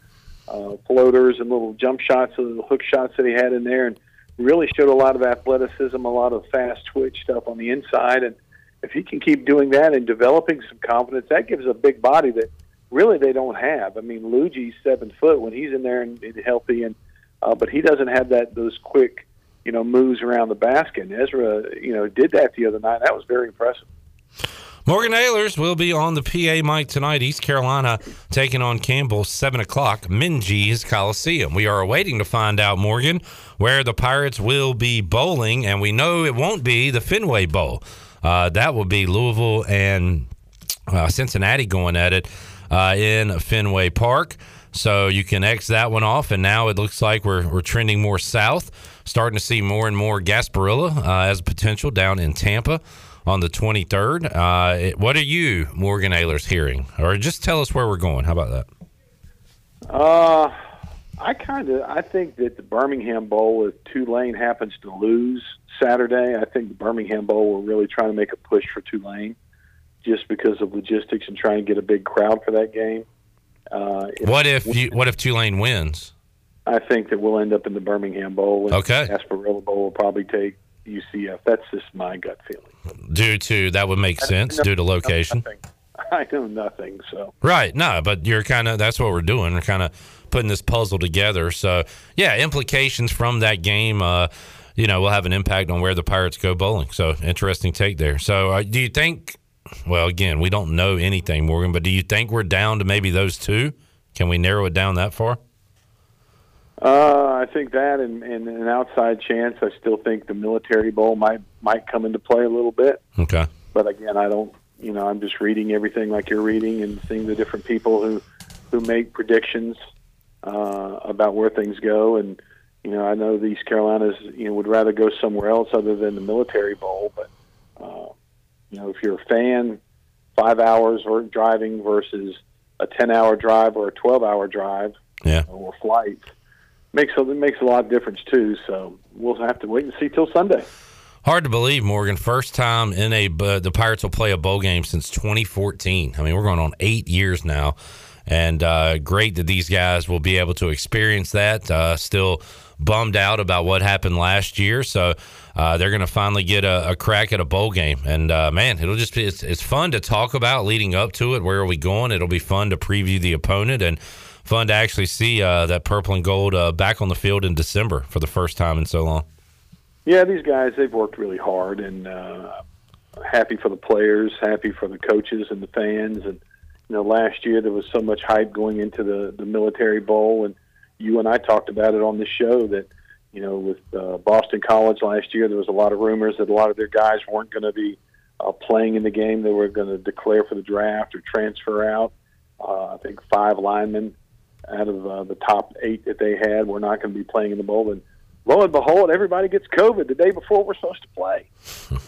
uh, floaters and little jump shots, and little hook shots that he had in there, and really showed a lot of athleticism, a lot of fast twitch stuff on the inside. And if he can keep doing that and developing some confidence, that gives a big body that really they don't have. I mean, Luigi's seven foot when he's in there and, healthy, and uh, but he doesn't have that those quick, you know, moves around the basket. And Ezra, you know, did that the other night. That was very impressive. Morgan Ayers will be on the PA mic tonight. East Carolina taking on Campbell, 7 o'clock, Minges Coliseum. We are awaiting to find out, Morgan, where the Pirates will be bowling, and we know it won't be the Fenway Bowl. Uh, that will be Louisville and uh, Cincinnati going at it uh, in Fenway Park. So you can X that one off, and now it looks like we're, we're trending more south, starting to see more and more Gasparilla uh, as potential down in Tampa on the 23rd. Uh, what are you, Morgan Ayers, hearing? Or just tell us where we're going. How about that? Uh, I kind of I think that the Birmingham Bowl, if Tulane happens to lose Saturday, I think the Birmingham Bowl will really try to make a push for Tulane, just because of logistics and trying to get a big crowd for that game. Uh, what if you, what if Tulane wins? I think that we'll end up in the Birmingham Bowl. And Okay. Gasparilla Bowl will probably take UCF. That's just my gut feeling. Due to that would make sense due to location. I know nothing, so Right. No, but you're kind of that's what we're doing. We're kind of putting this puzzle together. So yeah, implications from that game. Uh, you know, will have an impact on where the Pirates go bowling. So interesting take there. So uh, do you think? Well, again, we don't know anything, Morgan. But do you think we're down to maybe those two? Can we narrow it down that far? Uh, I think that, and, and an outside chance. I still think the Military Bowl might might come into play a little bit. Okay. But again, I don't. You know, I'm just reading everything like you're reading and seeing the different people who who make predictions uh, about where things go. And you know, I know the East Carolinas, you know, would rather go somewhere else other than the Military Bowl. But uh, you know, if you're a fan, five hours or driving versus a 10 hour drive or a 12 hour drive yeah. or flight makes a, it makes a lot of difference too. So we'll have to wait and see till Sunday. Hard to believe, Morgan. First time in a uh, the Pirates will play a bowl game since 2014. I mean, we're going on eight years now, and uh, great that these guys will be able to experience that. Uh, still bummed out about what happened last year, so uh, they're going to finally get a, a crack at a bowl game. And uh, man, it'll just be it's, it's fun to talk about leading up to it. Where are we going? It'll be fun to preview the opponent and fun to actually see uh, that purple and gold uh, back on the field in December for the first time in so long. Yeah, these guys they've worked really hard, and uh, happy for the players, happy for the coaches and the fans. And you know, last year there was so much hype going into the the Military Bowl, and you and I talked about it on the show that you know with uh, Boston College last year there was a lot of rumors that a lot of their guys weren't going to be uh, playing in the game; they were going to declare for the draft or transfer out. Uh, I think five linemen out of uh, the top eight that they had were not going to be playing in the bowl, and lo and behold, everybody gets COVID the day before we're supposed to play,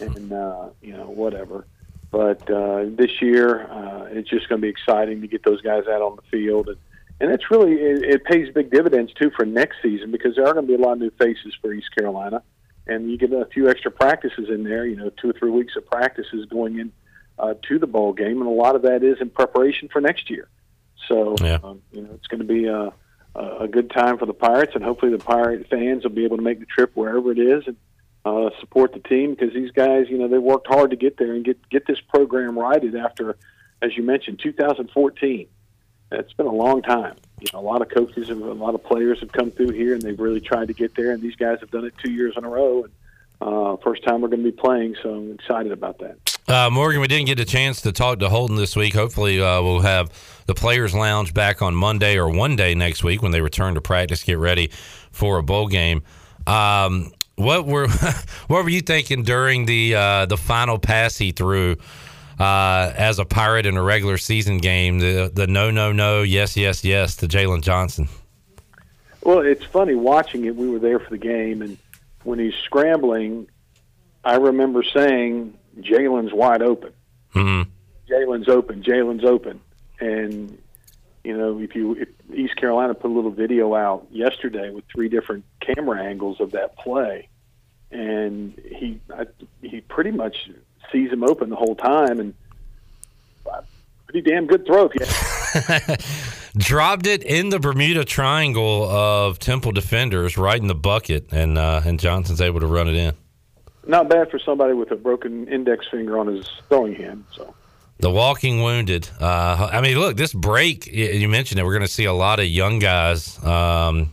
and uh, you know whatever. But uh, this year, uh, it's just going to be exciting to get those guys out on the field, and and it's really it, it pays big dividends too for next season because there are going to be a lot of new faces for East Carolina, and you get a few extra practices in there. You know, two or three weeks of practices going in uh, to the bowl game, and a lot of that is in preparation for next year. So Yeah. um, you know, it's going to be a, a good time for the Pirates, and hopefully the Pirate fans will be able to make the trip wherever it is and uh, support the team because these guys, you know, they worked hard to get there and get get this program righted after, as you mentioned, 2014. It's been a long time, you know, a lot of coaches and a lot of players have come through here, and they've really tried to get there. And these guys have done it two years in a row. And uh, first time we're going to be playing, so I'm excited about that. Uh, Morgan, we didn't get a chance to talk to Holton this week. Hopefully, uh, we'll have the Players Lounge back on Monday or one day next week when they return to practice, get ready for a bowl game. Um, what were what were you thinking during the uh, the final pass he threw uh, as a pirate in a regular season game? The the no no no yes yes yes to Jalen Johnson. Well, it's funny watching it. We were there for the game, and when he's scrambling, I remember saying, "Jalen's wide open. Mm-hmm. Jalen's open. Jalen's open." And you know, if you if East Carolina put a little video out yesterday with three different camera angles of that play, and he I, he pretty much sees him open the whole time, and uh, pretty damn good throw. If you Dropped it in the Bermuda Triangle of Temple defenders, right in the bucket, and uh, and Johnson's able to run it in. not bad for somebody with a broken index finger on his throwing hand. So. The walking wounded. Uh, I mean, look, this break, you mentioned it, we're going to see a lot of young guys, um,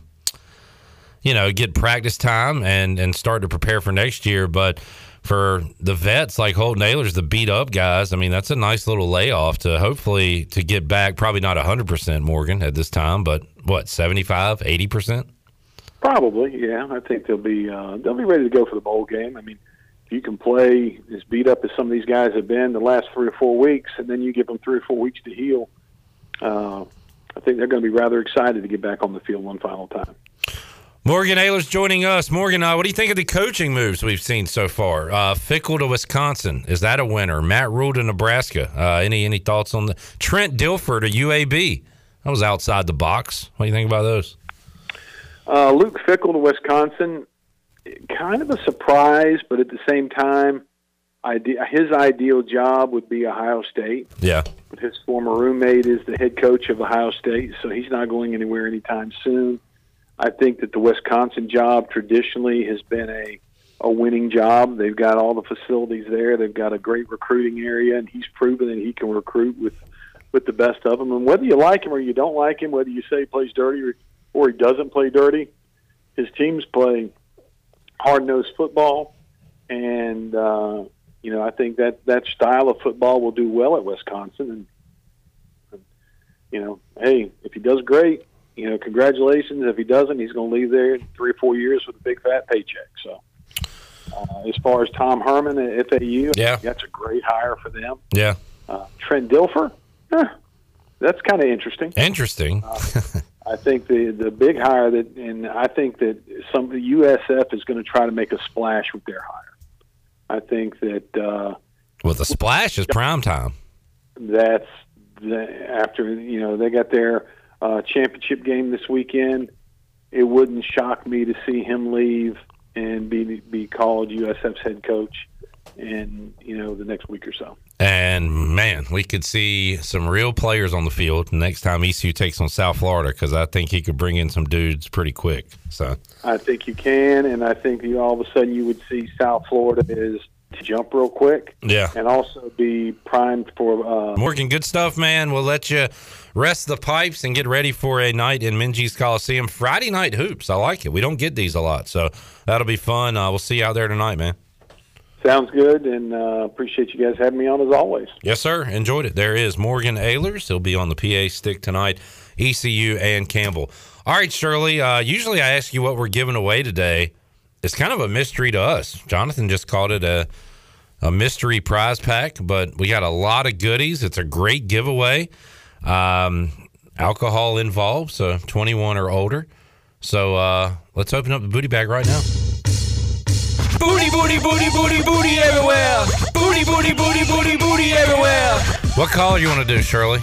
you know, get practice time and, and start to prepare for next year. But for the vets like Holton Ahlers, the beat up guys, I mean, that's a nice little layoff to hopefully to get back. Probably not 100% Morgan at this time, but what, 75, 80%? Probably, yeah. I think they'll be uh, they'll be ready to go for the bowl game. I mean, if you can play as beat up as some of these guys have been the last three or four weeks, and then you give them three or four weeks to heal, uh, I think they're going to be rather excited to get back on the field one final time. Morgan Ayler's joining us. Morgan, uh, what do you think of the coaching moves we've seen so far? Uh, Fickell to Wisconsin, is that a winner? Matt Rhule to Nebraska. Uh, any any thoughts on the Trent Dilfer to UAB? That was outside the box. What do you think about those? Uh, Luke Fickell to Wisconsin, kind of a surprise, but at the same time, his ideal job would be Ohio State. Yeah. But his former roommate is the head coach of Ohio State, so he's not going anywhere anytime soon. I think that the Wisconsin job traditionally has been a a winning job. They've got all the facilities there. They've got a great recruiting area, and he's proven that he can recruit with with the best of them. And whether you like him or you don't like him, whether you say he plays dirty or, or he doesn't play dirty, his teams play hard nosed football, and uh, you know I think that that style of football will do well at Wisconsin. And, and you know, hey, if he does great, you know, congratulations. If he doesn't, he's going to leave there in three or four years with a big fat paycheck. So. Uh, as far as Tom Herman at FAU, Yeah. that's a great hire for them. Yeah. Uh, Trent Dilfer, eh, that's kind of interesting. Interesting. I think the the big hire that, and I think that some the USF is going to try to make a splash with their hire. I think that uh, well, the splash is prime time. that's the, after you know they got their uh, championship game this weekend. It wouldn't shock me to see him leave and be be called USF's head coach in you know the next week or so. And man, we could see some real players on the field next time ECU takes on South Florida because I think he could bring in some dudes pretty quick. So I think you can, and I think you all of a sudden you would see South Florida is to jump real quick, yeah. and also be primed for. Uh, Morgan, good stuff, man. We'll let you rest the pipes and get ready for a night in Minges Coliseum. Friday night hoops. I like it. We don't get these a lot, so that'll be fun. Uh, we'll see you out there tonight, man. sounds good, and uh, appreciate you guys having me on as always. Yes, sir. Enjoyed it. There is Morgan Aylers. He'll be on the PA stick tonight. ECU and Campbell. All right, Shirley. Uh, usually I ask you what we're giving away today. It's kind of a mystery to us. Jonathan just called it a a mystery prize pack, but we got a lot of goodies. It's a great giveaway. Um, alcohol involved, so 21 or older. So uh, let's open up the booty bag right now. Booty, booty, booty, booty, booty everywhere. Booty, booty, booty, booty, booty everywhere. What caller you want to do, Shirley?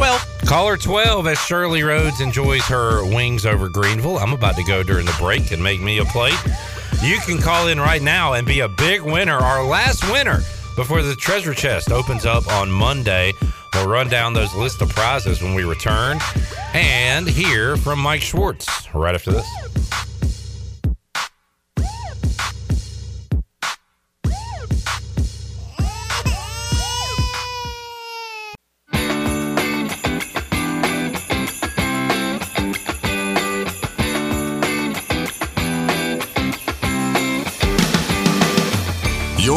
12. Caller 12 as Shirley Rhodes enjoys her wings over Greenville. I'm about to go during the break and make me a plate. You can call in right now and be a big winner, our last winner before the treasure chest opens up on Monday. We'll run down those list of prizes when we return and hear from Mike Schwartz right after this.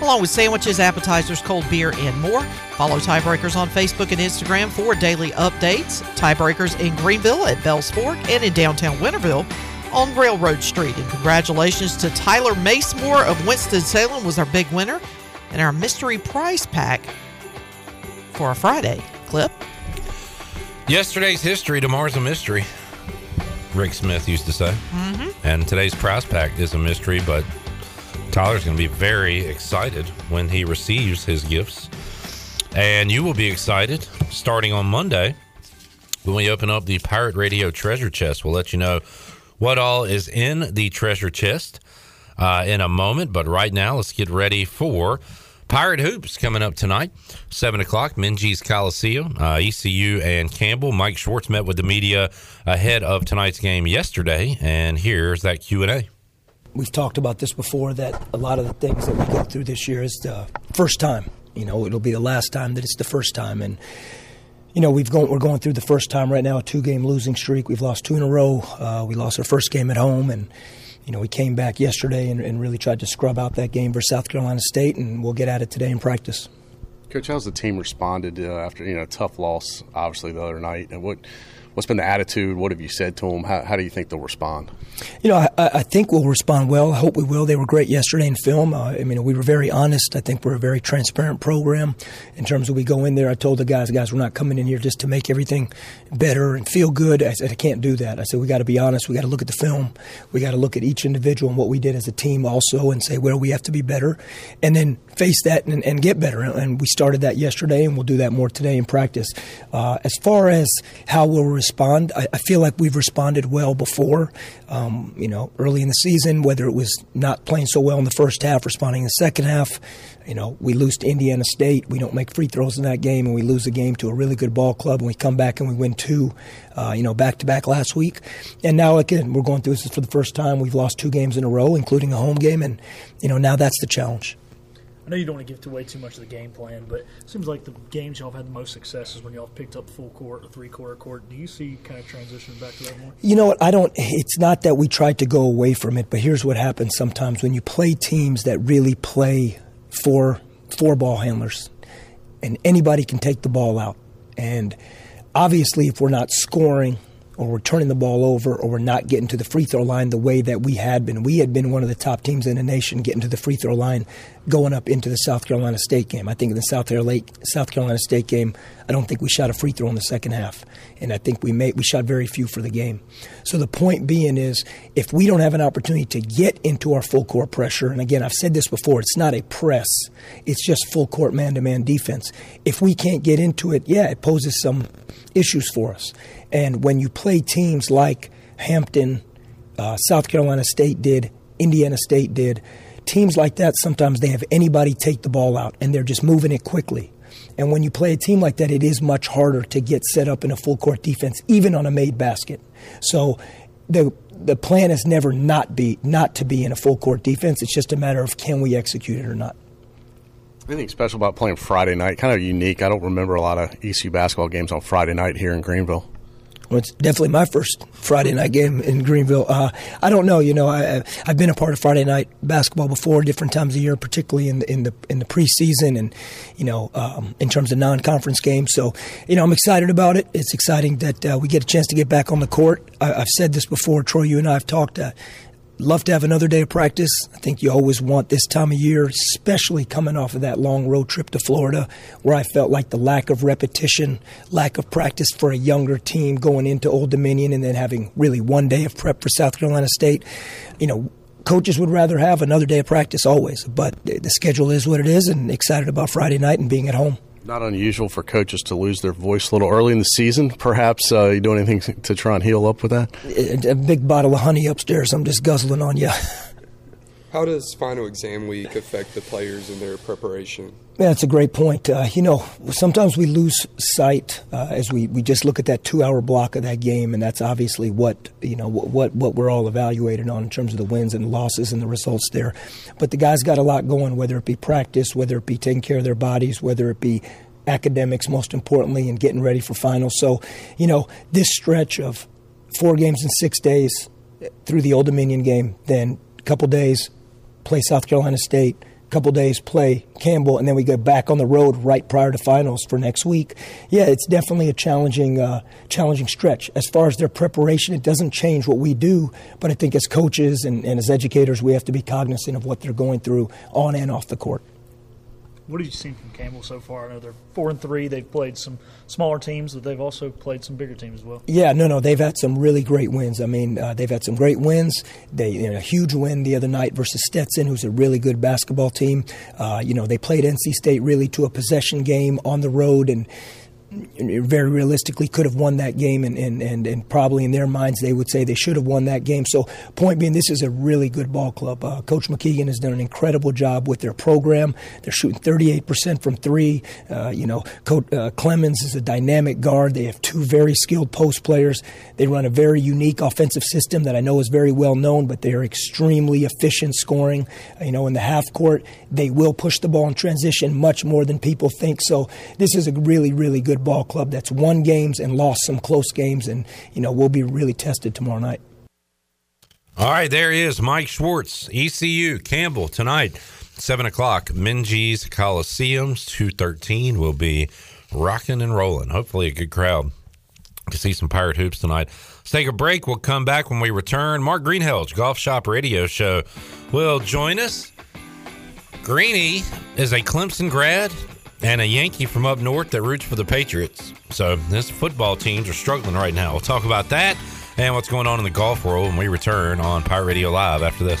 along with sandwiches, appetizers, cold beer, and more. Follow Tiebreakers on Facebook and Instagram for daily updates. Tiebreakers in Greenville at Bells Fork and in downtown Winterville on Railroad Street. And congratulations to Tyler Macemore of Winston-Salem was our big winner and our mystery prize pack for a Friday. Clip. Yesterday's history, tomorrow's a mystery. Rick Smith used to say. Mhm. And today's prize pack is a mystery, but Tyler's going to be very excited when he receives his gifts. And you will be excited starting on Monday when we open up the Pirate Radio treasure chest. We'll let you know what all is in the treasure chest uh, in a moment. But right now, let's get ready for Pirate Hoops coming up tonight, 7 o'clock, Minges Coliseum, uh, ECU and Campbell. Mike Schwartz met with the media ahead of tonight's game yesterday, and here's that Q&A. We've talked about this before that a lot of the things that we go through this year is the first time. You know, it'll be the last time that it's the first time. And, you know, we've we're going through the first time right now, a two game losing streak. We've lost two in a row. Uh, we lost our first game at home. And, you know, we came back yesterday and, and really tried to scrub out that game versus South Carolina State, and we'll get at it today in practice. Coach, how's the team responded uh, after you know a tough loss, obviously the other night, and what what's been the attitude? What have you said to them? How, how do you think they'll respond? You know, I, I think we'll respond well. I hope we will. They were great yesterday in film. Uh, I mean, we were very honest. I think we're a very transparent program in terms of we go in there. I told the guys, guys, we're not coming in here just to make everything better and feel good. I said, I can't do that. I said, we got to be honest. We got to look at the film. We got to look at each individual and what we did as a team also and say where we have to be better and then face that and, and get better. And we started that yesterday and we'll do that more today in practice. Uh, as far as how we'll respond, I, I feel like we've responded well before. Um, you know, early in the season, whether it was not playing so well in the first half, responding in the second half. You know, we lose to Indiana State. We don't make free throws in that game, and we lose a game to a really good ball club. And we come back and we win two, uh, you know, back to back last week. And now again, we're going through this for the first time. We've lost two games in a row, including a home game, and you know now that's the challenge. I know you don't want to give away too much of the game plan, but it seems like the games y'all have had the most success is when y'all picked up full court or three quarter court. Do you see kind of transitioning back to that more? You know what? I don't. It's not that we tried to go away from it, but here's what happens sometimes when you play teams that really play four four ball handlers, and anybody can take the ball out. And obviously, if we're not scoring or we're turning the ball over or we're not getting to the free throw line the way that we had been, we had been one of the top teams in the nation getting to the free throw line going up into the South Carolina State game. I think in the South Carolina, State game, I don't think we shot a free throw in the second half, and I think we made we shot very few for the game. So the point being is, if we don't have an opportunity to get into our full court pressure, and again I've said this before, it's not a press, it's just full court man to man defense. If we can't get into it, yeah, it poses some issues for us. And when you play teams like Hampton, uh, South Carolina State did, Indiana State did, teams like that, sometimes they have anybody take the ball out and they're just moving it quickly. And when you play a team like that, it is much harder to get set up in a full court defense, even on a made basket. So the the plan is never not be not to be in a full court defense. It's just a matter of can we execute it or not. Anything special about playing Friday night? Kind of unique. I don't remember a lot of ECU basketball games on Friday night here in Greenville. Well, it's definitely my first Friday night game in Greenville. Uh, I don't know. You know, I, I've been a part of Friday night basketball before, different times of year, particularly in the in the in the preseason, and you know, um, in terms of non-conference games. So, you know, I'm excited about it. It's exciting that uh, we get a chance to get back on the court. I, I've said this before, Troy. You and I have talked. Uh, love to have another day of practice. I think you always want this time of year, especially coming off of that long road trip to Florida, where I felt like the lack of repetition, lack of practice for a younger team going into Old Dominion, and then having really one day of prep for South Carolina State. You know, coaches would rather have another day of practice always, but the schedule is what it is, and excited about Friday night and being at home. Not unusual for coaches to lose their voice a little early in the season. Perhaps uh, you doing anything to try and heal up with that? A, big bottle of honey upstairs. I'm just guzzling on you. How does final exam week affect the players in their preparation? Yeah, that's a great point. Uh, you know, sometimes we lose sight uh, as we, we just look at that two hour block of that game, and that's obviously what you know what what we're all evaluated on in terms of the wins and losses and the results there. But the guys got a lot going, whether it be practice, whether it be taking care of their bodies, whether it be academics, most importantly, and getting ready for finals. So, you know, this stretch of four games in six days through the Old Dominion game, then a couple days play South Carolina State a couple days play Campbell, and then we go back on the road right prior to finals for next week. Yeah, it's definitely a challenging, uh, challenging stretch. As far as their preparation, it doesn't change what we do, but I think as coaches and, and as educators, we have to be cognizant of what they're going through on and off the court. What have you seen from Campbell so far? I know they're four and three. They've played some smaller teams, but they've also played some bigger teams as well. Yeah, no, no, they've had some really great wins. I mean, uh, they've had some great wins. They you know, a huge win the other night versus Stetson, who's a really good basketball team. Uh, you know, they played NC State really to a possession game on the road and very realistically could have won that game, and, and, and, and, probably in their minds they would say they should have won that game. So, point being, this is a really good ball club. Uh, Coach McGeehan has done an incredible job with their program. They're shooting 38% from three. Uh, you know, Coach uh, Clemons is a dynamic guard. They have two very skilled post players. They run a very unique offensive system that I know is very well known, but they are extremely efficient scoring. You know, in the half court, they will push the ball in transition much more than people think. So, this is a really, really good ball club that's won games and lost some close games, and you know we'll be really tested tomorrow night. All right, there is Mike Schwartz, ECU Campbell tonight, seven o'clock, Minges Coliseums, two thirteen. will be rocking and rolling. Hopefully, a good crowd to see some pirate hoops tonight. Let's take a break. We'll come back when we return. Mark Greenhalgh, Golf Shop Radio Show, will join us. Greeny is a Clemson grad and a Yankee from up north that roots for the Patriots. So this football teams are struggling right now. We'll talk about that and what's going on in the golf world when we return on Pirate Radio Live after this.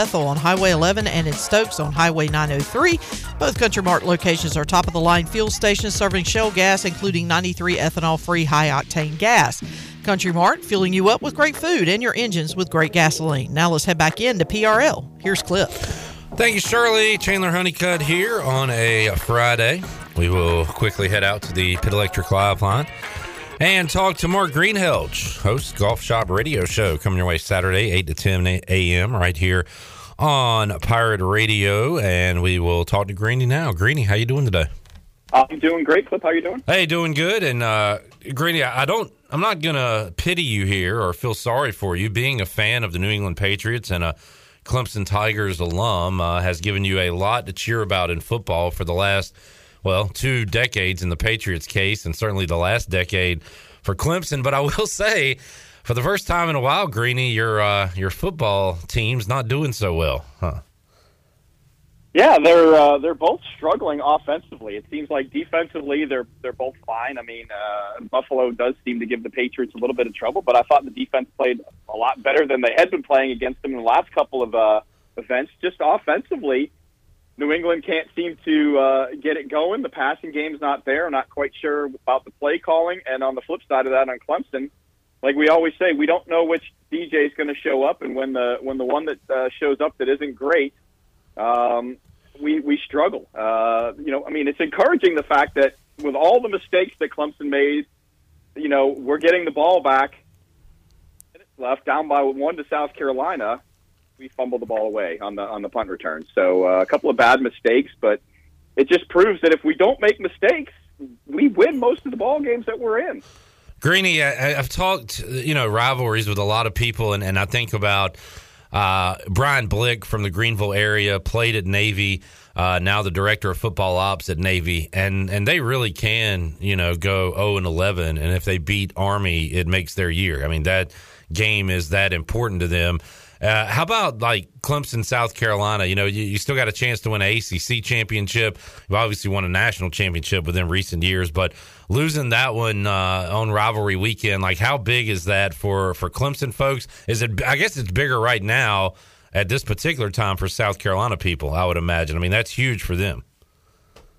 Bethel on Highway 11 and in Stokes on Highway 903. Both Country Mart locations are top of the line fuel stations serving Shell gas, including 93 ethanol free high octane gas. Country Mart filling you up with great food and your engines with great gasoline. Now let's head back into PRL. Here's Cliff. Thank you, Shirley. Chandler Honeycutt here on a Friday. We will quickly head out to the Pit Electric Live line and talk to Mark Greenhalgh, host Golf Shop Radio Show, coming your way Saturday, 8 to 10 a.m. right here on Pirate Radio. And we will talk to Greeny now. Greeny, how you doing today? I'm doing great, Clip. How you doing? Hey, doing good. And uh, Greeny, I don't, I'm not gonna pity you here or feel sorry for you. Being a fan of the New England Patriots and a Clemson Tigers alum uh, has given you a lot to cheer about in football for the last well, two decades in the Patriots case, and certainly the last decade for Clemson. But I will say, for the first time in a while, Greeny, your uh, your football team's not doing so well, huh? Yeah, they're uh, they're both struggling offensively. It seems like defensively they're they're both fine. I mean, uh, Buffalo does seem to give the Patriots a little bit of trouble, but I thought the defense played a lot better than they had been playing against them in the last couple of uh, events. Just offensively, New England can't seem to uh, get it going. The passing game's not there. I'm not quite sure about the play calling. And on the flip side of that, on Clemson, like we always say, we don't know which DJ is going to show up, and when the when the one that uh, shows up that isn't great, um, we we struggle. Uh, you know, I mean, it's encouraging the fact that with all the mistakes that Clemson made, you know, we're getting the ball back. Left down by one to South Carolina, we fumbled the ball away on the on the punt return. So uh, a couple of bad mistakes, but it just proves that if we don't make mistakes, we win most of the ball games that we're in. Greeny, I, I've talked, you know, rivalries with a lot of people, and, and I think about Uh, Brian Blick from the Greenville area played at Navy. Uh, now the director of football ops at Navy, and and they really can, you know, go zero and eleven, and if they beat Army, it makes their year. I mean, that game is that important to them. Uh, how about like Clemson, South Carolina? You know, you, you still got a chance to win an ACC championship. You've obviously won a national championship within recent years, but losing that one uh, on rivalry weekend, like how big is that for for Clemson folks? Is it? I guess it's bigger right now at this particular time for South Carolina people. I would imagine. I mean, that's huge for them.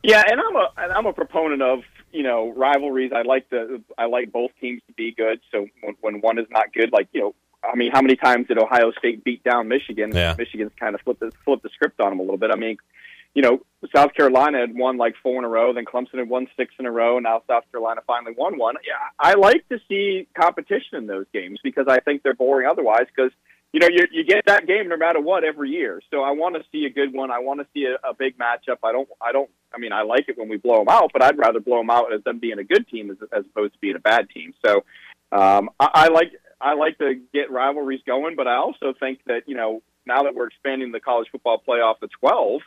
Yeah, and I'm a and I'm a proponent of you know rivalries. I like the I like both teams to be good. So when, when one is not good, like you know, I mean, how many times did Ohio State beat down Michigan? Yeah. Michigan's kind of flipped the flipped the script on them a little bit. I mean, you know, South Carolina had won like four in a row, then Clemson had won six in a row. Now South Carolina finally won one. Yeah, I like to see competition in those games because I think they're boring otherwise. Because you know, you you get that game no matter what every year. So I want to see a good one. I want to see a, a big matchup. I don't. I don't. I mean, I like it when we blow them out, but I'd rather blow them out as them being a good team as, as opposed to being a bad team. So um, I, I like I like to get rivalries going, but I also think that you know now that we're expanding the college football playoff to twelve,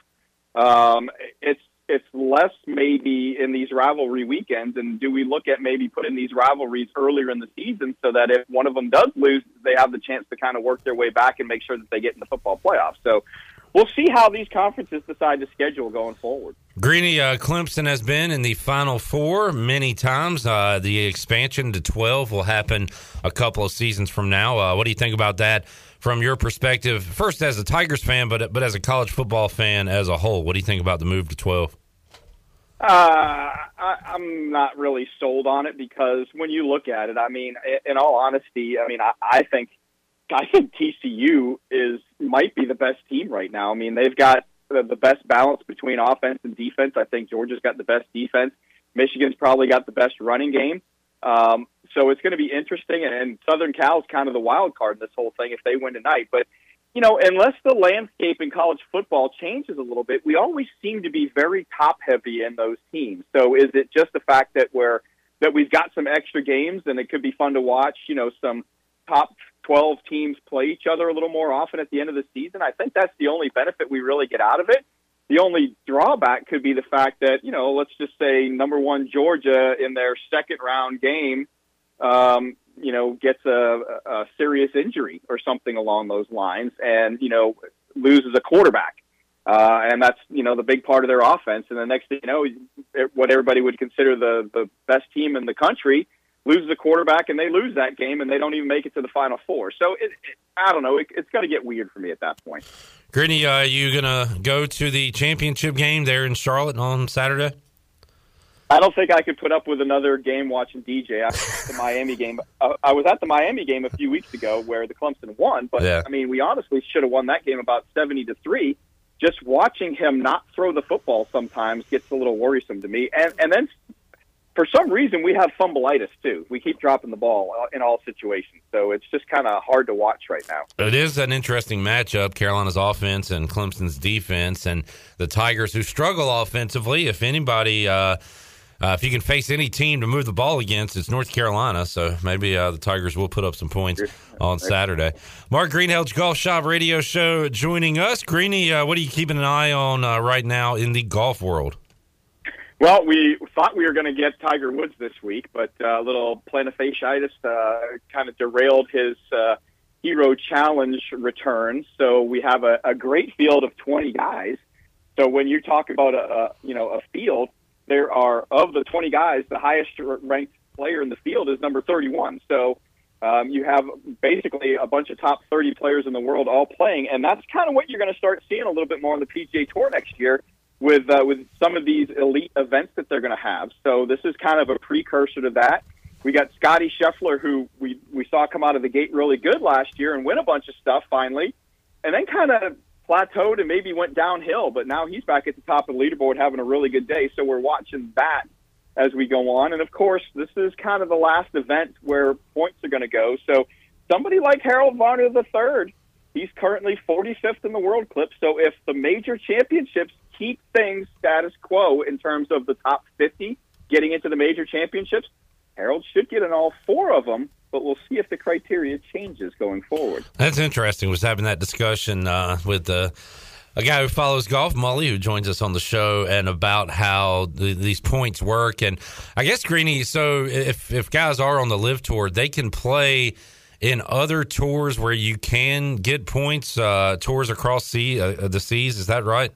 um, it's it's less maybe in these rivalry weekends, and do we look at maybe putting these rivalries earlier in the season so that if one of them does lose, they have the chance to kind of work their way back and make sure that they get in the football playoffs. So we'll see how these conferences decide to schedule going forward. Greeny, uh, Clemson has been in the Final Four many times. Uh, the expansion to 12 will happen a couple of seasons from now. Uh, what do you think about that from your perspective? First, as a Tigers fan, but but as a college football fan as a whole, what do you think about the move to 12? Uh, I, I'm not really sold on it because when you look at it, I mean, in all honesty, I mean, I, I think I think TCU is might be the best team right now. I mean, they've got the, best balance between offense and defense. I think Georgia's got the best defense. Michigan's probably got the best running game. Um, so it's going to be interesting. And, and Southern Cal's kind of the wild card in this whole thing if they win tonight. But you know, unless the landscape in college football changes a little bit, we always seem to be very top heavy in those teams. So is it just the fact that we're that we've got some extra games and it could be fun to watch, you know, some top 12 teams play each other a little more often at the end of the season? I think that's the only benefit we really get out of it. The only drawback could be the fact that, you know, let's just say number 1 Georgia in their second round game um, you know, gets a, a serious injury or something along those lines, and you know, loses a quarterback, uh, and that's you know the big part of their offense. And the next thing you know, what everybody would consider the the best team in the country loses a quarterback, and they lose that game, and they don't even make it to the final four. So it, it, I don't know. It, it's going to get weird for me at that point. Greeny, are you gonna go to the championship game there in Charlotte on Saturday? I don't think I could put up with another game watching DJ after the Miami game. Uh, I was at the Miami game a few weeks ago where the Clemson won, but Yeah. I mean, we honestly should have won that game about seventy to three. Just watching him not throw the football sometimes gets a little worrisome to me. And and then for some reason we have fumbleitis too. We keep dropping the ball uh, in all situations, so it's just kind of hard to watch right now. It is an interesting matchup. Carolina's offense and Clemson's defense, and the Tigers who struggle offensively. If anybody, uh, uh, if you can face any team to move the ball against, it's North Carolina. So maybe uh, the Tigers will put up some points on Saturday. Mark Greenhalgh Golf Shop Radio Show joining us. Greeny, uh, what are you keeping an eye on uh, right now in the golf world? Well, we thought we were going to get Tiger Woods this week, but uh, a little plantar uh, kind of derailed his uh, Hero Challenge return. So we have a, a great field of 20 guys. So when you talk about a, a you know a field, there are of the 20 guys, the highest ranked player in the field is number 31. So um, you have basically a bunch of top 30 players in the world all playing, and that's kind of what you're going to start seeing a little bit more on the PGA Tour next year with uh, with some of these elite events that they're going to have. So this is kind of a precursor to that. We got Scotty Scheffler, who we we saw come out of the gate really good last year and win a bunch of stuff finally, and then kind of plateaued and maybe went downhill. But now he's back at the top of the leaderboard, having a really good day. So we're watching that as we go on. And of course, this is kind of the last event where points are going to go. So somebody like Harold Varner III, he's currently 45th in the world clip. So if the major championships keep things status quo in terms of the top 50 getting into the major championships, Harold should get in all four of them but we'll see if the criteria changes going forward. That's interesting. Was having that discussion uh, with uh, a guy who follows golf, Molly, who joins us on the show, and about how the, these points work. And I guess Greeny. So if if guys are on the LIV tour, they can play in other tours where you can get points, uh, tours across sea uh, the seas. Is that right?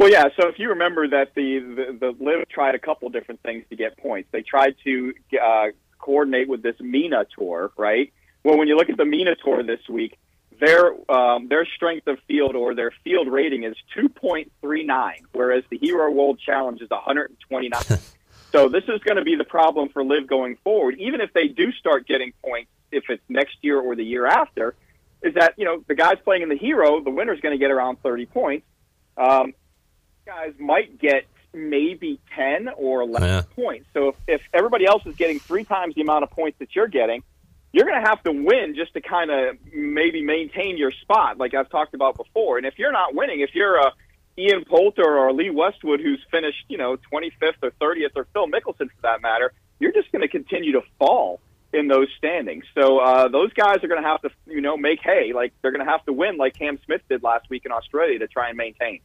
Well, yeah. So if you remember that the the, the LIV tried a couple different things to get points. They tried to uh, coordinate with this MENA tour, right? Well, when you look at the MENA tour this week, their um, their strength of field or their field rating is 2.39, whereas the Hero World Challenge is 129. so this is going to be the problem for LIV going forward. Even if they do start getting points, if it's next year or the year after, is that you know the guys playing in the Hero, the winner's going to get around 30 points. Um, guys might get maybe 10 or 11 Yeah. points. So if, if everybody else is getting three times the amount of points that you're getting, you're going to have to win just to kind of maybe maintain your spot, like I've talked about before. And if you're not winning, if you're a Ian Poulter or Lee Westwood who's finished, you know, 25th or 30th, or Phil Mickelson for that matter, you're just going to continue to fall in those standings. So uh, those guys are going to have to, you know, make hay. Like they're going to have to win, like Cam Smith did last week in Australia, to try and maintain.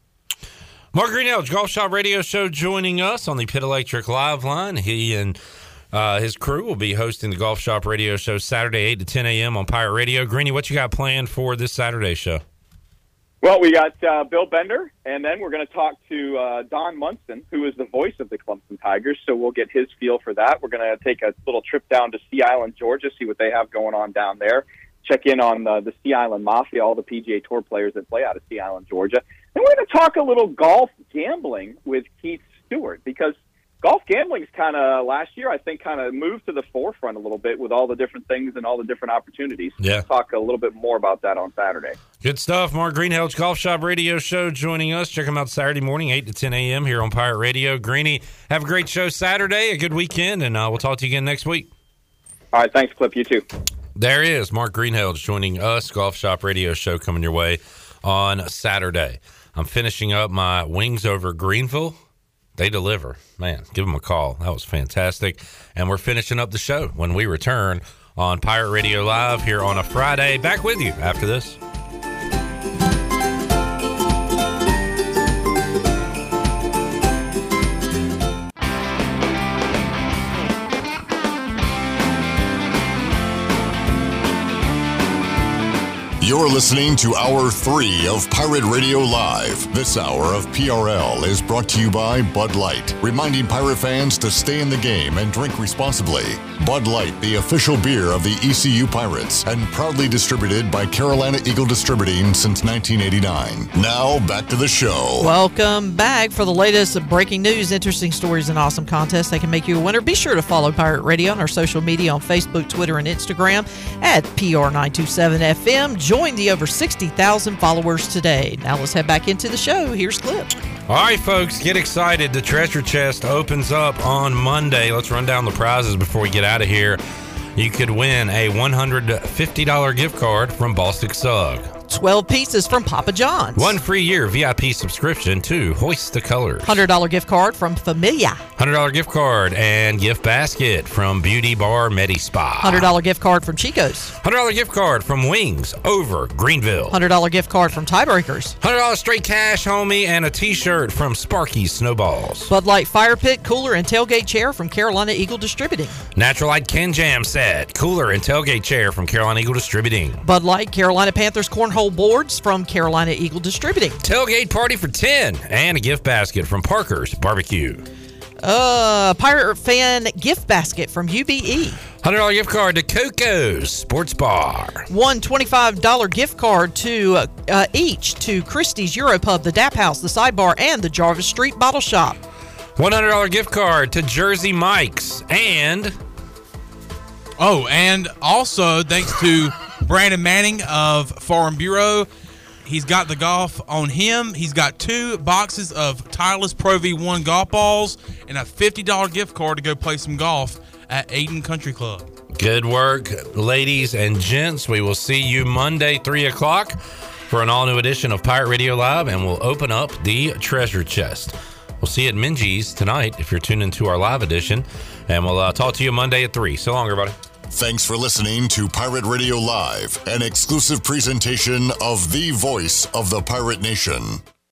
Mark Greenhalgh, Golf Shop Radio Show, joining us on the Pit Electric Live Line. He and uh, his crew will be hosting the Golf Shop Radio Show Saturday, 8 to 10 a.m. on Pirate Radio. Greeny, what you got planned for this Saturday show? Well, we got uh, Bill Bender, and then we're going to talk to uh, Don Munson, who is the voice of the Clemson Tigers. So we'll get his feel for that. We're going to take a little trip down to Sea Island, Georgia, see what they have going on down there. Check in on uh, the Sea Island Mafia, all the PGA Tour players that play out of Sea Island, Georgia. And we're going to talk a little golf gambling with Keith Stewart because golf gambling's kind of last year, I think, kind of moved to the forefront a little bit with all the different things and all the different opportunities. Yeah. We'll talk a little bit more about that on Saturday. Good stuff. Mark Greenhalgh, Golf Shop Radio Show, joining us. Check him out Saturday morning, 8 to 10 a.m. here on Pirate Radio. Greeny, have a great show Saturday, a good weekend, and uh, we'll talk to you again next week. All right, thanks, Clip. You too. There is Mark Greenhalgh joining us, Golf Shop Radio Show coming your way on Saturday. I'm finishing up my Wings over Greenville. They deliver. Man, give them a call. That was fantastic. And we're finishing up the show when we return on Pirate Radio Live here on a Friday. Back with you after this. You're listening to Hour 3 of Pirate Radio Live. This hour of PRL is brought to you by Bud Light, reminding pirate fans to stay in the game and drink responsibly. Bud Light, the official beer of the ECU Pirates, and proudly distributed by Carolina Eagle Distributing since 1989. Now, back to the show. Welcome back for the latest breaking news, interesting stories, and awesome contests that can make you a winner. Be sure to follow Pirate Radio on our social media on Facebook, Twitter, and Instagram at PR927FM. Join the over 60,000 followers today. Now let's head back into the show. Here's Clip. All right, folks, get excited. The treasure chest opens up on Monday. Let's run down the prizes before we get out of here. You could win a $150 gift card from Baltic Sug. 12 pieces from Papa John's. One free year VIP subscription to Hoist the Colors. $100 gift card from Familia. $100 gift card and gift basket from Beauty Bar Medi Spa. $100 gift card from Chico's. $100 gift card from Wings over Greenville. $100 gift card from Tiebreakers. $100 straight cash, homie, and a t shirt from Sparky's Snowballs. Bud Light Fire Pit Cooler and Tailgate Chair from Carolina Eagle Distributing. Natural Light Can Jam set, cooler and tailgate chair from Carolina Eagle Distributing. Bud Light Carolina Panthers Cornhole Boards from Carolina Eagle Distributing. Tailgate party for 10 and a gift basket from Parker's Barbecue. Uh, Pirate Fan Gift Basket from. UBE. $100 gift card to Coco's Sports Bar. One $25 gift card to uh, uh, each to Christie's Europub, the Tap House, the Sidebar, and the Jarvis Street Bottle Shop. $100 gift card to Jersey Mike's and Oh, and also thanks to Brandon Manning of Farm Bureau. He's got the golf on him. He's got two boxes of Titleist Pro V1 golf balls and a $50 gift card to go play some golf at Ayden Country Club. Good work, ladies and gents. We will see you Monday, 3 o'clock, for an all new edition of Pirate Radio Live, and we'll open up the treasure chest. We'll see you at Minges tonight if you're tuned into our live edition, and we'll uh, talk to you Monday at 3. So long, everybody. Thanks for listening to Pirate Radio Live, an exclusive presentation of the voice of the Pirate Nation.